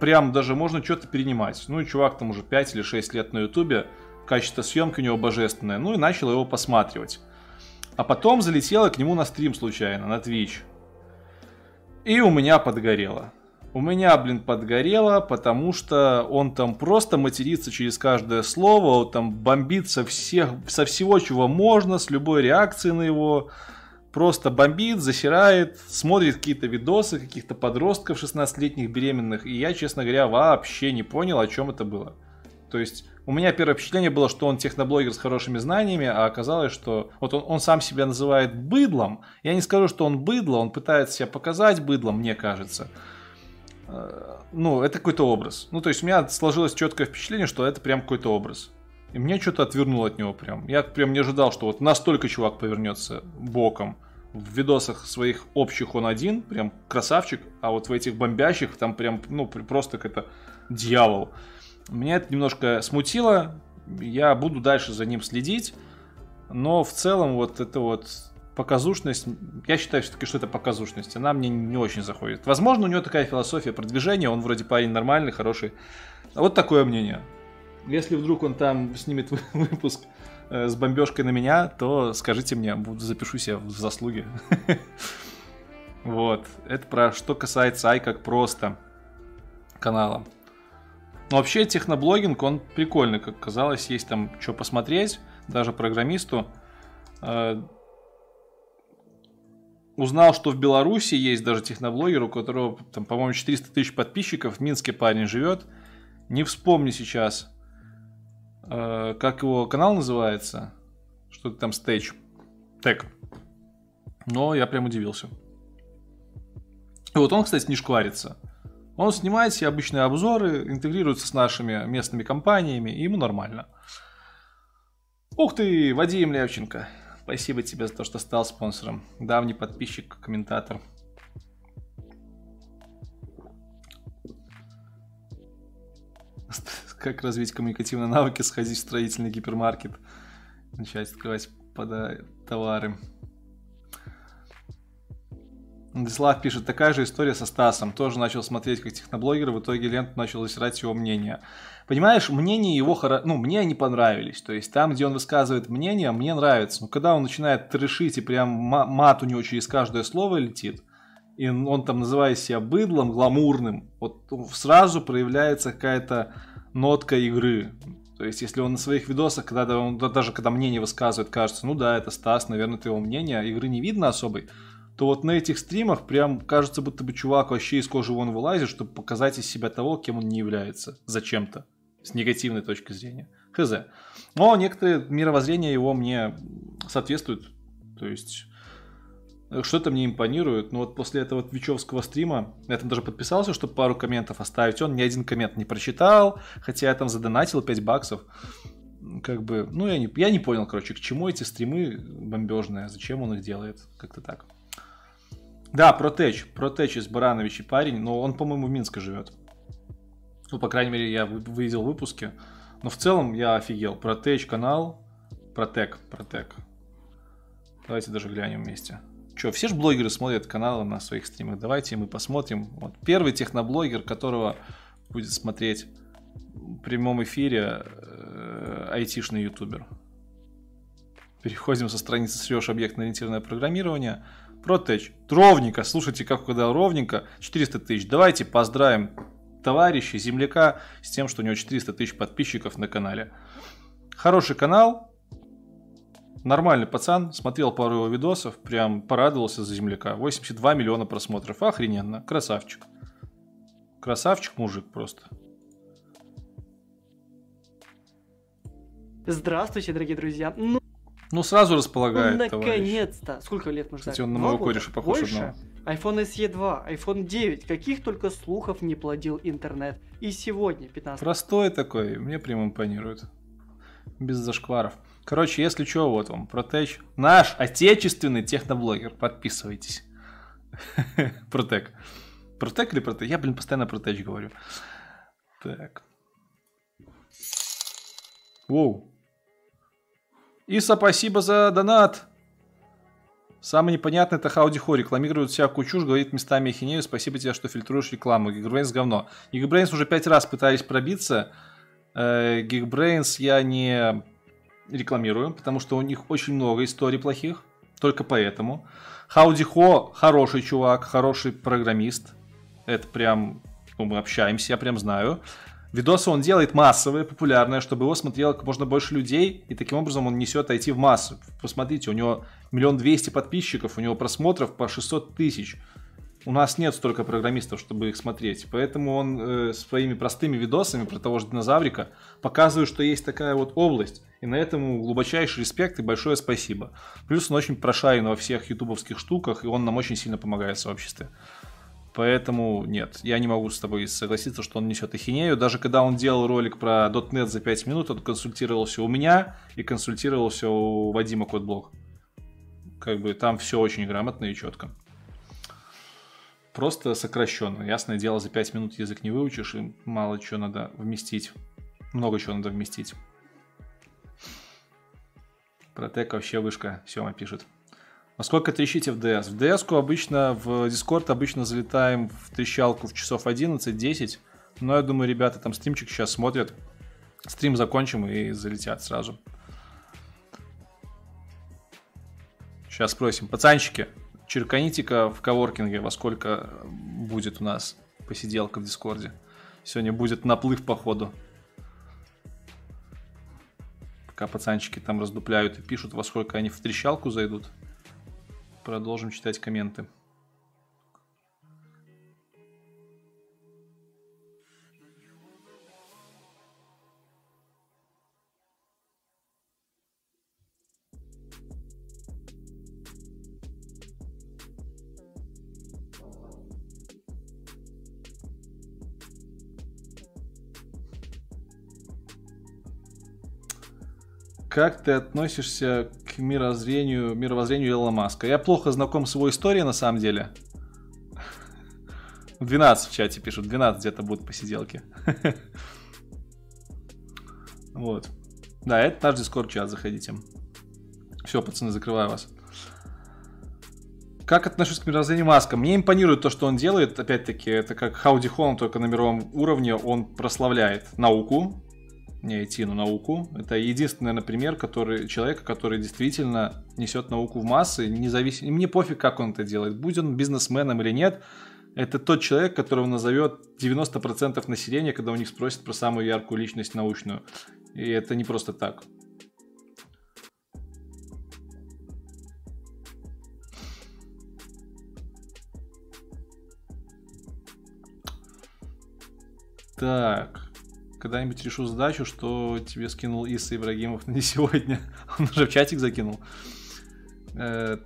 прям даже можно что-то перенимать. Ну и чувак там уже 5 или 6 лет на ютубе, качество съемки у него божественное, ну и начал его посматривать. А потом залетела к нему на стрим случайно, на Twitch. И у меня подгорело. У меня, блин, подгорело, потому что он там просто матерится через каждое слово, он там бомбит со, всех, со всего, чего можно, с любой реакцией на его. Просто бомбит, засирает, смотрит какие-то видосы каких-то подростков 16-летних беременных. И я, честно говоря, вообще не понял, о чем это было. То есть у меня первое впечатление было, что он техноблогер с хорошими знаниями, а оказалось, что вот он, он сам себя называет быдлом. Я не скажу, что он быдло, он пытается себя показать быдлом, мне кажется. Э, Ну, это какой-то образ. Ну, то есть у меня сложилось четкое впечатление, что это прям какой-то образ. И мне что-то отвернуло от него прям. Я прям не ожидал, что вот настолько чувак повернется боком. В видосах своих общих он один, прям красавчик, а вот в этих бомбящих там прям, ну, просто какой-то дьявол. Меня это немножко смутило. Я буду дальше за ним следить. Но в целом вот это вот показушность, я считаю все-таки, что это показушность. Она мне не очень заходит. Возможно, у него такая философия продвижения, он вроде парень нормальный, хороший. Вот такое мнение. Если вдруг он там снимет вы- <laughs> выпуск э, с бомбежкой на меня, то скажите мне, запишу себя в заслуги. <laughs> Вот. Это про что касается Ай как просто канала. Но вообще техноблогинг, он прикольный, как казалось, есть там что посмотреть, даже программисту. Э, Узнал, что в Беларуси есть даже техноблогер, у которого, там, по-моему, 400 тысяч подписчиков, в Минске парень живет. Не вспомню сейчас, э, как его канал называется. Что-то там стейдж. Тег. Но я прям удивился. И вот он, кстати, не шкварится. Он снимает себе обычные обзоры, интегрируется с нашими местными компаниями, и ему нормально. Ух ты, Вадим Левченко. Спасибо тебе за то, что стал спонсором. Давний подписчик, комментатор. Как развить коммуникативные навыки, сходить в строительный гипермаркет, начать открывать пода- товары. Владислав пишет, такая же история со Стасом. Тоже начал смотреть как техноблогер, в итоге ленту начал засирать его мнение. Понимаешь, мнение его, хоро- ну, мне они понравились. То есть там, где он высказывает мнение, мне нравится. Но когда он начинает трешить и прям ма- мат у него через каждое слово летит, и он там называет себя быдлом, гламурным, вот сразу проявляется какая-то нотка игры. То есть, если он на своих видосах, когда он, да, даже когда мнение высказывает, кажется, ну да, это Стас, наверное, это его мнение, а игры не видно особой, то вот на этих стримах прям кажется, будто бы чувак вообще из кожи вон вылазит, чтобы показать из себя того, кем он не является. Зачем-то. С негативной точки зрения. Хз. Но некоторые мировоззрения его мне соответствуют. То есть что-то мне импонирует. Но вот после этого твичевского стрима я там даже подписался, чтобы пару комментов оставить. Он ни один коммент не прочитал, хотя я там задонатил 5 баксов. Как бы, ну я не, я не понял, короче, к чему эти стримы бомбежные, зачем он их делает. Как-то так. Да, Протеч. Протеч из Барановичи парень, но он, по-моему, в Минске живет. Ну, по крайней мере, я видел выпуски. Но в целом я офигел. Протеч канал. Протек, Протек. Давайте даже глянем вместе. Че, все же блогеры смотрят каналы на своих стримах. Давайте мы посмотрим. Вот первый техноблогер, которого будет смотреть в прямом эфире э, айтишный ютубер. Переходим со страницы «Срешь объектно-ориентированное программирование». Протеч. Ровненько. Слушайте, как угадал ровненько. 400 тысяч. Давайте поздравим товарища, земляка с тем, что у него 400 тысяч подписчиков на канале. Хороший канал. Нормальный пацан. Смотрел пару его видосов. Прям порадовался за земляка. 82 миллиона просмотров. Охрененно. Красавчик. Красавчик мужик просто. Здравствуйте, дорогие друзья. Ну, Ну, сразу располагает, товарищ. наконец-то. Сколько лет мы ждали? Кстати, он на моего кореша похож Больше? одного. iPhone SE 2, iPhone 9. Каких только слухов не плодил интернет. И сегодня, 15 Простой такой, мне прям импонирует. Без зашкваров. Короче, если что, вот вам, Протеч. Наш отечественный техноблогер. Подписывайтесь. <laughs> Протек. Протек или Протек? Я, блин, постоянно Протеч говорю. Так. Воу. Иса, спасибо за донат. Самое непонятное это Хауди Хо рекламирует всякую чушь, говорит местами ахинею. Спасибо тебе, что фильтруешь рекламу. Geekbrains говно. Geekbrains уже пять раз пытались пробиться. Э, Geekbrains я не рекламирую, потому что у них очень много историй плохих. Только поэтому. Хауди Хо хороший чувак, хороший программист. Это прям, ну, мы общаемся, я прям знаю. Видосы он делает массовые, популярные, чтобы его смотрело как можно больше людей, и таким образом он несет IT в массу. Посмотрите, у него миллион двести подписчиков, у него просмотров по 600 тысяч. У нас нет столько программистов, чтобы их смотреть. Поэтому он э, своими простыми видосами про того же динозаврика показывает, что есть такая вот область. И на этом глубочайший респект и большое спасибо. Плюс он очень прошарен во всех ютубовских штуках, и он нам очень сильно помогает в сообществе. Поэтому нет, я не могу с тобой согласиться, что он несет ахинею. Даже когда он делал ролик про .NET за 5 минут, он консультировался у меня и консультировался у Вадима Кодблок. Как бы там все очень грамотно и четко. Просто сокращенно. Ясное дело, за 5 минут язык не выучишь, и мало чего надо вместить. Много чего надо вместить. Протек вообще вышка, Сема пишет. А сколько трещите в DS? В DS обычно, в Discord обычно залетаем в трещалку в часов 11-10. Но я думаю, ребята там стримчик сейчас смотрят. Стрим закончим и залетят сразу. Сейчас спросим. Пацанчики, черканите-ка в коворкинге, во сколько будет у нас посиделка в Дискорде. Сегодня будет наплыв походу. Пока пацанчики там раздупляют и пишут, во сколько они в трещалку зайдут. Продолжим читать комменты. Как ты относишься к мирозрению, мировоззрению Илона Маска? Я плохо знаком с его историей, на самом деле. 12 в чате пишут, 12 где-то будут посиделки. <laughs> Вот. Да, это наш дискорд чат, заходите. Все, пацаны, закрываю вас. Как отношусь к мировоззрению Маска? Мне импонирует то, что он делает. Опять-таки, это как Хауди Холм, только на мировом уровне. Он прославляет науку, идти на науку. Это единственный, например, который, человек, который действительно несет науку в массы, независимо. Мне пофиг, как он это делает. Будь он бизнесменом или нет, это тот человек, которого назовет 90% населения, когда у них спросят про самую яркую личность научную. И это не просто так. Так. Когда-нибудь решу задачу, что тебе скинул Иса Ибрагимов, <laughs> не сегодня. Он уже в чатик закинул. Э,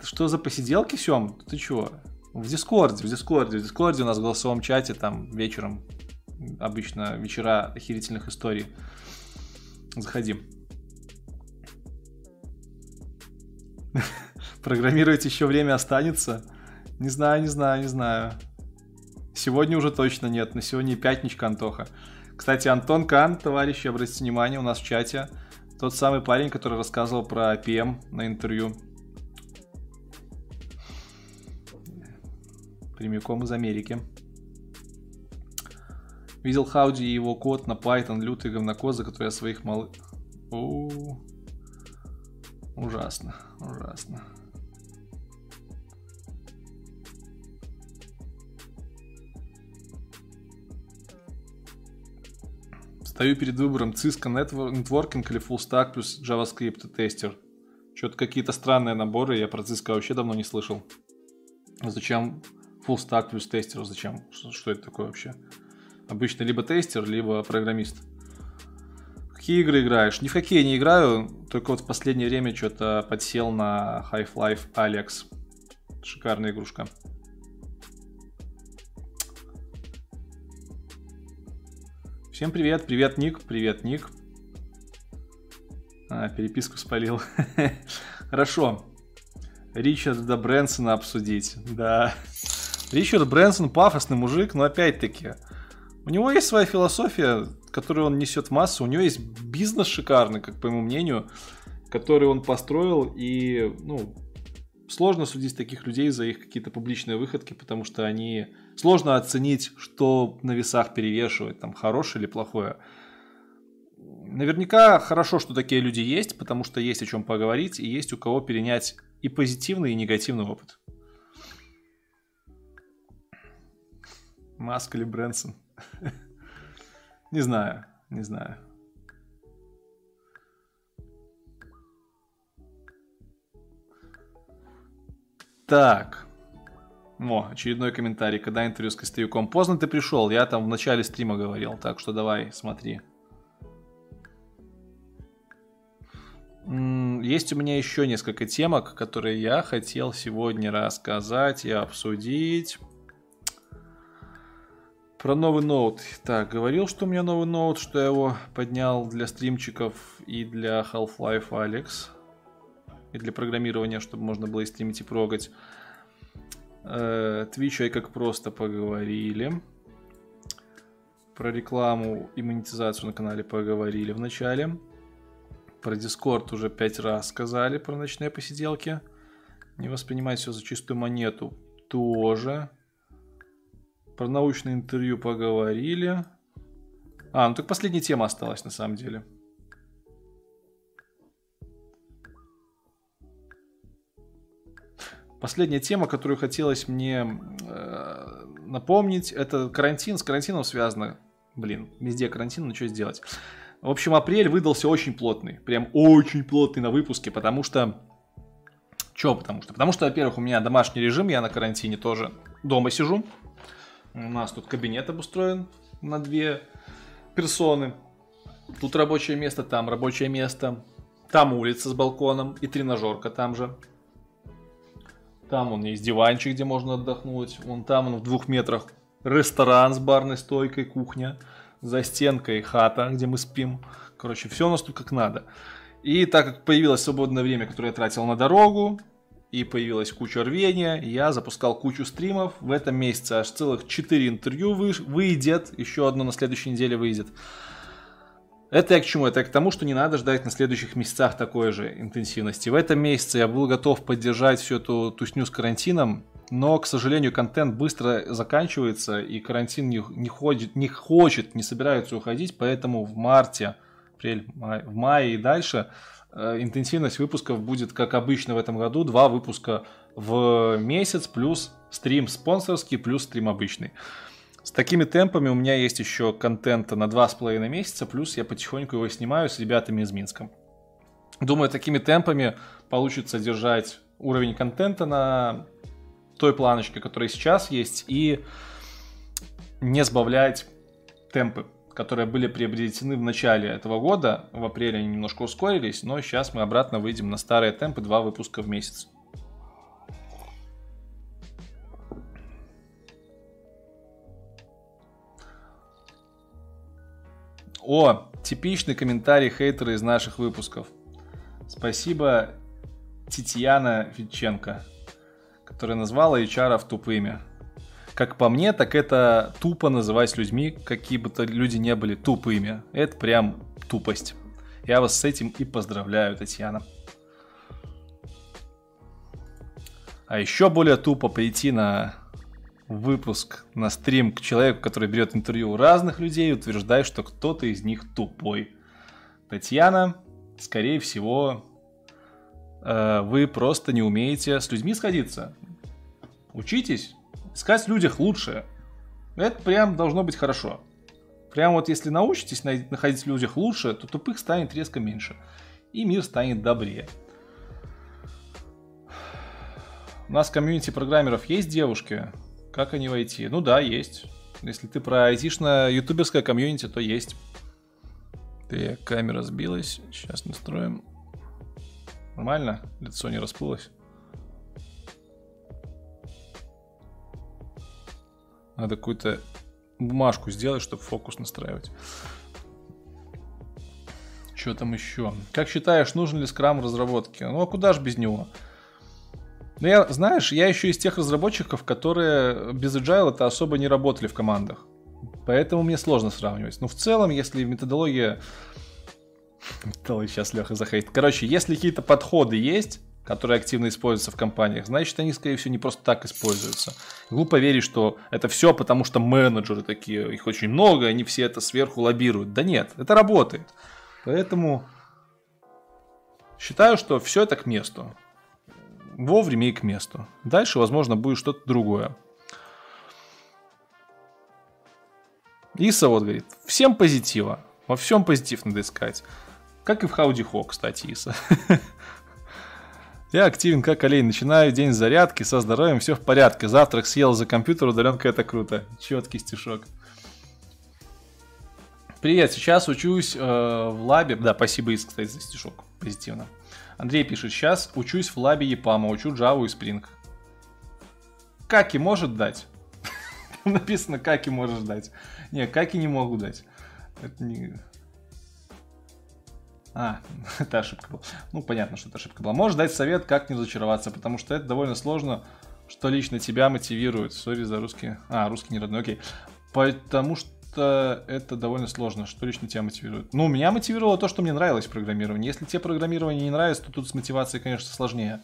Что за посиделки, Сем? Ты чего? В Дискорде, в Дискорде. В Дискорде у нас в голосовом чате там вечером. Обычно вечера охерительных историй. Заходи. <laughs> Программировать еще время останется? Не знаю, не знаю, не знаю. Сегодня уже точно нет. На сегодня пятничка, Антоха. Кстати, Антон Кан, товарищи, обратите внимание, у нас в чате. Тот самый парень, который рассказывал про PM на интервью. Прямиком из Америки. Видел Хауди и его код на Python, лютый говнокод, за который я своих мал... Ужасно, ужасно. Стою перед выбором Cisco Netwo- Networking или Full Stack плюс JavaScript тестер. Что-то какие-то странные наборы, я про Cisco вообще давно не слышал. Зачем Full Stack плюс тестер? Зачем? Что, что это такое вообще? Обычно либо тестер, либо программист. Какие игры играешь? Ни в какие не играю, только вот в последнее время что-то подсел на Half-Life Alex. Шикарная игрушка. Всем привет, привет, Ник, привет, Ник. А, переписку спалил. <laughs> Хорошо. Ричарда Брэнсона обсудить. Да. Ричард Брэнсон пафосный мужик, но опять-таки, у него есть своя философия, которую он несет в массу. У него есть бизнес шикарный, как по моему мнению, который он построил. И, ну, сложно судить таких людей за их какие-то публичные выходки, потому что они... Сложно оценить, что на весах перевешивает, там, хорошее или плохое. Наверняка хорошо, что такие люди есть, потому что есть о чем поговорить, и есть у кого перенять и позитивный, и негативный опыт. Маск или Брэнсон? <laughs> Не знаю, не знаю. Так. О, очередной комментарий. Когда интервью с Костюком? Поздно ты пришел, я там в начале стрима говорил, так что давай, смотри. Есть у меня еще несколько темок, которые я хотел сегодня рассказать и обсудить. Про новый ноут. Так, говорил, что у меня новый ноут, что я его поднял для стримчиков и для Half-Life Alex. И для программирования, чтобы можно было и стримить, и прогать. Э, Twitch и как просто поговорили. Про рекламу и монетизацию на канале поговорили в начале. Про Discord уже пять раз сказали про ночные посиделки. Не воспринимать все за чистую монету тоже. Про научное интервью поговорили. А, ну так последняя тема осталась на самом деле. Последняя тема, которую хотелось мне э, напомнить, это карантин. С карантином связано. Блин, везде карантин, ну что сделать? В общем, апрель выдался очень плотный. Прям очень плотный на выпуске, потому что... Че потому что? Потому что, во-первых, у меня домашний режим, я на карантине тоже дома сижу. У нас тут кабинет обустроен на две персоны. Тут рабочее место, там рабочее место. Там улица с балконом и тренажерка там же. Там он есть диванчик, где можно отдохнуть. Вон там он в двух метрах ресторан с барной стойкой, кухня. За стенкой хата, где мы спим. Короче, все у нас тут как надо. И так как появилось свободное время, которое я тратил на дорогу, и появилась куча рвения, я запускал кучу стримов. В этом месяце аж целых 4 интервью вы- выйдет, еще одно на следующей неделе выйдет. Это я к чему? Это я к тому, что не надо ждать на следующих месяцах такой же интенсивности. В этом месяце я был готов поддержать всю эту тусню с карантином, но, к сожалению, контент быстро заканчивается, и карантин не, не, ходит, не хочет, не собирается уходить, поэтому в марте, апрель, май, в мае и дальше э, интенсивность выпусков будет, как обычно в этом году, два выпуска в месяц, плюс стрим спонсорский, плюс стрим обычный. С такими темпами у меня есть еще контента на два с половиной месяца, плюс я потихоньку его снимаю с ребятами из Минска. Думаю, такими темпами получится держать уровень контента на той планочке, которая сейчас есть, и не сбавлять темпы, которые были приобретены в начале этого года. В апреле они немножко ускорились, но сейчас мы обратно выйдем на старые темпы, два выпуска в месяц. О, типичный комментарий хейтера из наших выпусков. Спасибо Титьяна Витченко, которая назвала HR тупыми. Как по мне, так это тупо называть людьми, какие бы то люди не были тупыми. Это прям тупость. Я вас с этим и поздравляю, Татьяна. А еще более тупо прийти на выпуск, на стрим к человеку, который берет интервью у разных людей, утверждая, что кто-то из них тупой. Татьяна, скорее всего, э, вы просто не умеете с людьми сходиться. Учитесь искать в людях лучшее. Это прям должно быть хорошо. Прям вот если научитесь находить в людях лучшее, то тупых станет резко меньше. И мир станет добрее. У нас в комьюнити программеров есть девушки. Как они войти? Ну да, есть. Если ты про айтишное ютуберское комьюнити, то есть. Так, камера сбилась. Сейчас настроим. Нормально? Лицо не расплылось? Надо какую-то бумажку сделать, чтобы фокус настраивать. Что там еще? Как считаешь, нужен ли скрам в разработке? Ну а куда же без него? Ну, я, знаешь, я еще из тех разработчиков, которые без agile это особо не работали в командах. Поэтому мне сложно сравнивать. Но в целом, если методология... Сейчас Леха захейтит. Короче, если какие-то подходы есть, которые активно используются в компаниях, значит, они, скорее всего, не просто так используются. Глупо верить, что это все потому, что менеджеры такие, их очень много, они все это сверху лоббируют. Да нет, это работает. Поэтому считаю, что все это к месту вовремя и к месту. Дальше, возможно, будет что-то другое. Иса вот говорит, всем позитива. Во всем позитив надо искать. Как и в Хауди Хо, кстати, Иса. Я активен как олень. Начинаю день с зарядки, со здоровьем, все в порядке. Завтрак съел за компьютер, удаленка это круто. Четкий стишок. Привет, сейчас учусь э, в лабе. Да, спасибо, Ис, кстати, за стишок. Позитивно. Андрей пишет, сейчас учусь в лабе Епама, учу Java и Spring. Каки может дать? <laughs> Написано, каки можешь дать. Не, каки не могу дать. Это не... А, <laughs> это ошибка была. Ну, понятно, что это ошибка была. Можешь дать совет, как не разочароваться, потому что это довольно сложно, что лично тебя мотивирует. Сори за русский. А, русский не родной, окей. Потому что это довольно сложно. Что лично тебя мотивирует? Ну, меня мотивировало то, что мне нравилось программирование. Если тебе программирование не нравится, то тут с мотивацией, конечно, сложнее.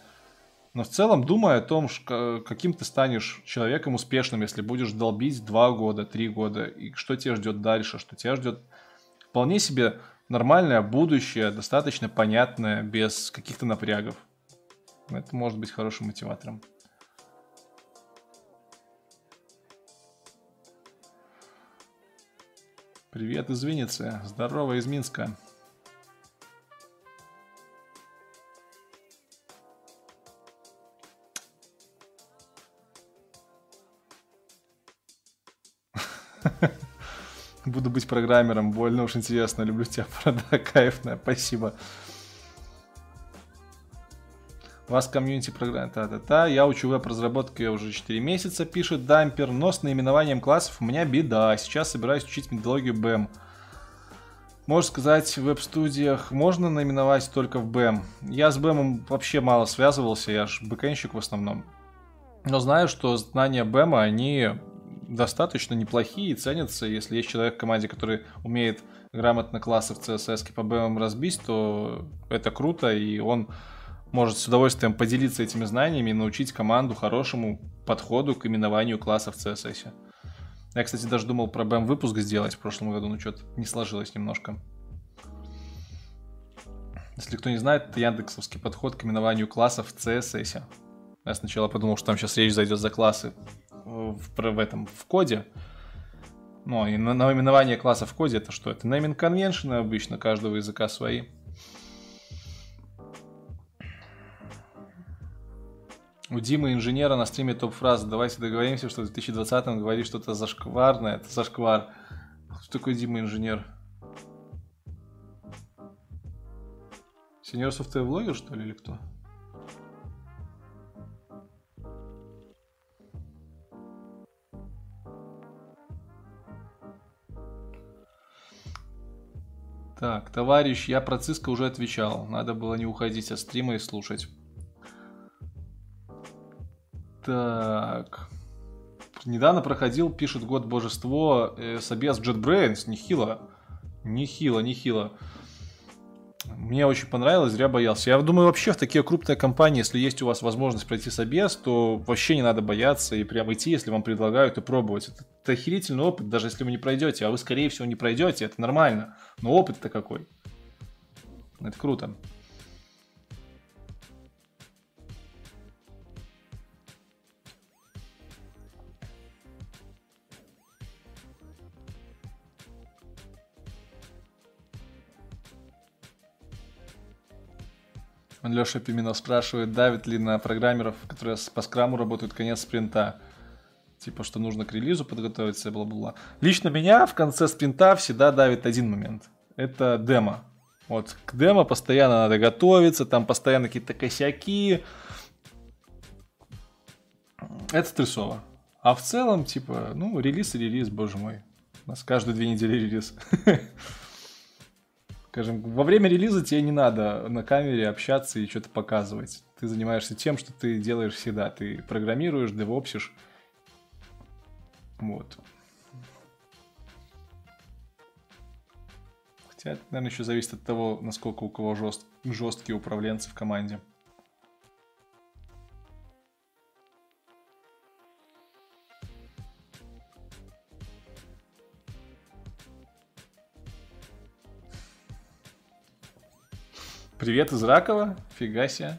Но в целом думай о том, ка- каким ты станешь человеком успешным, если будешь долбить два года, три года, и что тебя ждет дальше, что тебя ждет вполне себе нормальное будущее, достаточно понятное, без каких-то напрягов. Это может быть хорошим мотиватором. Привет из Винницы. Здорово из Минска. <laughs> Буду быть программером, больно уж интересно, люблю тебя, <laughs> правда, кайфная, спасибо. Вас комьюнити программа, та-та-та, я учу веб-разработке уже 4 месяца, пишет Дампер, но с наименованием классов у меня беда, сейчас собираюсь учить методологию BEM. Можно сказать, в веб-студиях можно наименовать только в BEM. Я с BEM вообще мало связывался, я же бэкэнщик в основном. Но знаю, что знания BEM, они достаточно неплохие и ценятся. Если есть человек в команде, который умеет грамотно классы в CSS по BEM разбить, то это круто, и он может с удовольствием поделиться этими знаниями и научить команду хорошему подходу к именованию классов в CSS. Я, кстати, даже думал про BEM выпуск сделать в прошлом году, но что-то не сложилось немножко. Если кто не знает, это яндексовский подход к именованию классов в CSS. Я сначала подумал, что там сейчас речь зайдет за классы в, в этом в коде. Ну, и на- наименование класса в коде это что? Это naming convention обычно каждого языка свои. У Димы инженера на стриме топ-фраза. Давайте договоримся, что в 2020-м говорит что-то зашкварное. Это зашквар. Кто такой Дима инженер? Сеньор софтвер блогер, что ли, или кто? Так, товарищ, я про Cisco уже отвечал. Надо было не уходить от стрима и слушать. Так. Недавно проходил, пишет год божество, э, собес JetBrains. Нехило. Нехило, нехило. Мне очень понравилось, зря боялся. Я думаю, вообще в такие крупные компании, если есть у вас возможность пройти собес, то вообще не надо бояться и прям идти, если вам предлагают, и пробовать. Это, это охерительный опыт, даже если вы не пройдете. А вы, скорее всего, не пройдете, это нормально. Но опыт-то какой. Это круто. Леша Пименов спрашивает, давит ли на программеров, которые по скраму работают, конец спринта. Типа, что нужно к релизу подготовиться, бла-бла-бла. Лично меня в конце спринта всегда давит один момент. Это демо. Вот к демо постоянно надо готовиться, там постоянно какие-то косяки. Это стрессово. А в целом, типа, ну, релиз и релиз, боже мой. У нас каждые две недели релиз. <laughs> Скажем, во время релиза тебе не надо на камере общаться и что-то показывать. Ты занимаешься тем, что ты делаешь всегда. Ты программируешь, девопсишь. Вот. Хотя, это, наверное, еще зависит от того, насколько у кого жест... жесткие управленцы в команде. Привет из Ракова. Фига себе.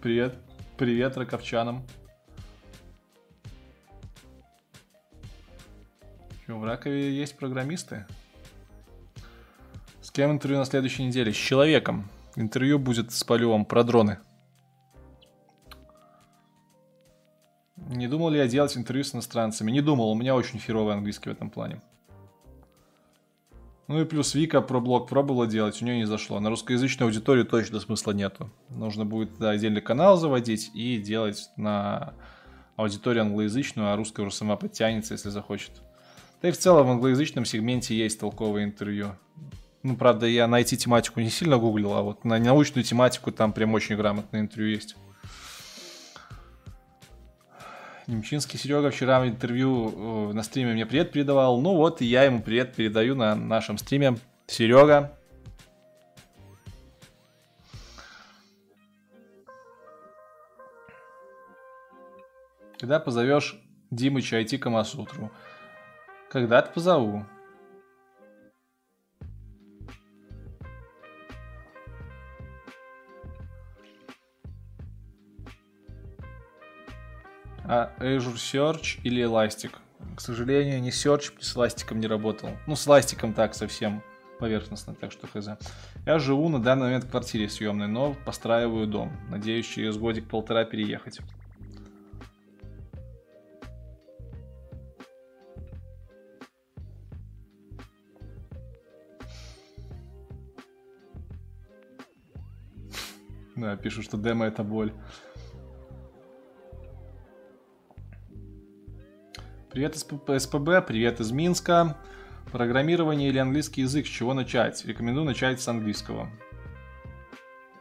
Привет. Привет раковчанам. Что, в Ракове есть программисты? С кем интервью на следующей неделе? С человеком. Интервью будет с Полевым про дроны. Не думал ли я делать интервью с иностранцами? Не думал, у меня очень херовый английский в этом плане. Ну и плюс Вика про блог пробовала делать, у нее не зашло. На русскоязычную аудиторию точно смысла нету. Нужно будет да, отдельный канал заводить и делать на аудиторию англоязычную, а русская уже сама подтянется, если захочет. Да и в целом в англоязычном сегменте есть толковое интервью. Ну, правда, я найти тематику не сильно гуглил, а вот на научную тематику там прям очень грамотное интервью есть. Немчинский Серега вчера в интервью э, на стриме мне привет передавал. Ну вот, и я ему привет передаю на нашем стриме. Серега, Когда позовешь Димыча идти к Камасутру? Когда-то позову. А Azure Search или Elastic? К сожалению, ни Search с Elastic не работал. Ну, с Elastic так совсем поверхностно, так что хз. Я живу на данный момент в квартире съемной, но постраиваю дом. Надеюсь, через годик-полтора переехать. Да, пишут, что демо это боль. Привет из СПБ, привет из Минска. Программирование или английский язык, с чего начать? Рекомендую начать с английского.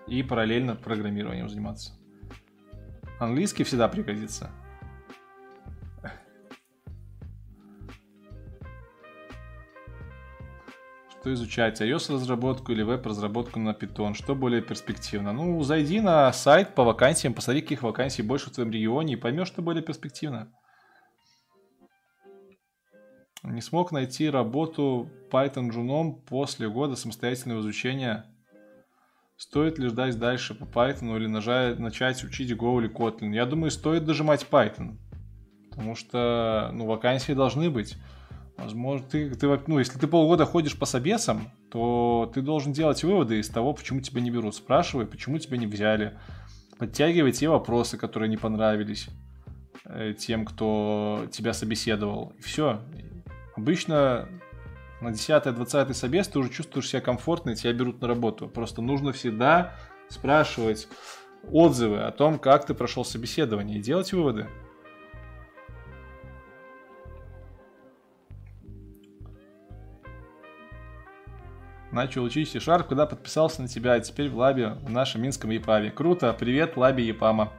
И параллельно программированием заниматься. Английский всегда пригодится. Что изучать? iOS разработку или веб-разработку на Python? Что более перспективно? Ну, зайди на сайт по вакансиям, посмотри, каких вакансий больше в твоем регионе и поймешь, что более перспективно. Не смог найти работу Python джуном после года самостоятельного изучения. Стоит ли ждать дальше по Python или нажать, начать учить Go или Kotlin? Я думаю, стоит дожимать Python. Потому что, ну, вакансии должны быть. Возможно, ты, ты, ну, если ты полгода ходишь по собесам, то ты должен делать выводы из того, почему тебя не берут. Спрашивай, почему тебя не взяли. Подтягивай те вопросы, которые не понравились э, тем, кто тебя собеседовал. И все. Обычно на 10-20 собес ты уже чувствуешь себя комфортно и тебя берут на работу. Просто нужно всегда спрашивать отзывы о том, как ты прошел собеседование и делать выводы. Начал учить C-Sharp, когда подписался на тебя, а теперь в лабе в нашем минском ЕПАВе. Круто, привет, лабе ЕПАМа.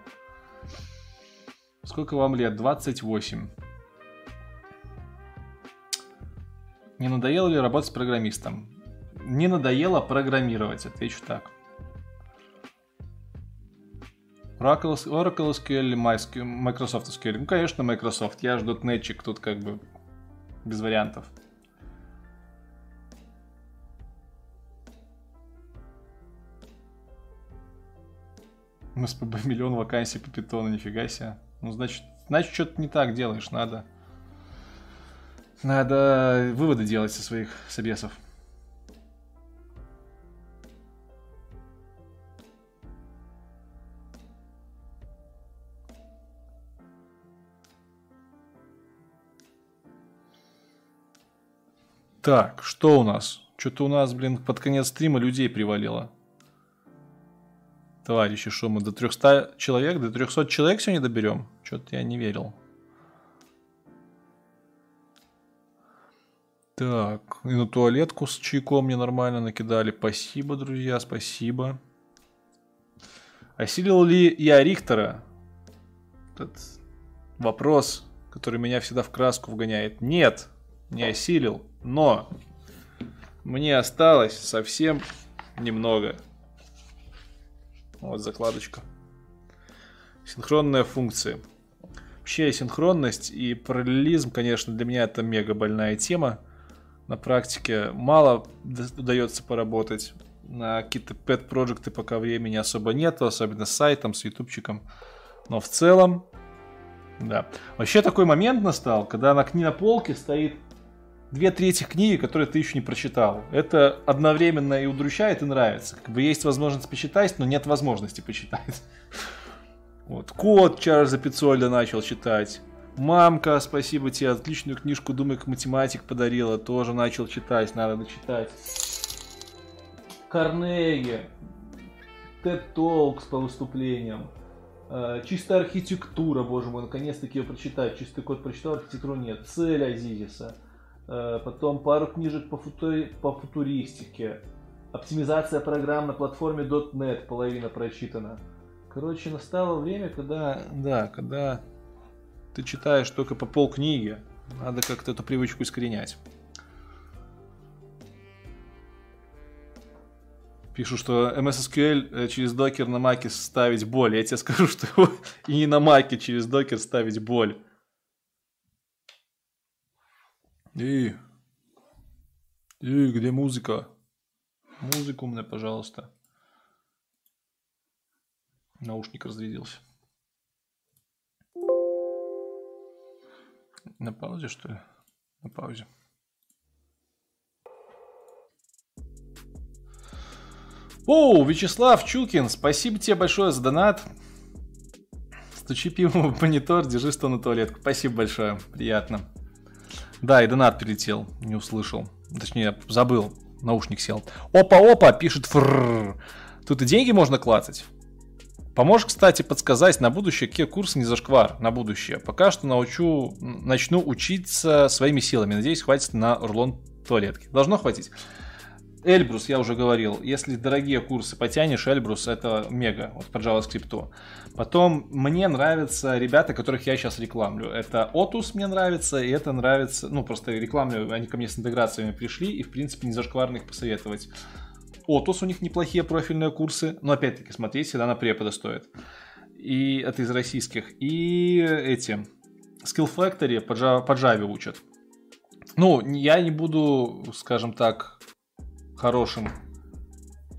Сколько вам лет? 28. Не надоело ли работать с программистом? Не надоело программировать, отвечу так. Oracle, Oracle SQL MySQL, Microsoft SQL? Ну, конечно, Microsoft. Я жду .NET, тут как бы без вариантов. Мы с ПБ миллион вакансий по питону, нифига себе. Ну, значит, значит, что-то не так делаешь, надо... Надо выводы делать со своих собесов. Так, что у нас? Что-то у нас, блин, под конец стрима людей привалило. Товарищи, что мы до 300 человек, до 300 человек сегодня доберем? Что-то я не верил. Так, и на туалетку с чайком мне нормально накидали. Спасибо, друзья, спасибо. Осилил ли я Рихтера? Этот вопрос, который меня всегда в краску вгоняет. Нет, не осилил, но мне осталось совсем немного. Вот закладочка. Синхронная функция. Вообще синхронность и параллелизм, конечно, для меня это мега больная тема. На практике мало удается поработать. На какие-то pet проекты пока времени особо нету, особенно с сайтом, с ютубчиком. Но в целом, да. Вообще такой момент настал, когда на, на полке стоит две трети книги, которые ты еще не прочитал. Это одновременно и удручает, и нравится. Как бы есть возможность почитать, но нет возможности почитать. <laughs> Вот. Код Чарльза Пиццольда начал читать. Мамка, спасибо тебе, отличную книжку «Думай, математик» подарила. Тоже начал читать, надо дочитать. Карнеги. TED Talks по выступлениям. Э, Чистая архитектура, боже мой, наконец-таки ее прочитать. Чистый код прочитал, архитектуру нет. Цель Азизиса. Э, Потом пару книжек по, футури- по футуристике. Оптимизация программ на платформе .NET, половина прочитана. Короче, настало время, когда, да, когда ты читаешь только по полкниги. Надо как-то эту привычку искоренять. Пишут, что MS SQL э, через докер на маке ставить боль. Я тебе скажу, <laughs> что и не на маке через докер ставить боль. И... И где музыка? Музыку мне, пожалуйста. Наушник разрядился. На паузе, что ли? На паузе. О, Вячеслав Чукин, спасибо тебе большое за донат. Стучи пивом в монитор, держи что на туалетку. Спасибо большое, приятно. Да, и донат перелетел, не услышал. Точнее, забыл, наушник сел. Опа-опа, пишет фрррр. Тут и деньги можно клацать. Поможешь, кстати, подсказать на будущее, какие курсы не зашквар на будущее. Пока что научу, начну учиться своими силами. Надеюсь, хватит на урлон туалетки. Должно хватить. Эльбрус, я уже говорил, если дорогие курсы потянешь, Эльбрус это мега, вот по JavaScript. Потом мне нравятся ребята, которых я сейчас рекламлю. Это Otus мне нравится, и это нравится, ну просто рекламлю, они ко мне с интеграциями пришли, и в принципе не зашкварно их посоветовать. Otus у них неплохие профильные курсы, но опять-таки смотреть всегда на препода стоит. И это из российских. И эти, Skill Factory по Java, по Java учат. Ну, я не буду, скажем так, хорошим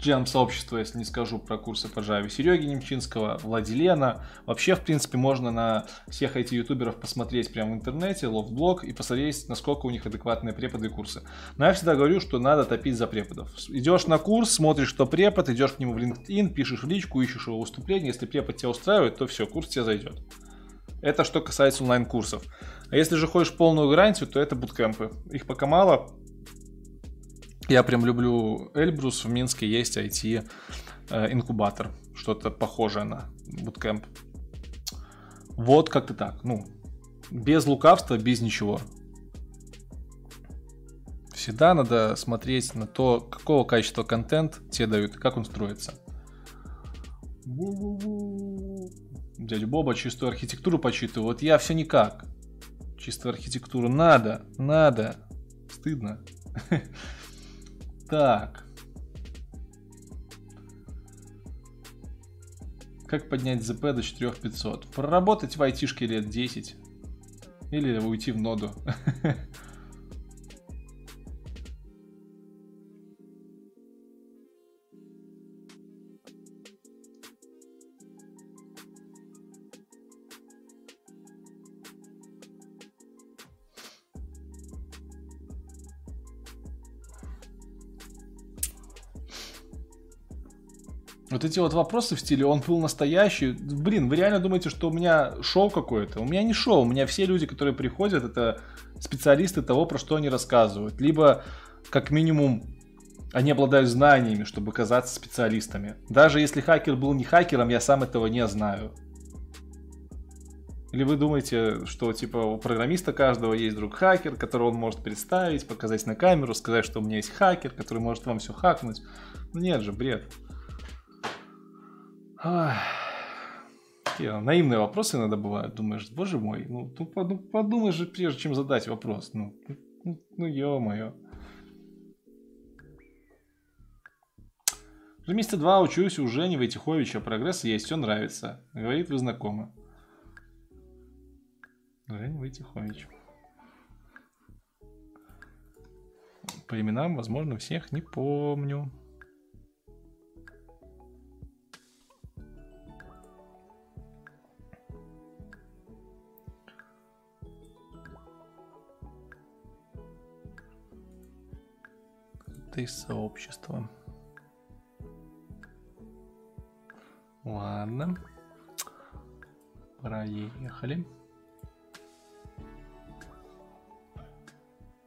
членом сообщества, если не скажу про курсы по Java Сереги Немчинского, Владилена. Вообще, в принципе, можно на всех этих ютуберов посмотреть прямо в интернете, лофтблог, и посмотреть, насколько у них адекватные преподы и курсы. Но я всегда говорю, что надо топить за преподов. Идешь на курс, смотришь, что препод, идешь к нему в LinkedIn, пишешь в личку, ищешь его выступление. Если препод тебя устраивает, то все, курс тебе зайдет. Это что касается онлайн-курсов. А если же хочешь полную гарантию, то это буткемпы. Их пока мало, я прям люблю Эльбрус. В Минске есть IT-инкубатор. Что-то похожее на буткемп. Вот как-то так. Ну, без лукавства, без ничего. Всегда надо смотреть на то, какого качества контент тебе дают как он строится. Дядя Боба чистую архитектуру почитываю. Вот я все никак. Чистую архитектуру надо, надо. Стыдно. <laughs> Так. Как поднять ЗП до 4500? Проработать в айтишке лет 10. Или уйти в ноду. <laughs> Вот эти вот вопросы в стиле «он был настоящий». Блин, вы реально думаете, что у меня шоу какое-то? У меня не шоу. У меня все люди, которые приходят, это специалисты того, про что они рассказывают. Либо, как минимум, они обладают знаниями, чтобы казаться специалистами. Даже если хакер был не хакером, я сам этого не знаю. Или вы думаете, что типа у программиста каждого есть друг хакер, которого он может представить, показать на камеру, сказать, что у меня есть хакер, который может вам все хакнуть? Ну нет же, бред. Ах. Наивные вопросы иногда бывают. Думаешь, боже мой, ну, ну, подумай же, прежде чем задать вопрос. Ну, ну, ну ё-моё. Уже месяца два учусь у Жени Войтиховича. Прогресс есть, все нравится. Говорит, вы знакомы. Женя Войтихович. По именам, возможно, всех не помню. Это из сообщества. Ладно. Проехали.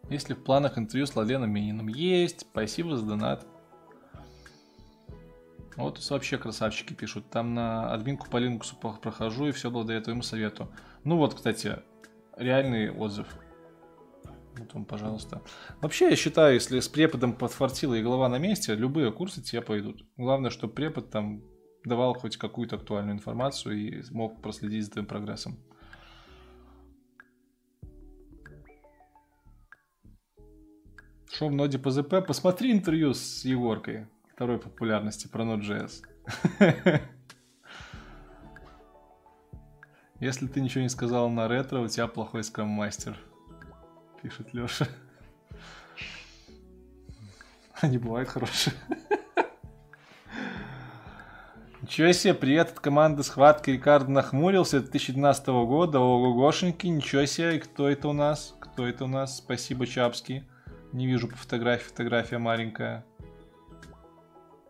Есть ли в планах интервью с Ладеном Мининым? Есть. Спасибо за донат. Вот вообще красавчики пишут. Там на админку по по- прохожу и все благодаря твоему совету. Ну вот, кстати, реальный отзыв. Вот вам, пожалуйста. Вообще, я считаю, если с преподом подфартило и голова на месте, любые курсы тебе пойдут. Главное, чтобы препод там давал хоть какую-то актуальную информацию и мог проследить за твоим прогрессом. Что в ноде ПЗП? Посмотри интервью с Егоркой. второй популярности про Node.js. <laughs> Если ты ничего не сказал на ретро, у тебя плохой скрам-мастер. Пишет Леша. Они бывают хорошие. Ничего себе, привет от команды схватки. Рикардо нахмурился 2012 года. Ого-гошеньки, ничего себе. Кто это у нас? Кто это у нас? Спасибо, Чапский. Не вижу по фотографии. Фотография маленькая.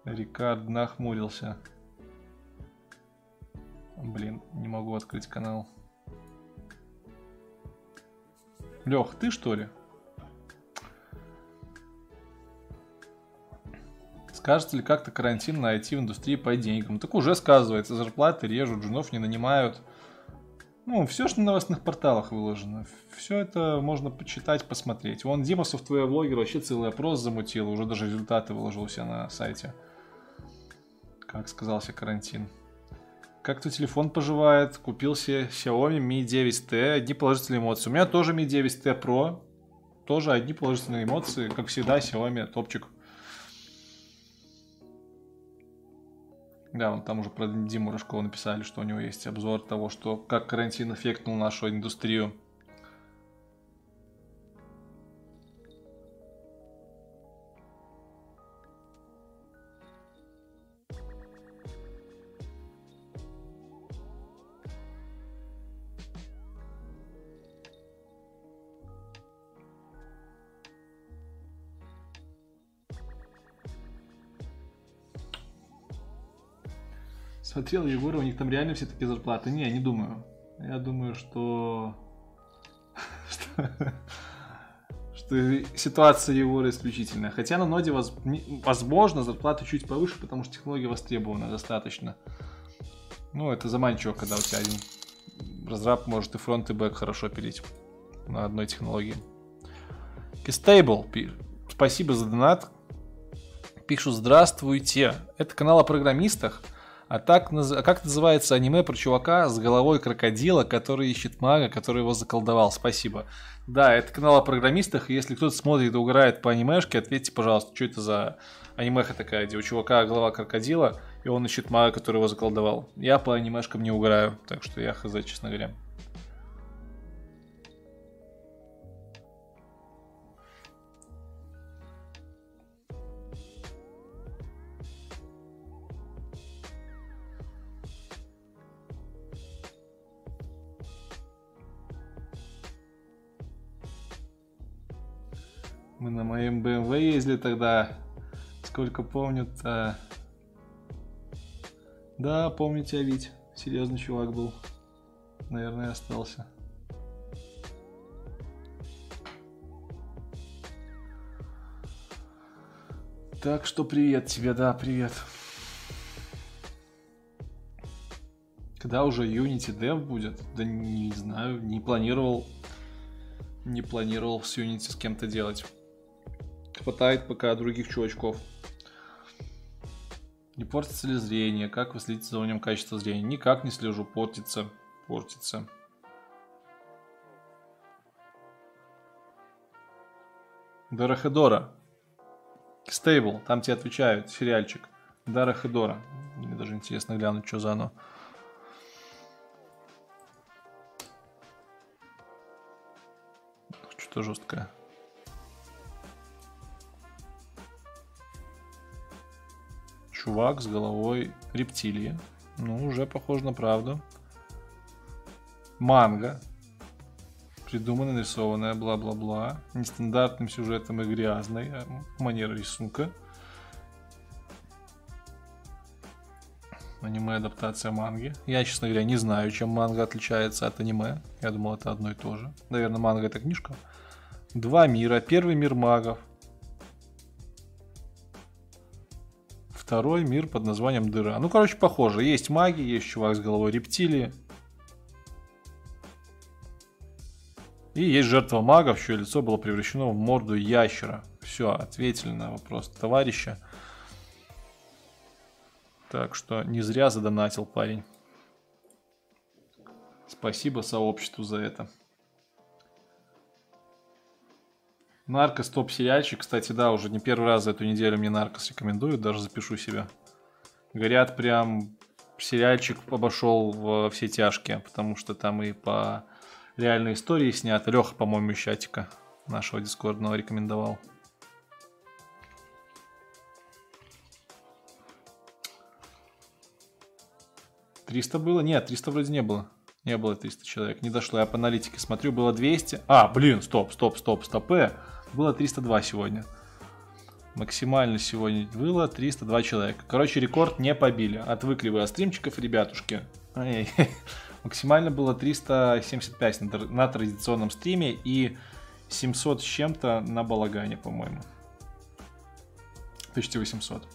Рикард нахмурился. Блин, не могу открыть канал. Лех, ты что ли? Скажется ли как-то карантин на IT в индустрии по деньгам? Так уже сказывается, зарплаты режут, джунов не нанимают. Ну, все, что на новостных порталах выложено. Все это можно почитать, посмотреть. Вон Дима Софтвер блогер вообще целый опрос замутил, уже даже результаты выложил у на сайте. Как сказался карантин. Как твой телефон поживает? Купил себе Xiaomi Mi 9T. Одни положительные эмоции. У меня тоже Mi 9T Pro. Тоже одни положительные эмоции. Как всегда, Xiaomi топчик. Да, вон там уже про Диму Рожкова написали, что у него есть обзор того, что как карантин эффектнул нашу индустрию. Смотрел Егора, у них там реально все такие зарплаты. Не, не думаю. Я думаю, что... <laughs> что... ситуация Егора исключительная. Хотя на ноде, возможно, зарплата чуть повыше, потому что технология востребована достаточно. Ну, это заманчиво, когда у тебя один разраб может и фронт, и бэк хорошо пилить на одной технологии. Кистейбл, спасибо за донат. Пишу «Здравствуйте». Это канал о программистах. А так, а как называется аниме про чувака с головой крокодила, который ищет мага, который его заколдовал? Спасибо. Да, это канал о программистах. Если кто-то смотрит и угорает по анимешке, ответьте, пожалуйста, что это за анимеха такая, где у чувака голова крокодила, и он ищет мага, который его заколдовал. Я по анимешкам не угораю, так что я хз, честно говоря. Мы на моем BMW ездили тогда. Сколько помню-то... Да, помню тебя, Вить. Серьезный чувак был. Наверное, остался. Так что привет тебе, да, привет. Когда уже Unity Dev будет? Да не знаю, не планировал. Не планировал с Unity с кем-то делать. Хватает пока других чувачков. Не портится ли зрение? Как вы следите за уровнем качества зрения? Никак не слежу. Портится. Портится. Дорохедора. Стейбл. Там тебе отвечают. Сериальчик. Дорохедора. Мне даже интересно глянуть, что за оно. Что-то жесткое. Чувак с головой рептилии. Ну, уже похоже на правду. Манга. Придуманная, нарисованная, бла-бла-бла. Нестандартным сюжетом и грязной. а, Манера рисунка. Аниме-адаптация манги. Я, честно говоря, не знаю, чем манга отличается от аниме. Я думал, это одно и то же. Наверное, манга это книжка. Два мира. Первый мир магов. Второй мир под названием Дыра. Ну, короче, похоже. Есть маги, есть чувак с головой рептилии. И есть жертва магов, чье лицо было превращено в морду ящера. Все, ответили на вопрос товарища. Так что не зря задонатил парень. Спасибо сообществу за это. Наркос топ сериальчик. Кстати, да, уже не первый раз за эту неделю мне Наркос рекомендуют, даже запишу себе. Говорят, прям сериальчик обошел во все тяжкие, потому что там и по реальной истории снято. Леха, по-моему, из чатика нашего дискордного рекомендовал. Триста было? Нет, 300 вроде не было. Не было 300 человек. Не дошло. Я по аналитике смотрю, было 200. А, блин, стоп, стоп, стоп, стопе. Было 302 сегодня. Максимально сегодня было 302 человека. Короче, рекорд не побили. Отвыкли вы от стримчиков, ребятушки. <laughs> Максимально было 375 на, на традиционном стриме и 700 с чем-то на балагане, по-моему. Почти 800.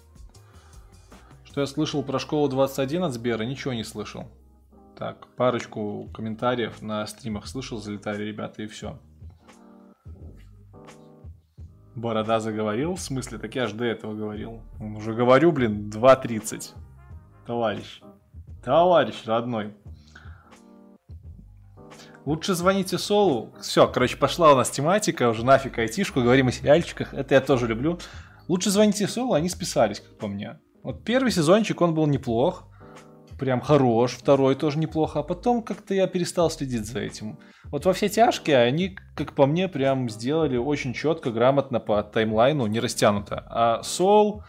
Что я слышал про школу 21 от Сбера? Ничего не слышал. Так, парочку комментариев на стримах слышал, залетали ребята и все. Борода заговорил? В смысле? Так я ж до этого говорил. Он уже говорю, блин, 2.30. Товарищ. Товарищ родной. Лучше звоните Солу. Все, короче, пошла у нас тематика, уже нафиг айтишку, говорим о сериальчиках. Это я тоже люблю. Лучше звоните Солу, они списались, как по мне. Вот первый сезончик, он был неплох. Прям хорош. Второй тоже неплохо. А потом как-то я перестал следить за этим. Вот во все тяжкие они, как по мне, прям сделали очень четко, грамотно по таймлайну, не растянуто. А Сол,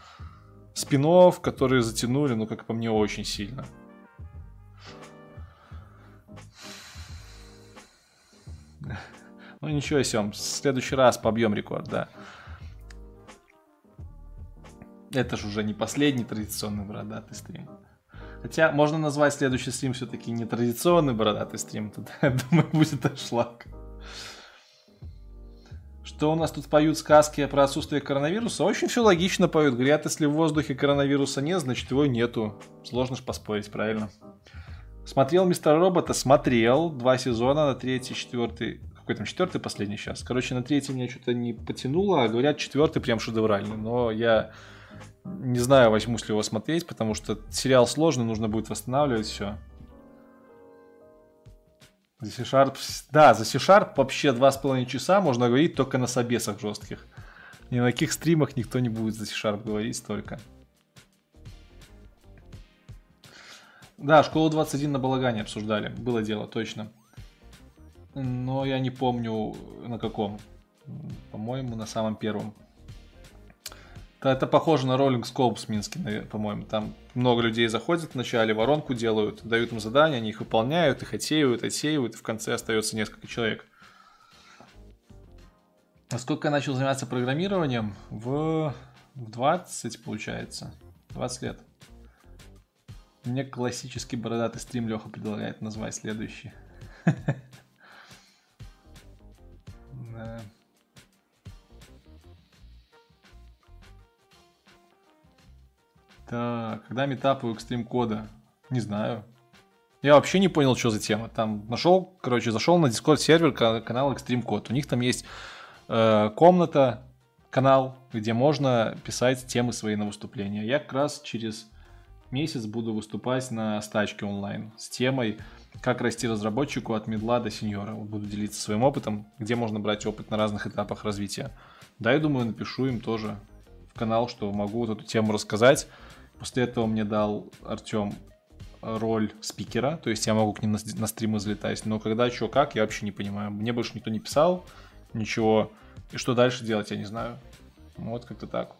спинов, которые затянули, ну, как по мне, очень сильно. Ну ничего, Сем, в следующий раз побьем рекорд, да. Это ж уже не последний традиционный бородатый стрим. Хотя можно назвать следующий стрим все-таки не традиционный бородатый стрим. Тут, <laughs> я думаю, будет ошлак. Что у нас тут поют сказки про отсутствие коронавируса? Очень все логично поют. Говорят, если в воздухе коронавируса нет, значит его нету. Сложно ж поспорить, правильно? Смотрел Мистер Робота? Смотрел. Два сезона, на третий, четвертый. Какой там четвертый последний сейчас? Короче, на третий меня что-то не потянуло, а говорят, четвертый прям шедевральный. Но я не знаю, возьмусь ли его смотреть, потому что сериал сложный, нужно будет восстанавливать все. За C-Sharp... Да, за C-Sharp вообще два с половиной часа можно говорить только на собесах жестких. Ни на каких стримах никто не будет за C-Sharp говорить столько. Да, школу 21 на балагане обсуждали. Было дело, точно. Но я не помню на каком. По-моему, на самом первом. Это похоже на Rolling Scopes наве- по-моему. Там много людей заходят вначале, воронку делают, дают им задания, они их выполняют, их отсеивают, отсеивают, и в конце остается несколько человек. А сколько я начал заниматься программированием? В, в 20, получается. 20 лет. Мне классический бородатый стрим Леха предлагает назвать следующий. <laughs> Так, когда метапы у Extreme кода? Не знаю. Я вообще не понял, что за тема. Там нашел, короче, зашел на Discord сервер ка- канал Extreme Code. У них там есть э, комната, канал, где можно писать темы свои на выступления. Я как раз через месяц буду выступать на стачке онлайн с темой как расти разработчику от медла до сеньора. Буду делиться своим опытом, где можно брать опыт на разных этапах развития. Да, я думаю, напишу им тоже в канал, что могу вот эту тему рассказать. После этого мне дал Артем роль спикера, то есть я могу к ним на стримы залетать, но когда, что, как, я вообще не понимаю. Мне больше никто не писал, ничего. И что дальше делать, я не знаю. Вот как-то так.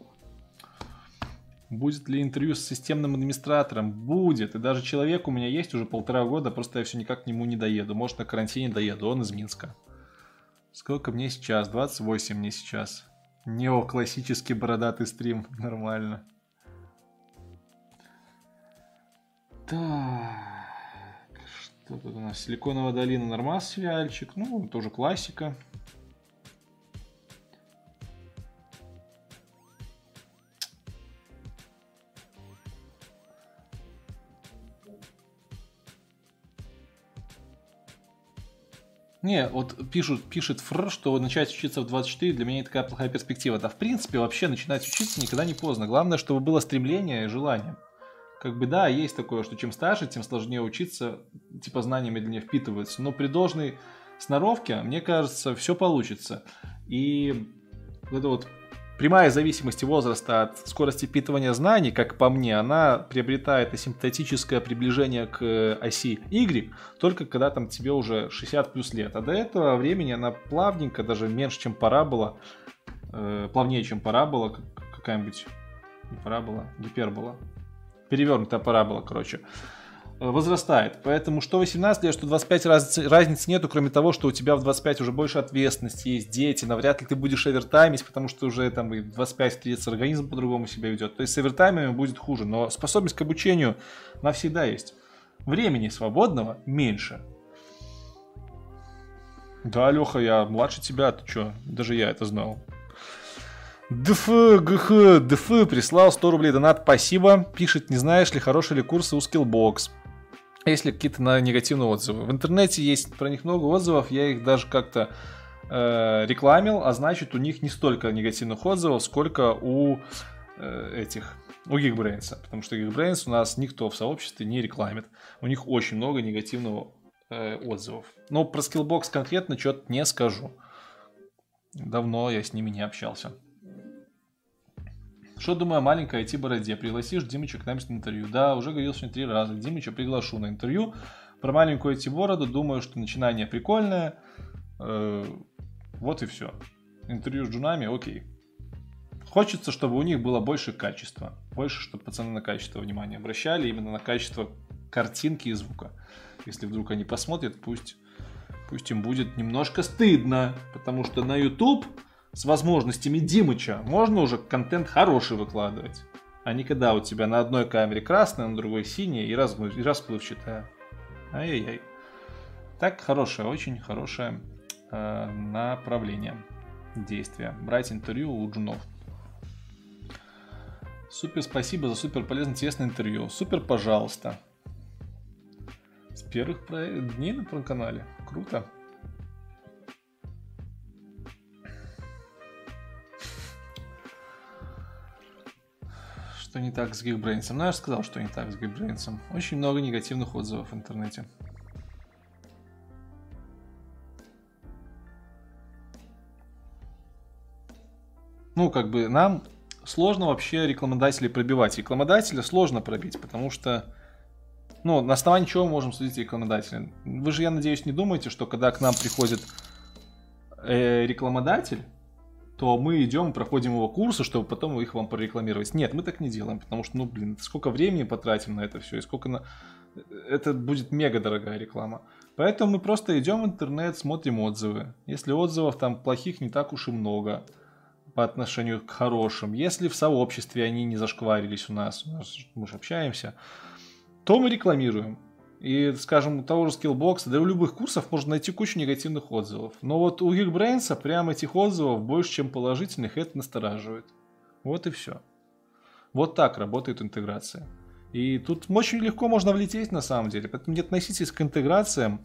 Будет ли интервью с системным администратором? Будет. И даже человек у меня есть уже полтора года, просто я все никак к нему не доеду. Может, на карантине доеду, он из Минска. Сколько мне сейчас? 28 мне сейчас. Неоклассический бородатый стрим. <laughs> Нормально. Так. Что тут у нас? Силиконовая долина нормас сериальчик. Ну, тоже классика. Не, вот пишут, пишет Фр, что начать учиться в 24 для меня это такая плохая перспектива. Да, в принципе, вообще начинать учиться никогда не поздно. Главное, чтобы было стремление и желание. Как бы да, есть такое, что чем старше, тем сложнее учиться, типа знания медленнее впитываются. Но при должной сноровке, мне кажется, все получится. И вот эта вот прямая зависимость возраста от скорости впитывания знаний, как по мне, она приобретает асимптотическое приближение к э, оси Y, только когда там тебе уже 60 плюс лет. А до этого времени она плавненько, даже меньше, чем парабола, э, плавнее, чем парабола, как- какая-нибудь, не парабола, гипербола, перевернутая парабола, короче, э, возрастает. Поэтому что 18 лет, что 25 раз, разницы нету, кроме того, что у тебя в 25 уже больше ответственности, есть дети, навряд ли ты будешь овертаймить, потому что уже там и в 25-30 организм по-другому себя ведет. То есть с овертаймами будет хуже, но способность к обучению навсегда есть. Времени свободного меньше. Да, Леха, я младше тебя, ты чё? Даже я это знал. ДФ, ГХ, ДФ прислал 100 рублей донат, спасибо. Пишет, не знаешь ли, хорошие ли курсы у Skillbox. Есть ли какие-то на негативные отзывы? В интернете есть про них много отзывов, я их даже как-то э, рекламил, а значит у них не столько негативных отзывов, сколько у э, этих, у Geekbrains. Потому что Geekbrains у нас никто в сообществе не рекламит. У них очень много негативного э, отзывов. Но про Skillbox конкретно что-то не скажу. Давно я с ними не общался. Что думаю о маленькой IT-бороде? Пригласишь Димыча к нам на интервью? Да, уже говорил сегодня три раза. Димыча приглашу на интервью. Про маленькую IT-бороду думаю, что начинание прикольное. Э, вот и все. Интервью с джунами, окей. Хочется, чтобы у них было больше качества. Больше, чтобы пацаны на качество внимания обращали. Именно на качество картинки и звука. Если вдруг они посмотрят, пусть, пусть им будет немножко стыдно. Потому что на YouTube с возможностями Димыча можно уже контент хороший выкладывать. А не когда у тебя на одной камере красная, на другой синяя и, размы- и расплывчатая. Ай-яй-яй. Так, хорошее, очень хорошее э, направление действия. Брать интервью у джунов. Супер спасибо за супер полезное, интересное интервью. Супер, пожалуйста. С первых дней на канале. Круто. Что не так с Geekbrains? Ну, я же сказал, что не так с Geekbrains. Очень много негативных отзывов в интернете. Ну, как бы нам сложно вообще рекламодателей пробивать. Рекламодателя сложно пробить, потому что ну, на основании чего мы можем судить рекламодателя? Вы же, я надеюсь, не думаете, что когда к нам приходит э, рекламодатель, то мы идем, проходим его курсы, чтобы потом их вам прорекламировать. Нет, мы так не делаем, потому что, ну, блин, сколько времени потратим на это все, и сколько на... Это будет мега дорогая реклама. Поэтому мы просто идем в интернет, смотрим отзывы. Если отзывов там плохих не так уж и много по отношению к хорошим, если в сообществе они не зашкварились у нас, мы же общаемся, то мы рекламируем. И, скажем, у того же Skillbox, да и у любых курсов можно найти кучу негативных отзывов. Но вот у Geekbrains прям этих отзывов больше, чем положительных, и это настораживает. Вот и все. Вот так работает интеграция. И тут очень легко можно влететь на самом деле. Поэтому не относитесь к интеграциям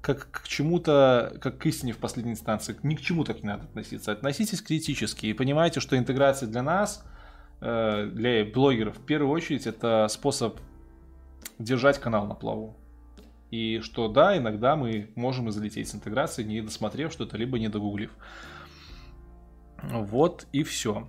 как к чему-то, как к истине в последней инстанции. Ни к чему так не надо относиться. Относитесь критически и понимайте, что интеграция для нас, э, для блогеров, в первую очередь, это способ держать канал на плаву. И что да, иногда мы можем и залететь с интеграцией, не досмотрев что-то, либо не догуглив. Вот и все.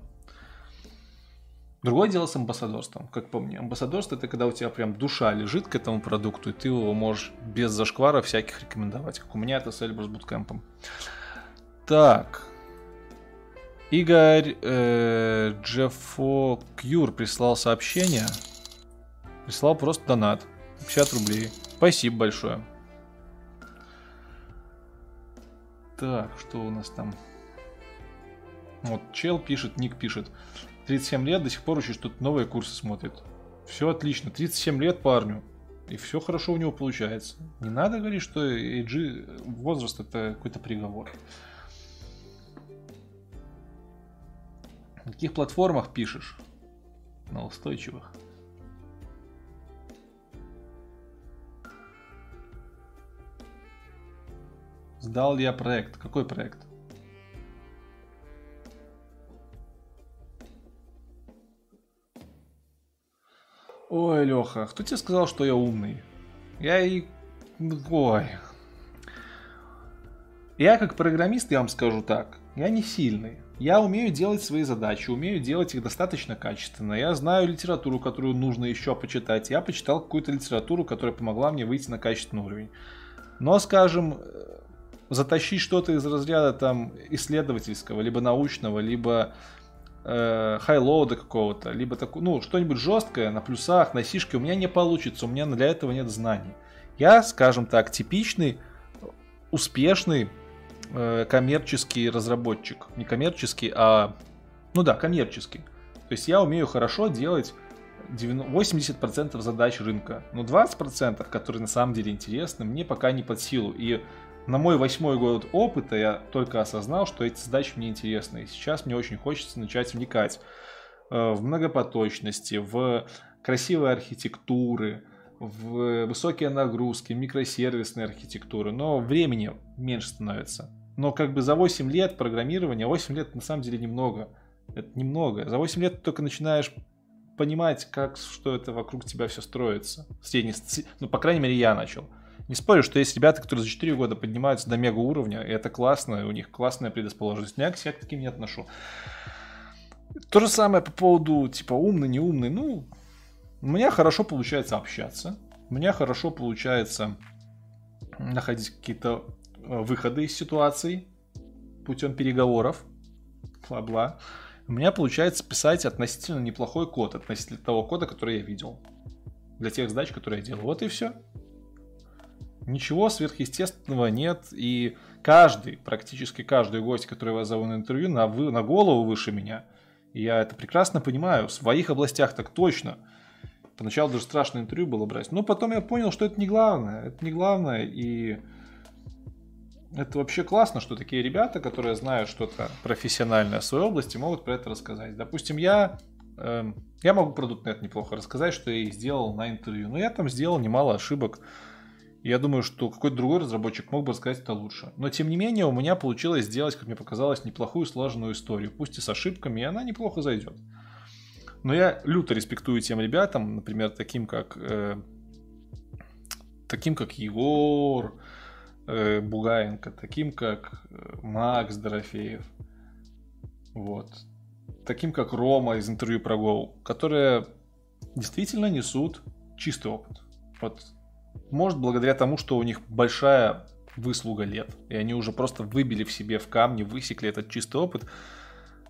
Другое дело с амбассадорством, как по мне. Амбассадорство это когда у тебя прям душа лежит к этому продукту, и ты его можешь без зашквара всяких рекомендовать. Как у меня это с Эльбрус Буткэмпом. Так. Игорь э, Джеффо Кьюр прислал сообщение. Прислал просто донат. 50 рублей. Спасибо большое. Так, что у нас там? Вот, чел пишет, ник пишет. 37 лет, до сих пор еще что-то новые курсы смотрит. Все отлично. 37 лет парню. И все хорошо у него получается. Не надо говорить, что AG возраст это какой-то приговор. На каких платформах пишешь? На устойчивых. Сдал я проект? Какой проект? Ой, Леха, кто тебе сказал, что я умный? Я и... Ой. Я как программист, я вам скажу так. Я не сильный. Я умею делать свои задачи, умею делать их достаточно качественно. Я знаю литературу, которую нужно еще почитать. Я почитал какую-то литературу, которая помогла мне выйти на качественный уровень. Но, скажем, э, затащить что-то из разряда там исследовательского, либо научного, либо э, какого-то, либо такое, ну, что-нибудь жесткое на плюсах, на сишке, у меня не получится, у меня для этого нет знаний. Я, скажем так, типичный, успешный э, коммерческий разработчик. Не коммерческий, а... Ну да, коммерческий. То есть я умею хорошо делать 90 80% задач рынка. Но 20%, которые на самом деле интересны, мне пока не под силу. И на мой восьмой год опыта я только осознал, что эти задачи мне интересны. И сейчас мне очень хочется начать вникать э, в многопоточности, в красивые архитектуры, в высокие нагрузки, микросервисные архитектуры. Но времени меньше становится. Но как бы за 8 лет программирования, 8 лет на самом деле немного. Это немного. За 8 лет ты только начинаешь понимать, как, что это вокруг тебя все строится. Средний, ну, по крайней мере, я начал. Не спорю, что есть ребята, которые за 4 года поднимаются до мега уровня, и это классно, и у них классная предрасположенность. Но я к себе к таким не отношу. То же самое по поводу, типа, умный, не умный. Ну, у меня хорошо получается общаться. У меня хорошо получается находить какие-то э, выходы из ситуаций путем переговоров. Бла-бла. У меня получается писать относительно неплохой код, относительно того кода, который я видел. Для тех задач, которые я делал. Вот и все. Ничего сверхъестественного нет. И каждый, практически каждый гость, который я зову на интервью, на, вы, на голову выше меня. Я это прекрасно понимаю. В своих областях так точно. Поначалу даже страшно интервью было брать. Но потом я понял, что это не главное. Это не главное. И это вообще классно, что такие ребята, которые знают что-то профессиональное в своей области, могут про это рассказать. Допустим, я, эм, я могу про .NET неплохо рассказать, что я и сделал на интервью. Но я там сделал немало ошибок. Я думаю, что какой-то другой разработчик мог бы рассказать это лучше. Но тем не менее, у меня получилось сделать, как мне показалось, неплохую сложную историю. Пусть и с ошибками, и она неплохо зайдет. Но я люто респектую тем ребятам, например, таким как э, таким как Егор э, Бугаенко, таким как э, Макс Дорофеев, вот, таким как Рома из интервью про Go, которые действительно несут чистый опыт. Вот может, благодаря тому, что у них большая выслуга лет, и они уже просто выбили в себе в камне, высекли этот чистый опыт,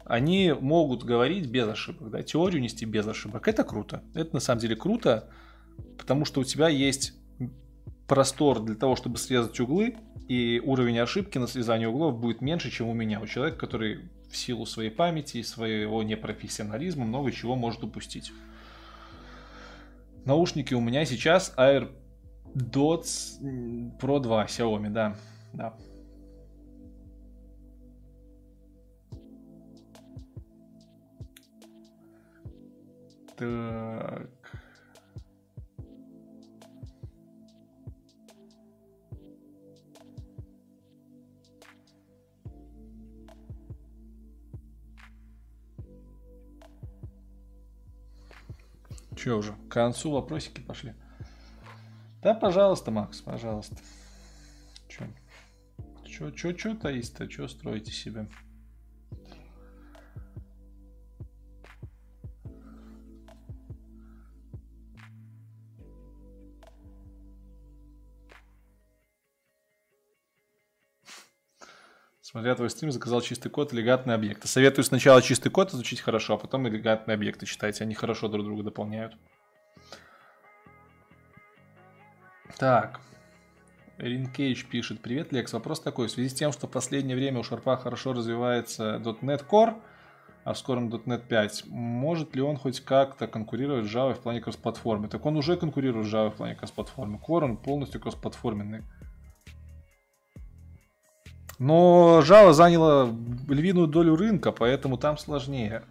они могут говорить без ошибок, да, теорию нести без ошибок. Это круто. Это на самом деле круто, потому что у тебя есть простор для того, чтобы срезать углы, и уровень ошибки на срезание углов будет меньше, чем у меня, у человека, который в силу своей памяти и своего непрофессионализма много чего может упустить. Наушники у меня сейчас Air Dots Pro 2 Xiaomi, да. да. Так. Че уже? К концу вопросики пошли. Да, пожалуйста, Макс, пожалуйста. Че? Че, че, че таись-то? Че строите себе? Смотря твой стрим, заказал чистый код, элегантные объекты. Советую сначала чистый код изучить хорошо, а потом элегантные объекты читать. Они хорошо друг друга дополняют. Так. Рин Кейдж пишет. Привет, Лекс. Вопрос такой. В связи с тем, что в последнее время у Шарпа хорошо развивается .NET Core, а в скором .NET 5, может ли он хоть как-то конкурировать с Java в плане кроссплатформы? Так он уже конкурирует с Java в плане кроссплатформы. Core он полностью кроссплатформенный. Но Java заняла львиную долю рынка, поэтому там сложнее.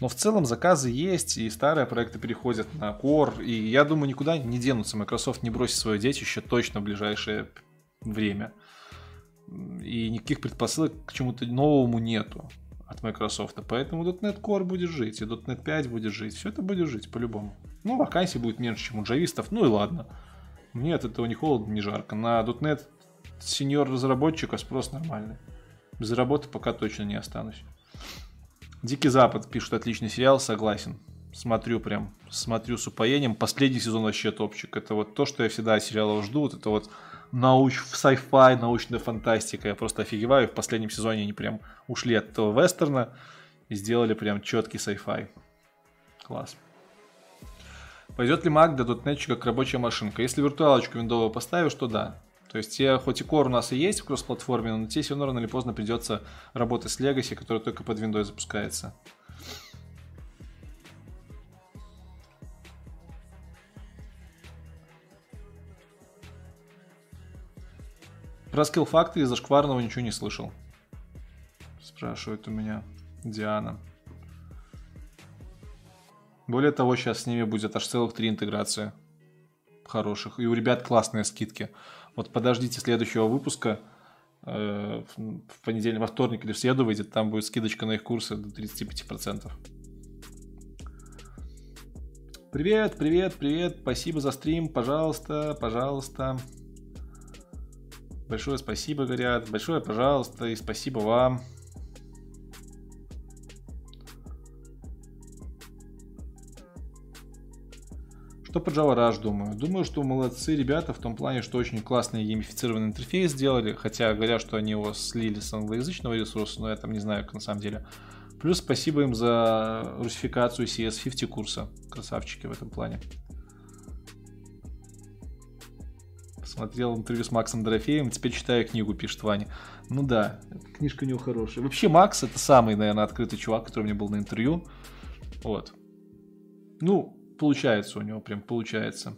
Но в целом заказы есть, и старые проекты переходят на Core, и я думаю, никуда не денутся. Microsoft не бросит свое детище точно в ближайшее время. И никаких предпосылок к чему-то новому нету от Microsoft. Поэтому .NET Core будет жить, и .NET 5 будет жить. Все это будет жить по-любому. Ну, вакансий будет меньше, чем у джавистов. Ну и ладно. Мне от этого не холодно, не жарко. На .NET сеньор разработчика спрос нормальный. Без работы пока точно не останусь. Дикий Запад пишет отличный сериал, согласен. Смотрю прям, смотрю с упоением. Последний сезон вообще топчик. Это вот то, что я всегда от сериалов жду. Вот это вот науч, sci-fi, научная фантастика. Я просто офигеваю. В последнем сезоне они прям ушли от этого вестерна и сделали прям четкий sci-fi. Класс. Пойдет ли Mac до .NET как рабочая машинка? Если виртуалочку виндовую поставишь, то да. То есть те, хоть и Core у нас и есть в кросс-платформе, но тебе все равно рано или поздно придется работать с Legacy, который только под Windows запускается. Про Skill Factory зашкварного ничего не слышал. Спрашивает у меня Диана. Более того, сейчас с ними будет аж целых три интеграции хороших. И у ребят классные скидки. Вот подождите следующего выпуска. э, В понедельник, во вторник или в среду выйдет. Там будет скидочка на их курсы до 35%. Привет, привет, привет. Спасибо за стрим. Пожалуйста, пожалуйста. Большое спасибо, говорят. Большое пожалуйста. И спасибо вам. Что по Java Rush думаю? Думаю, что молодцы ребята в том плане, что очень классный геймифицированный интерфейс сделали, хотя говорят, что они его слили с англоязычного ресурса, но я там не знаю, как на самом деле. Плюс спасибо им за русификацию CS50 курса. Красавчики в этом плане. Посмотрел интервью с Максом Дорофеем, теперь читаю книгу, пишет Ваня. Ну да, книжка у него хорошая. Вообще Макс это самый, наверное, открытый чувак, который меня был на интервью. Вот. Ну, получается у него, прям получается.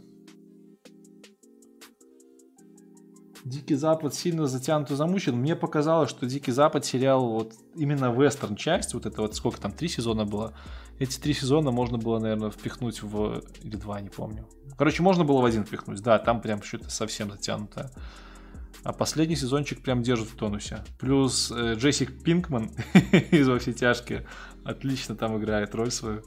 Дикий Запад сильно затянут и замучен. Мне показалось, что Дикий Запад сериал, вот именно вестерн часть, вот это вот сколько там, три сезона было. Эти три сезона можно было, наверное, впихнуть в... Или два, не помню. Короче, можно было в один впихнуть. Да, там прям что-то совсем затянуто. А последний сезончик прям держит в тонусе. Плюс э, Джессик Пинкман <laughs> из «Во все тяжкие» отлично там играет роль свою.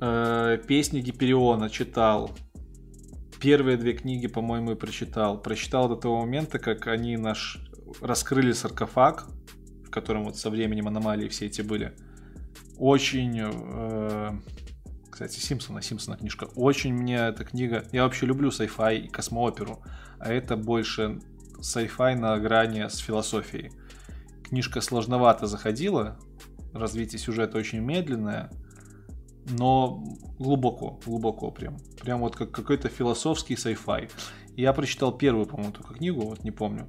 Э, Песни Гипериона читал. Первые две книги, по-моему, и прочитал. Прочитал до того момента, как они наш раскрыли саркофаг, в котором вот со временем аномалии все эти были. Очень... э, кстати, Симпсона, Симпсона книжка. Очень мне эта книга... Я вообще люблю sci-fi и космооперу, а это больше sci-fi на грани с философией. Книжка сложновато заходила, развитие сюжета очень медленное, но глубоко, глубоко прям. Прям вот как какой-то философский sci-fi. Я прочитал первую, по-моему, только книгу, вот не помню.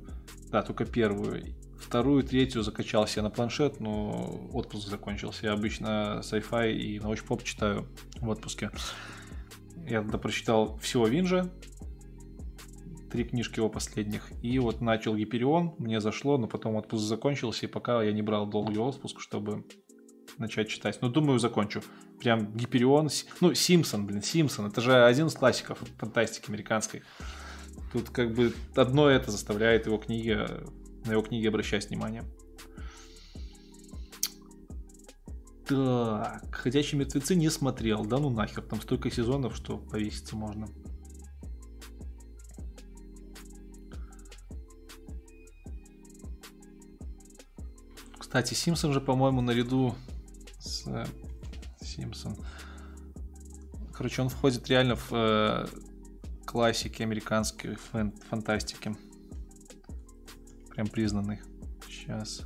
Да, только первую. Вторую, третью закачал себе на планшет, но отпуск закончился. Я обычно sci-fi и научпоп читаю в отпуске. Я тогда прочитал всего Винжа, три книжки его последних, и вот начал Гиперион, мне зашло, но потом отпуск закончился, и пока я не брал долгий отпуск, чтобы начать читать. Но думаю, закончу. Прям Гиперион, ну, Симпсон, блин, Симпсон, это же один из классиков фантастики американской. Тут как бы одно это заставляет его книги, на его книги обращать внимание. Так, «Ходячие мертвецы» не смотрел. Да ну нахер, там столько сезонов, что повеситься можно. Кстати, Симпсон же, по-моему, наряду с э, Симпсон. Короче, он входит реально в э, классики американской фэн- фантастики. Прям признанный. Сейчас.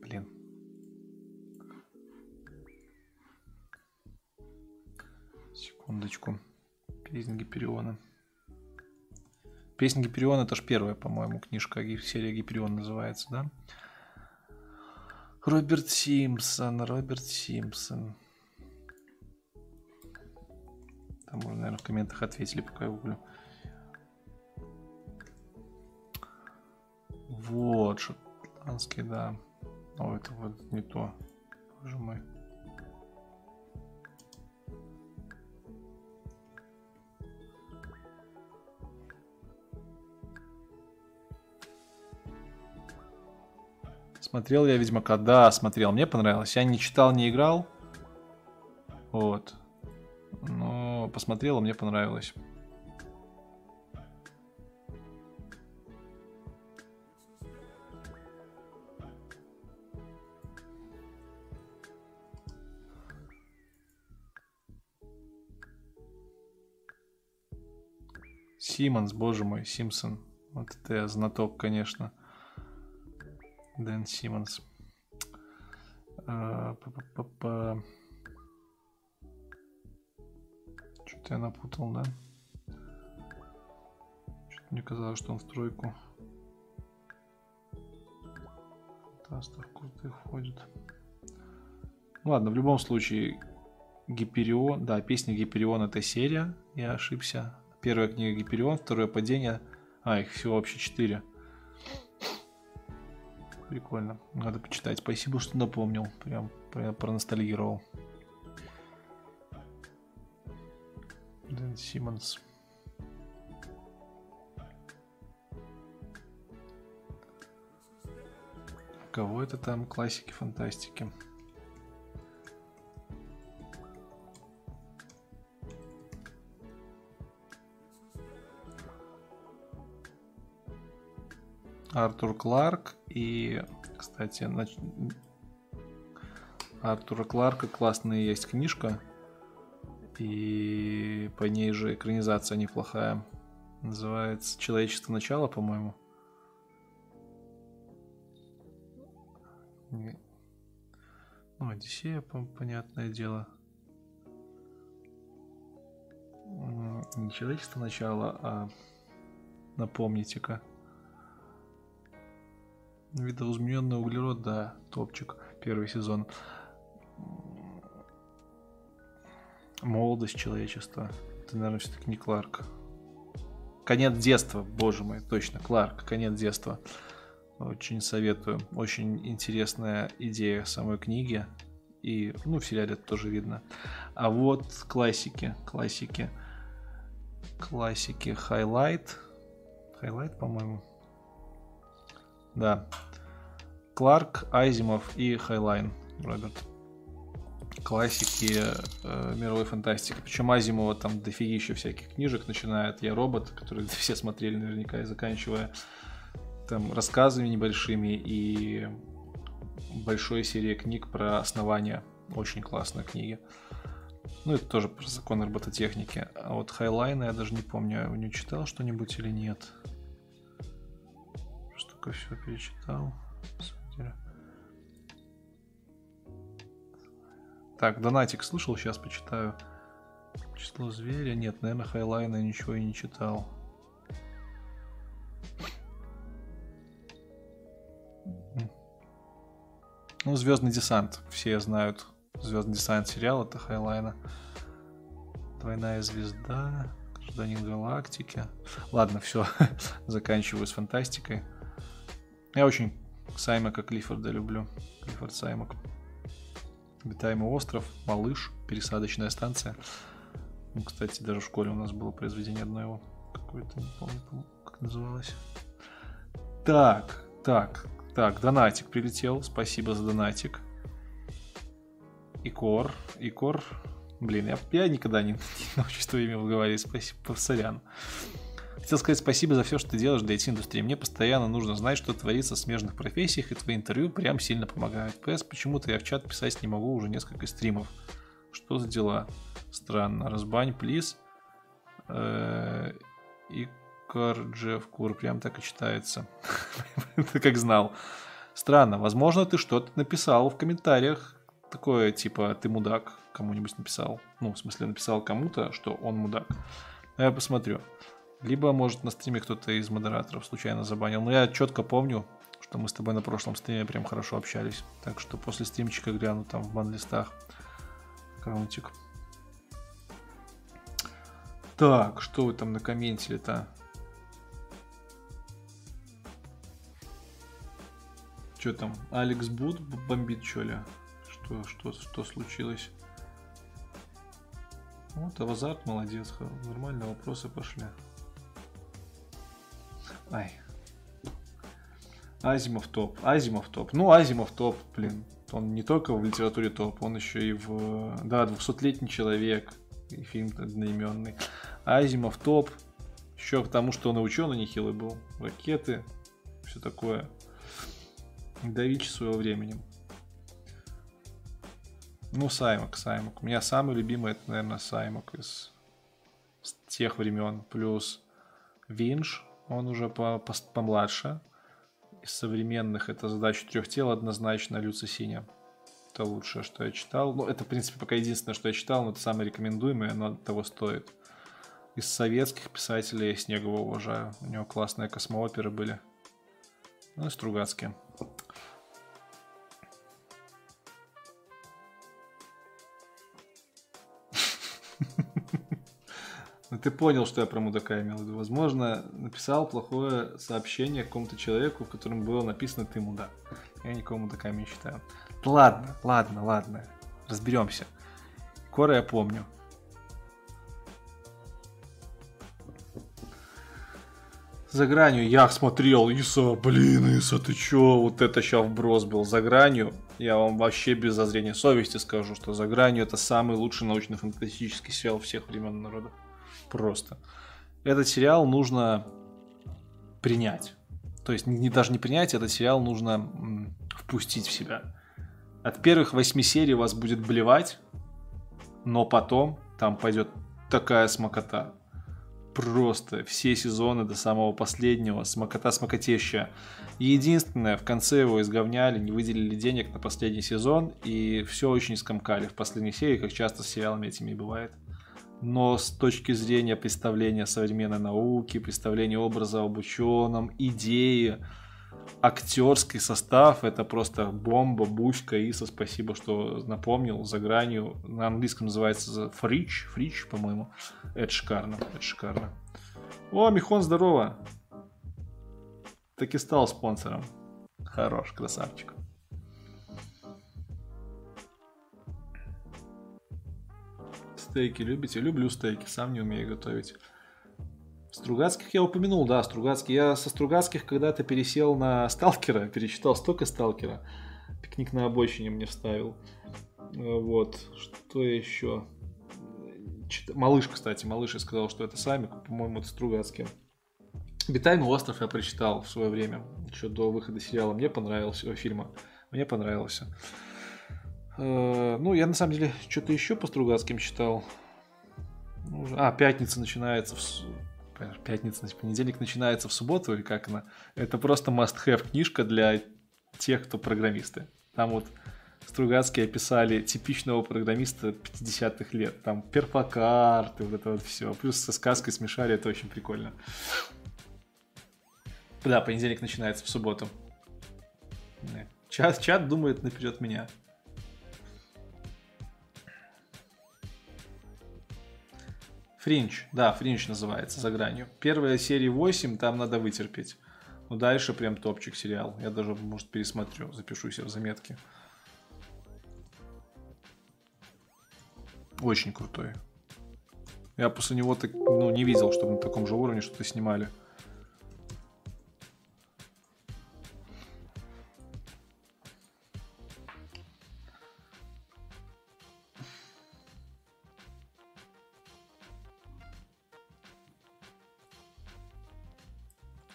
Блин. Секундочку. Песнь Гипериона. Песня Гипериона это ж первая, по-моему, книжка, серия Гиперион называется, да? Роберт Симпсон, Роберт Симпсон. Там можно, наверное, в комментах ответили, пока я гуглю. Вот, шотландский, да. О, это вот не то. Боже мой. Смотрел я Ведьмака? Да, смотрел. Мне понравилось. Я не читал, не играл. Вот. Но посмотрел, мне понравилось. Симмонс, боже мой, Симпсон. Вот это я знаток, конечно. Дэн Симмонс. А. Что-то я напутал, да? Что-то мне казалось, что он в тройку. Фантастов крутых входит. Ладно, в любом случае, Гиперион, да, песня Гиперион это серия, я ошибся. Первая книга Гиперион, второе падение. А, их всего вообще четыре. Прикольно. Надо почитать. Спасибо, что напомнил. Прям, прям проностальгировал. Дэн Симмонс. Кого это там? Классики, фантастики. Артур Кларк и, кстати, нач... Артура Кларка классная есть книжка, и по ней же экранизация неплохая. Называется «Человечество начало», по-моему. Ну, Одиссея, по- понятное дело. Не человечество начало, а напомните-ка. Видоизмененный углерод, да, топчик, первый сезон. Молодость человечества. Это, наверное, все-таки не Кларк. Конец детства, боже мой, точно, Кларк, конец детства. Очень советую. Очень интересная идея самой книги. И, ну, в сериале это тоже видно. А вот классики, классики. Классики Highlight. Highlight, по-моему. Да. Кларк, Айзимов и Хайнлайн, Роберт. Классики э, мировой фантастики. Причем Азимова там дофигища всяких книжек, начиная от «Я робот», который <laughs> все смотрели наверняка, и заканчивая там рассказами небольшими и большой серией книг про основания. Очень классные книги. Ну, это тоже про законы робототехники. А вот Хайнлайна я даже не помню, у него читал что-нибудь или нет. Только все перечитал. Так, Донатик слышал, сейчас почитаю. Число зверя. Нет, наверное, Хайнлайна ничего и не читал. Ну, Звездный десант. Все знают. Звездный десант сериал это Хайлайна. Двойная звезда. Гражданин галактики. Ладно, все. <laughs> Заканчиваю с фантастикой. Я очень Саймака Клиффорда люблю. Клиффорд Саймак. Обитаемый остров, малыш, пересадочная станция. Ну, кстати, даже в школе у нас было произведение одно его. Какое-то, не помню, как называлось. Так, так, так, донатик прилетел. Спасибо за донатик. Икор, Икор. Блин, я, я никогда не, <laughs> не научусь твое имя выговаривать. Спасибо, сорян. Хотел сказать спасибо за все, что ты делаешь для IT-индустрии. Мне постоянно нужно знать, что творится в смежных профессиях, и твои интервью прям сильно помогают. ПС, почему-то я в чат писать не могу уже несколько стримов. Что за дела? Странно. Разбань, плиз. Э, Икар Джефф Кур. Прям так и читается. <laughs> Ты как знал. Странно. Возможно, ты что-то написал в комментариях. Такое, типа, ты мудак. Кому-нибудь написал. Ну, в смысле, написал кому-то, что он мудак. А Я посмотрю. Либо, может, на стриме кто-то из модераторов случайно забанил. Но я четко помню, что мы с тобой на прошлом стриме прям хорошо общались. Так что после стримчика гляну там в бан-листах. Аккаунтик. Так, что вы там накомментили-то? Что там? Алекс Бут бомбит, что ли? Что, что, что случилось? Вот, Авазарт молодец. Нормально, вопросы пошли. Ай. Азимов топ. Азимов топ. Ну, Азимов топ, блин. Он не только в литературе топ, он еще и в... Да, 200-летний человек. И фильм одноименный. Азимов топ. Еще потому, что он и ученый нехилый был. Ракеты, все такое. Давичи своего времени. Ну, Саймак, Саймак. У меня самый любимый, это, наверное, Саймак из с тех времен. Плюс Винш, он уже по, по- помладше. Из современных это задача трех тел однозначно Люцисиня. Это лучшее, что я читал. Ну, это, в принципе, пока единственное, что я читал, но это самое рекомендуемое, оно того стоит. Из советских писателей я Снегова уважаю. У него классные космооперы были. Ну и Стругацкие. Ну, ты понял, что я про мудака имел в виду. Возможно, написал плохое сообщение какому-то человеку, в котором было написано «ты мудак». Я никого мудаками не считаю. Ладно, ладно, ладно. Разберемся. Кора я помню. За гранью я смотрел, Иса, блин, Иса, ты чё? Вот это сейчас вброс был. За гранью я вам вообще без зазрения совести скажу, что за гранью это самый лучший научно-фантастический сериал всех времен и народов. Просто. Этот сериал нужно принять. То есть не, даже не принять, этот сериал нужно м, впустить в себя. От первых восьми серий вас будет блевать, но потом там пойдет такая смокота. Просто все сезоны до самого последнего, смокота смокотеща. Единственное, в конце его изговняли, не выделили денег на последний сезон, и все очень скомкали в последней серии, как часто с сериалами этими бывает. Но с точки зрения представления современной науки, представления образа об ученом, идеи, актерский состав, это просто бомба, бучка, Иса, спасибо, что напомнил, за гранью, на английском называется Фрич, Фрич, по-моему, это шикарно, это шикарно. О, Михон, здорово! Так и стал спонсором. Хорош, красавчик. Стейки любите? Люблю стейки, сам не умею готовить. Стругацких я упомянул, да, Стругацкий. Я со Стругацких когда-то пересел на Сталкера, <laughs> перечитал столько Сталкера. Пикник на обочине мне вставил. Э, Вот, что еще? Малыш, кстати, Малыш я сказал, что это Самик, по-моему, это Стругацкий. Обитаемый остров я прочитал в свое время, еще до выхода сериала. Мне понравился, фильма. Мне понравился. Э, Ну, я на самом деле что-то еще по Стругацким читал. Ну, А, пятница начинается в... Пятница, понедельник начинается в субботу, или как она? Это просто must-have книжка для тех, кто программисты. Там вот Стругацкие описали типичного программиста 50-х лет. Там перфокарты, вот это вот все. Плюс со сказкой смешали, это очень прикольно. Да, понедельник начинается в субботу. Да. Чат, чат думает наперед меня. Фринч, да, Фринч называется, за гранью. Первая серия 8, там надо вытерпеть. Ну, дальше прям топчик сериал. Я даже, может, пересмотрю, запишу себе в заметки. Очень крутой. Я после него так, ну, не видел, чтобы на таком же уровне что-то снимали.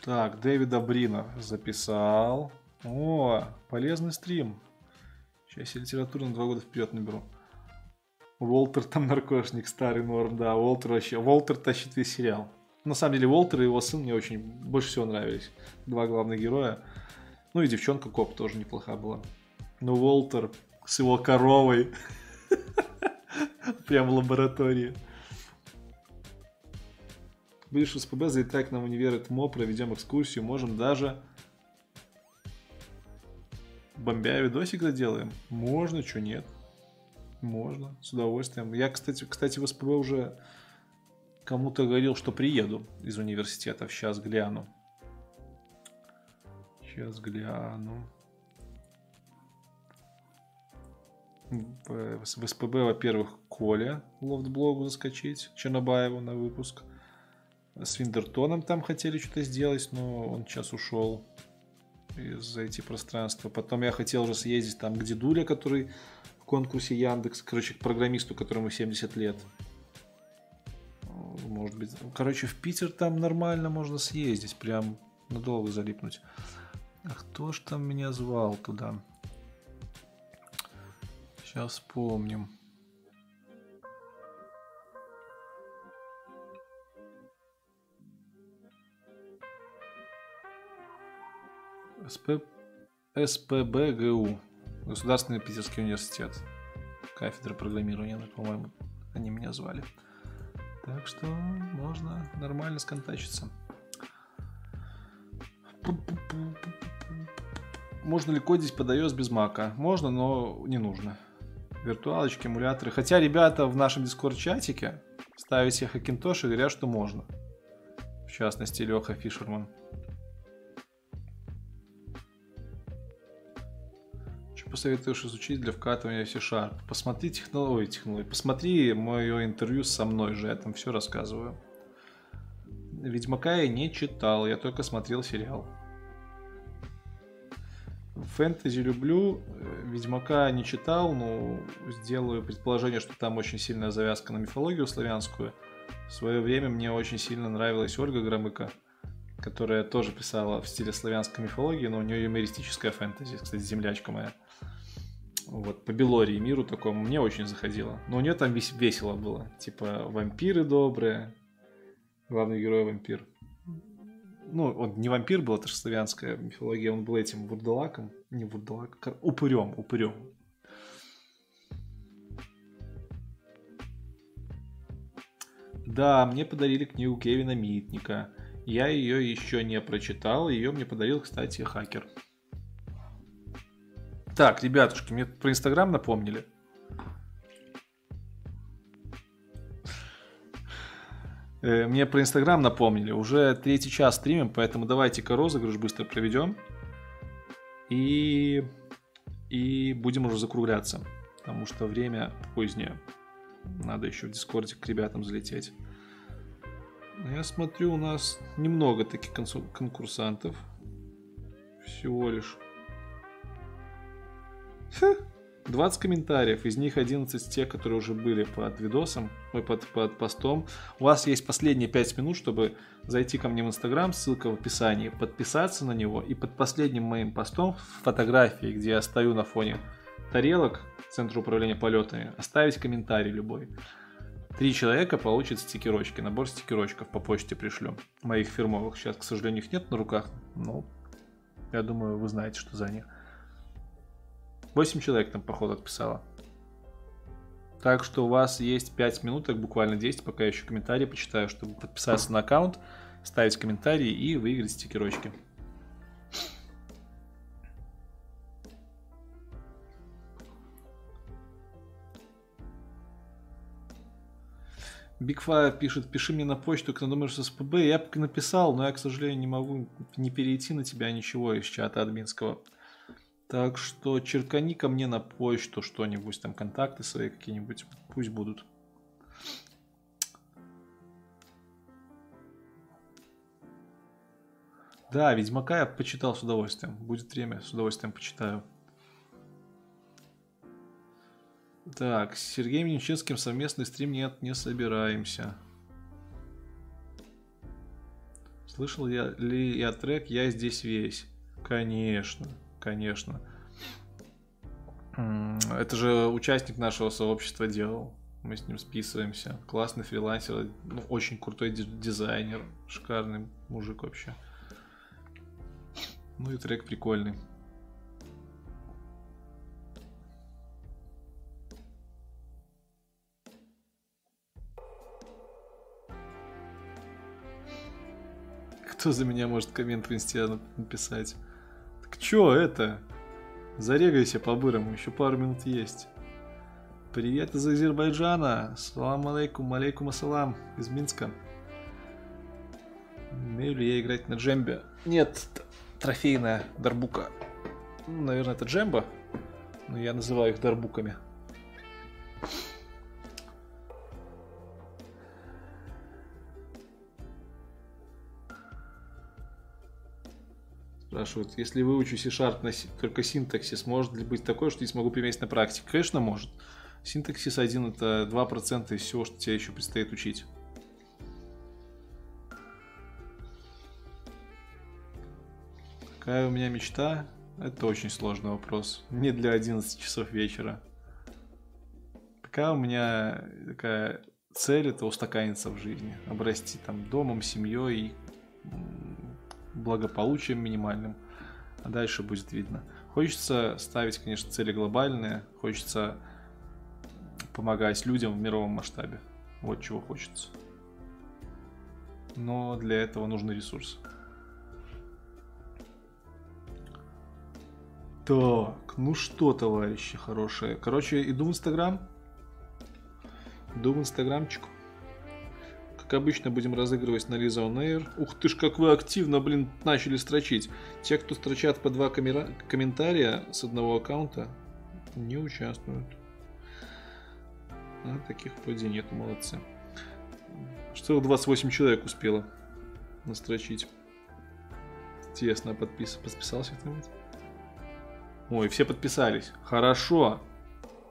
Так, Дэвида Брина записал. О, полезный стрим. Сейчас я литературу на два года вперед наберу. Уолтер там наркошник, старый норм, да. Уолтер вообще. Уолтер тащит весь сериал. На самом деле, Уолтер и его сын мне очень больше всего нравились. Два главных героя. Ну и девчонка Коп тоже неплоха была. Но Уолтер с его коровой. <laughs> Прям в лаборатории. Будешь СПБ, залетай к нам в универ ТМО, проведем экскурсию, можем даже бомбя видосик заделаем. Можно, что нет. Можно, с удовольствием. Я, кстати, кстати, в СПБ уже кому-то говорил, что приеду из университета. Сейчас гляну. Сейчас гляну. В, в СПБ, во-первых, Коля лофтблогу заскочить, Чернобаеву на выпуск. С Виндертоном там хотели что-то сделать, но он сейчас ушел. из IT-пространства. Потом я хотел уже съездить там к дедуле, который в конкурсе Яндекс, короче, к программисту, которому 70 лет. Может быть. Короче, в Питер там нормально можно съездить, прям надолго залипнуть. А кто ж там меня звал туда? Сейчас вспомним. СП... СПБГУ. Государственный Питерский университет. Кафедра программирования, по-моему, они меня звали. Так что можно нормально сконтачиться. Можно ли кодить под iOS без мака? Можно, но не нужно. Виртуалочки, эмуляторы. Хотя ребята в нашем дискорд-чатике ставят себе хакинтоши и говорят, что можно. В частности, Леха Фишерман. Посоветуешь изучить для вкатывания в C-Sharp? Посмотри технологии, технологии. Посмотри мое интервью со мной же, я там все рассказываю. Ведьмака я не читал, я только смотрел сериал. Фэнтези люблю, э, Ведьмака не читал, но сделаю предположение, что там очень сильная завязка на мифологию славянскую. В свое время мне очень сильно нравилась Ольга Громыко, которая тоже писала в стиле славянской мифологии, но у нее юмористическая фэнтези, кстати, землячка моя. Вот, по Белории миру такому мне очень заходило. Но у нее там вес- весело было. Типа вампиры добрые, главный герой вампир. Ну, он не вампир был, это же славянская мифология, он был этим вурдалаком, не вурдалаком, кор- упырем, упырем. Да, мне подарили книгу Кевина Митника. Я ее еще не прочитал, ее мне подарил, кстати, хакер. Так, ребятушки, мне про Инстаграм напомнили. Э, Мне про Инстаграм напомнили. Уже третий час стримим, поэтому давайте-ка розыгрыш быстро проведем. И, и будем уже закругляться. Потому что время позднее. Надо еще в Дискорде к ребятам залететь. Я смотрю, у нас немного таких конкурсантов. Всего лишь. Хе, 20 комментариев, из них 11 те, которые уже были под видосом, ой, под, под постом. У вас есть последние 5 минут, чтобы зайти ко мне в Инстаграм, ссылка в описании, подписаться на него и под последним моим постом фотографии, где я стою на фоне тарелок Центра управления полетами, оставить комментарий любой. Три человека получат стикерочки, набор стикерочков по почте пришлю. Моих фирмовых. Сейчас, к сожалению, их нет на руках, но я думаю, вы знаете, что за них. 8 человек там, походу, отписало. Так что у вас есть 5 минуток, буквально 10, пока я еще комментарии почитаю, чтобы подписаться на аккаунт, ставить комментарии и выиграть стикерочки. Бигфа пишет, пиши мне на почту, когда думаешь с СПБ. Я написал, но я, к сожалению, не могу не перейти на тебя ничего из чата админского. Так что черкани ко мне на почту что-нибудь, там контакты свои какие-нибудь, пусть будут. Да, Ведьмака я почитал с удовольствием. Будет время, с удовольствием почитаю. Так, с Сергеем Неческим совместный стрим нет, не собираемся. Слышал я ли я трек «Я здесь весь»? Конечно, конечно. Это же участник нашего сообщества делал. Мы с ним списываемся. Классный фрилансер, ну, очень крутой ди- дизайнер, шикарный мужик вообще. Ну и трек прикольный. Кто за меня может коммент в инсте написать? Чё это? Зарегайся по-бырому, еще пару минут есть. Привет из Азербайджана. Салам алейкум, алейкум ассалам. Из Минска. Умею ли я играть на джембе? Нет, трофейная дарбука. Ну, Наверное, это джемба. Но я называю их дарбуками. Спрашивают, если выучу C-Sharp на только синтаксис, может ли быть такое, что не смогу применить на практике? Конечно, может. Синтаксис один это 2% из всего, что тебе еще предстоит учить. Какая у меня мечта? Это очень сложный вопрос. Не для 11 часов вечера. Пока у меня такая цель это устаканиться в жизни. Обрасти там домом, семьей, м, благополучием минимальным. А дальше будет видно. Хочется ставить, конечно, цели глобальные. Хочется помогать людям в мировом масштабе. Вот чего хочется. Но для этого нужны ресурсы. Так, ну что, товарищи хорошие. Короче, иду в Инстаграм. Иду в Инстаграмчик. Как обычно, будем разыгрывать на Лиза On Air. Ух ты ж, как вы активно, блин, начали строчить. Те, кто строчат по два камера- комментария с одного аккаунта, не участвуют. А таких вроде нет, молодцы. Что 28 человек успело настрочить. Интересно, а подпис... подписался кто-нибудь? Ой, все подписались. Хорошо.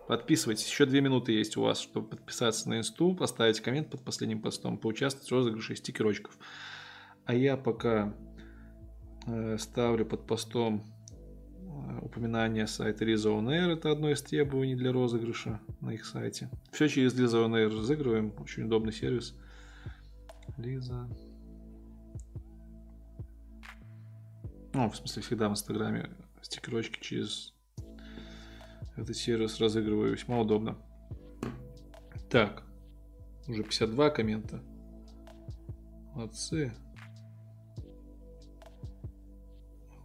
Подписывайтесь. Еще две минуты есть у вас, чтобы подписаться на инсту, поставить коммент под последним постом, поучаствовать в розыгрыше стикерочков. А я пока э, ставлю под постом э, упоминание сайта Lisa On Air. Это одно из требований для розыгрыша на их сайте. Все через Lisa On Air разыгрываем. Очень удобный сервис. Лиза. Ну, в смысле, всегда в Инстаграме стикерочки через этот сервис разыгрываю. Весьма удобно. Так. Уже 52 коммента. Молодцы.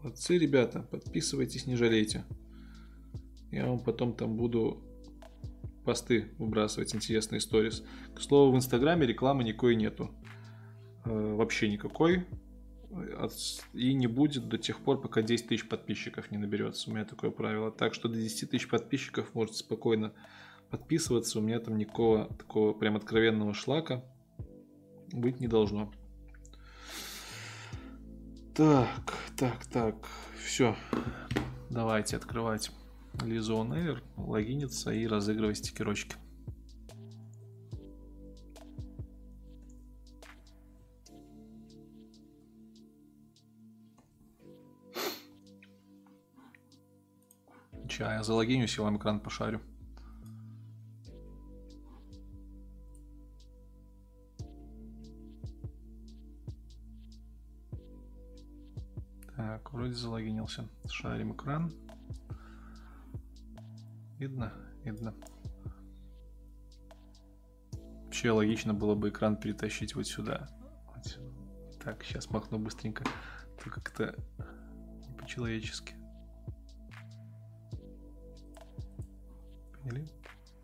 Молодцы, ребята. Подписывайтесь, не жалейте. Я вам потом там буду посты выбрасывать, интересные сторис. К слову, в Инстаграме рекламы никакой нету. Э, вообще никакой. И не будет до тех пор, пока 10 тысяч подписчиков не наберется. У меня такое правило. Так что до 10 тысяч подписчиков можете спокойно подписываться. У меня там никакого такого прям откровенного шлака быть не должно. Так, так, так. Все. Давайте открывать Лизу On Air, логиниться и разыгрывать стикерочки. Ча, я залогинюсь и вам экран пошарю. Так, вроде залогинился. Шарим экран. Видно? Видно. Вообще логично было бы экран перетащить вот сюда. Вот. Так, сейчас махну быстренько. Только как-то по-человечески.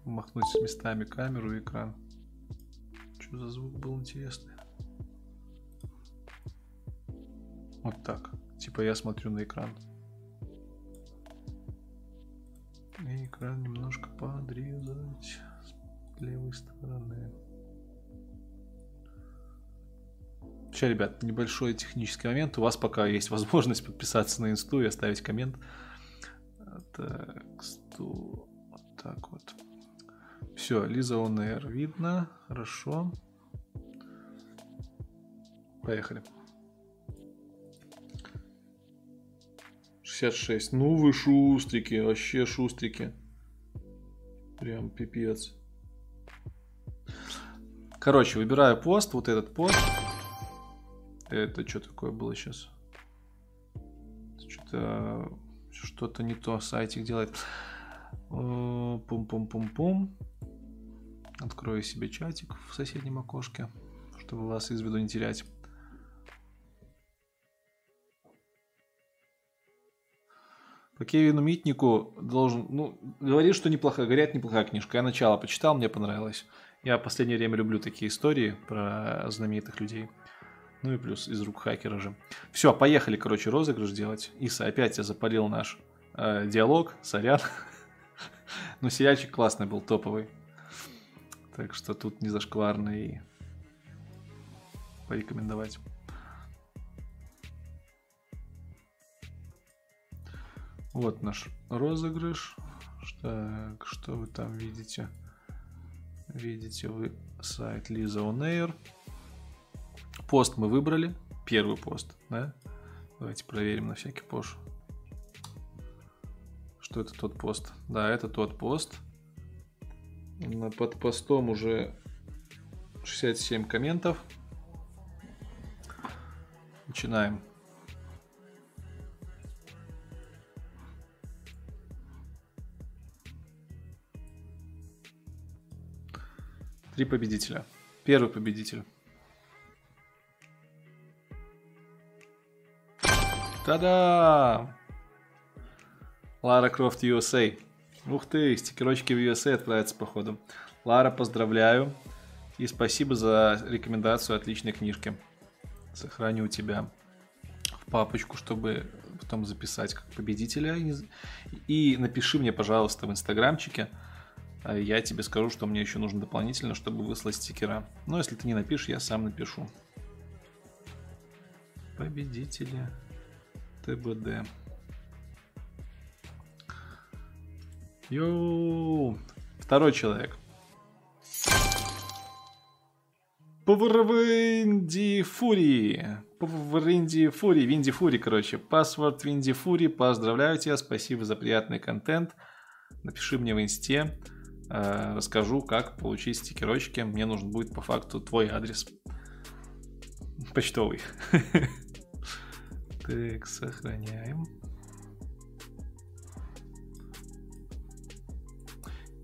Махнуть местами камеру и экран. Что за звук был интересный? Вот так. Типа я смотрю на экран. И экран немножко подрезать с левой стороны. Сейчас, ребят, небольшой технический момент. У вас пока есть возможность подписаться на инсту и оставить коммент. Так, сту. Вот так вот. Все, Лиза On Air видно. Хорошо. Поехали. 66. Ну вы шустрики, вообще шустрики. Прям пипец. Короче, выбираю пост, вот этот пост. Это что такое было сейчас? Что-то что-то не то сайтик делает. Э, Пум-пум-пум-пум. Открою себе чатик в соседнем окошке, чтобы вас из виду не терять. По Кевину Митнику должен... Ну, говорит, что неплохая, говорят, неплохая книжка. Я начало почитал, мне понравилось. Я в последнее время люблю такие истории про знаменитых людей. Ну и плюс из рук хакера же. Все, поехали, короче, розыгрыш делать. Иса, опять я запалил наш э, диалог, сорян. <laughs> Но сериальчик классный был, топовый. Так что тут не зашкварно и порекомендовать. Вот наш розыгрыш. Так, что вы там видите? Видите вы сайт Лиза On. Пост мы выбрали. Первый пост, да? Давайте проверим на всякий пош. Что это тот пост? Да, это тот пост. Под постом уже 67 комментов. Начинаем. Три победителя. Первый победитель. Та-да! Лара Крофт USA. Ух ты, стикерочки в USA отправятся походу. Лара, поздравляю. И спасибо за рекомендацию отличной книжки. Сохраню тебя в папочку, чтобы потом записать как победителя. И напиши мне, пожалуйста, в инстаграмчике. а Я тебе скажу, что мне еще нужно дополнительно, чтобы выслать стикера. Но если ты не напишешь, я сам напишу. Победители ТБД. Йоу! Второй человек. Паврвинди Фури. Павринди Фури. Винди Фури, короче. Паспорт Винди Фури. Поздравляю тебя. Спасибо за приятный контент. Напиши мне в инсте. э, Расскажу, как получить стикерочки. Мне нужен будет по факту твой адрес. Почтовый. <laughs> Так, сохраняем.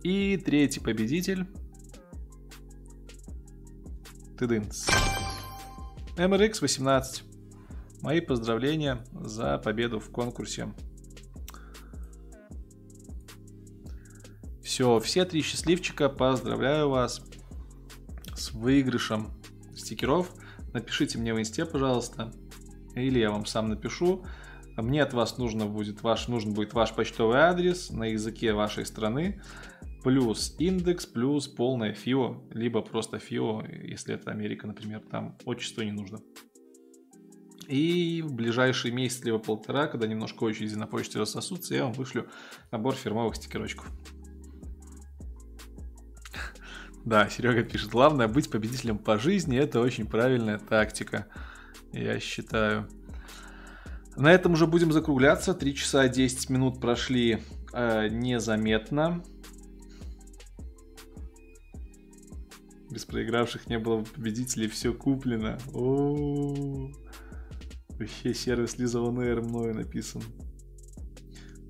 И третий победитель. Тыдынц. MRX 18. Мои поздравления за победу в конкурсе. Все, все три счастливчика, поздравляю вас с выигрышем стикеров. Напишите мне в инсте, пожалуйста, или я вам сам напишу. Мне от вас нужно будет ваш, нужен будет ваш почтовый адрес на языке вашей страны, плюс индекс, плюс полное ФИО, либо просто ФИО, если это Америка, например, там отчество не нужно. И в ближайший месяц, либо полтора, когда немножко очереди на почте рассосутся, я вам вышлю набор фирмовых стикерочков. Да, Серега пишет, главное быть победителем по жизни, это очень правильная тактика, я считаю. На этом уже будем закругляться. 3 часа 10 минут прошли э, незаметно. Без проигравших не было победителей, все куплено. О, Вообще сервис Лиза Air мною написан.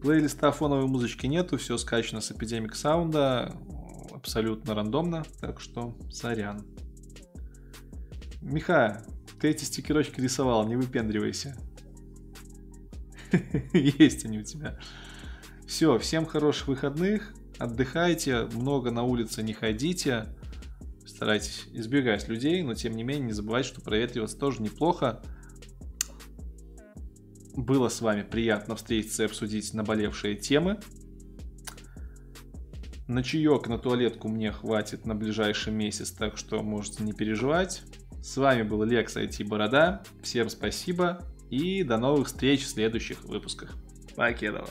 Плейлиста фоновой музычки нету, все скачано с Epidemic Sound, абсолютно рандомно, так что сорян. Миха, ты эти стикерочки рисовал, не выпендривайся. <laughs> Есть они у тебя. Все, всем хороших выходных, отдыхайте, много на улице не ходите, старайтесь избегать людей, но тем не менее не забывайте, что проветриваться тоже неплохо. Было с вами приятно встретиться и обсудить наболевшие темы. На чаек, на туалетку мне хватит на ближайший месяц, так что можете не переживать. С вами был Лекс IT Борода. Всем спасибо и до новых встреч в следующих выпусках. Покедова.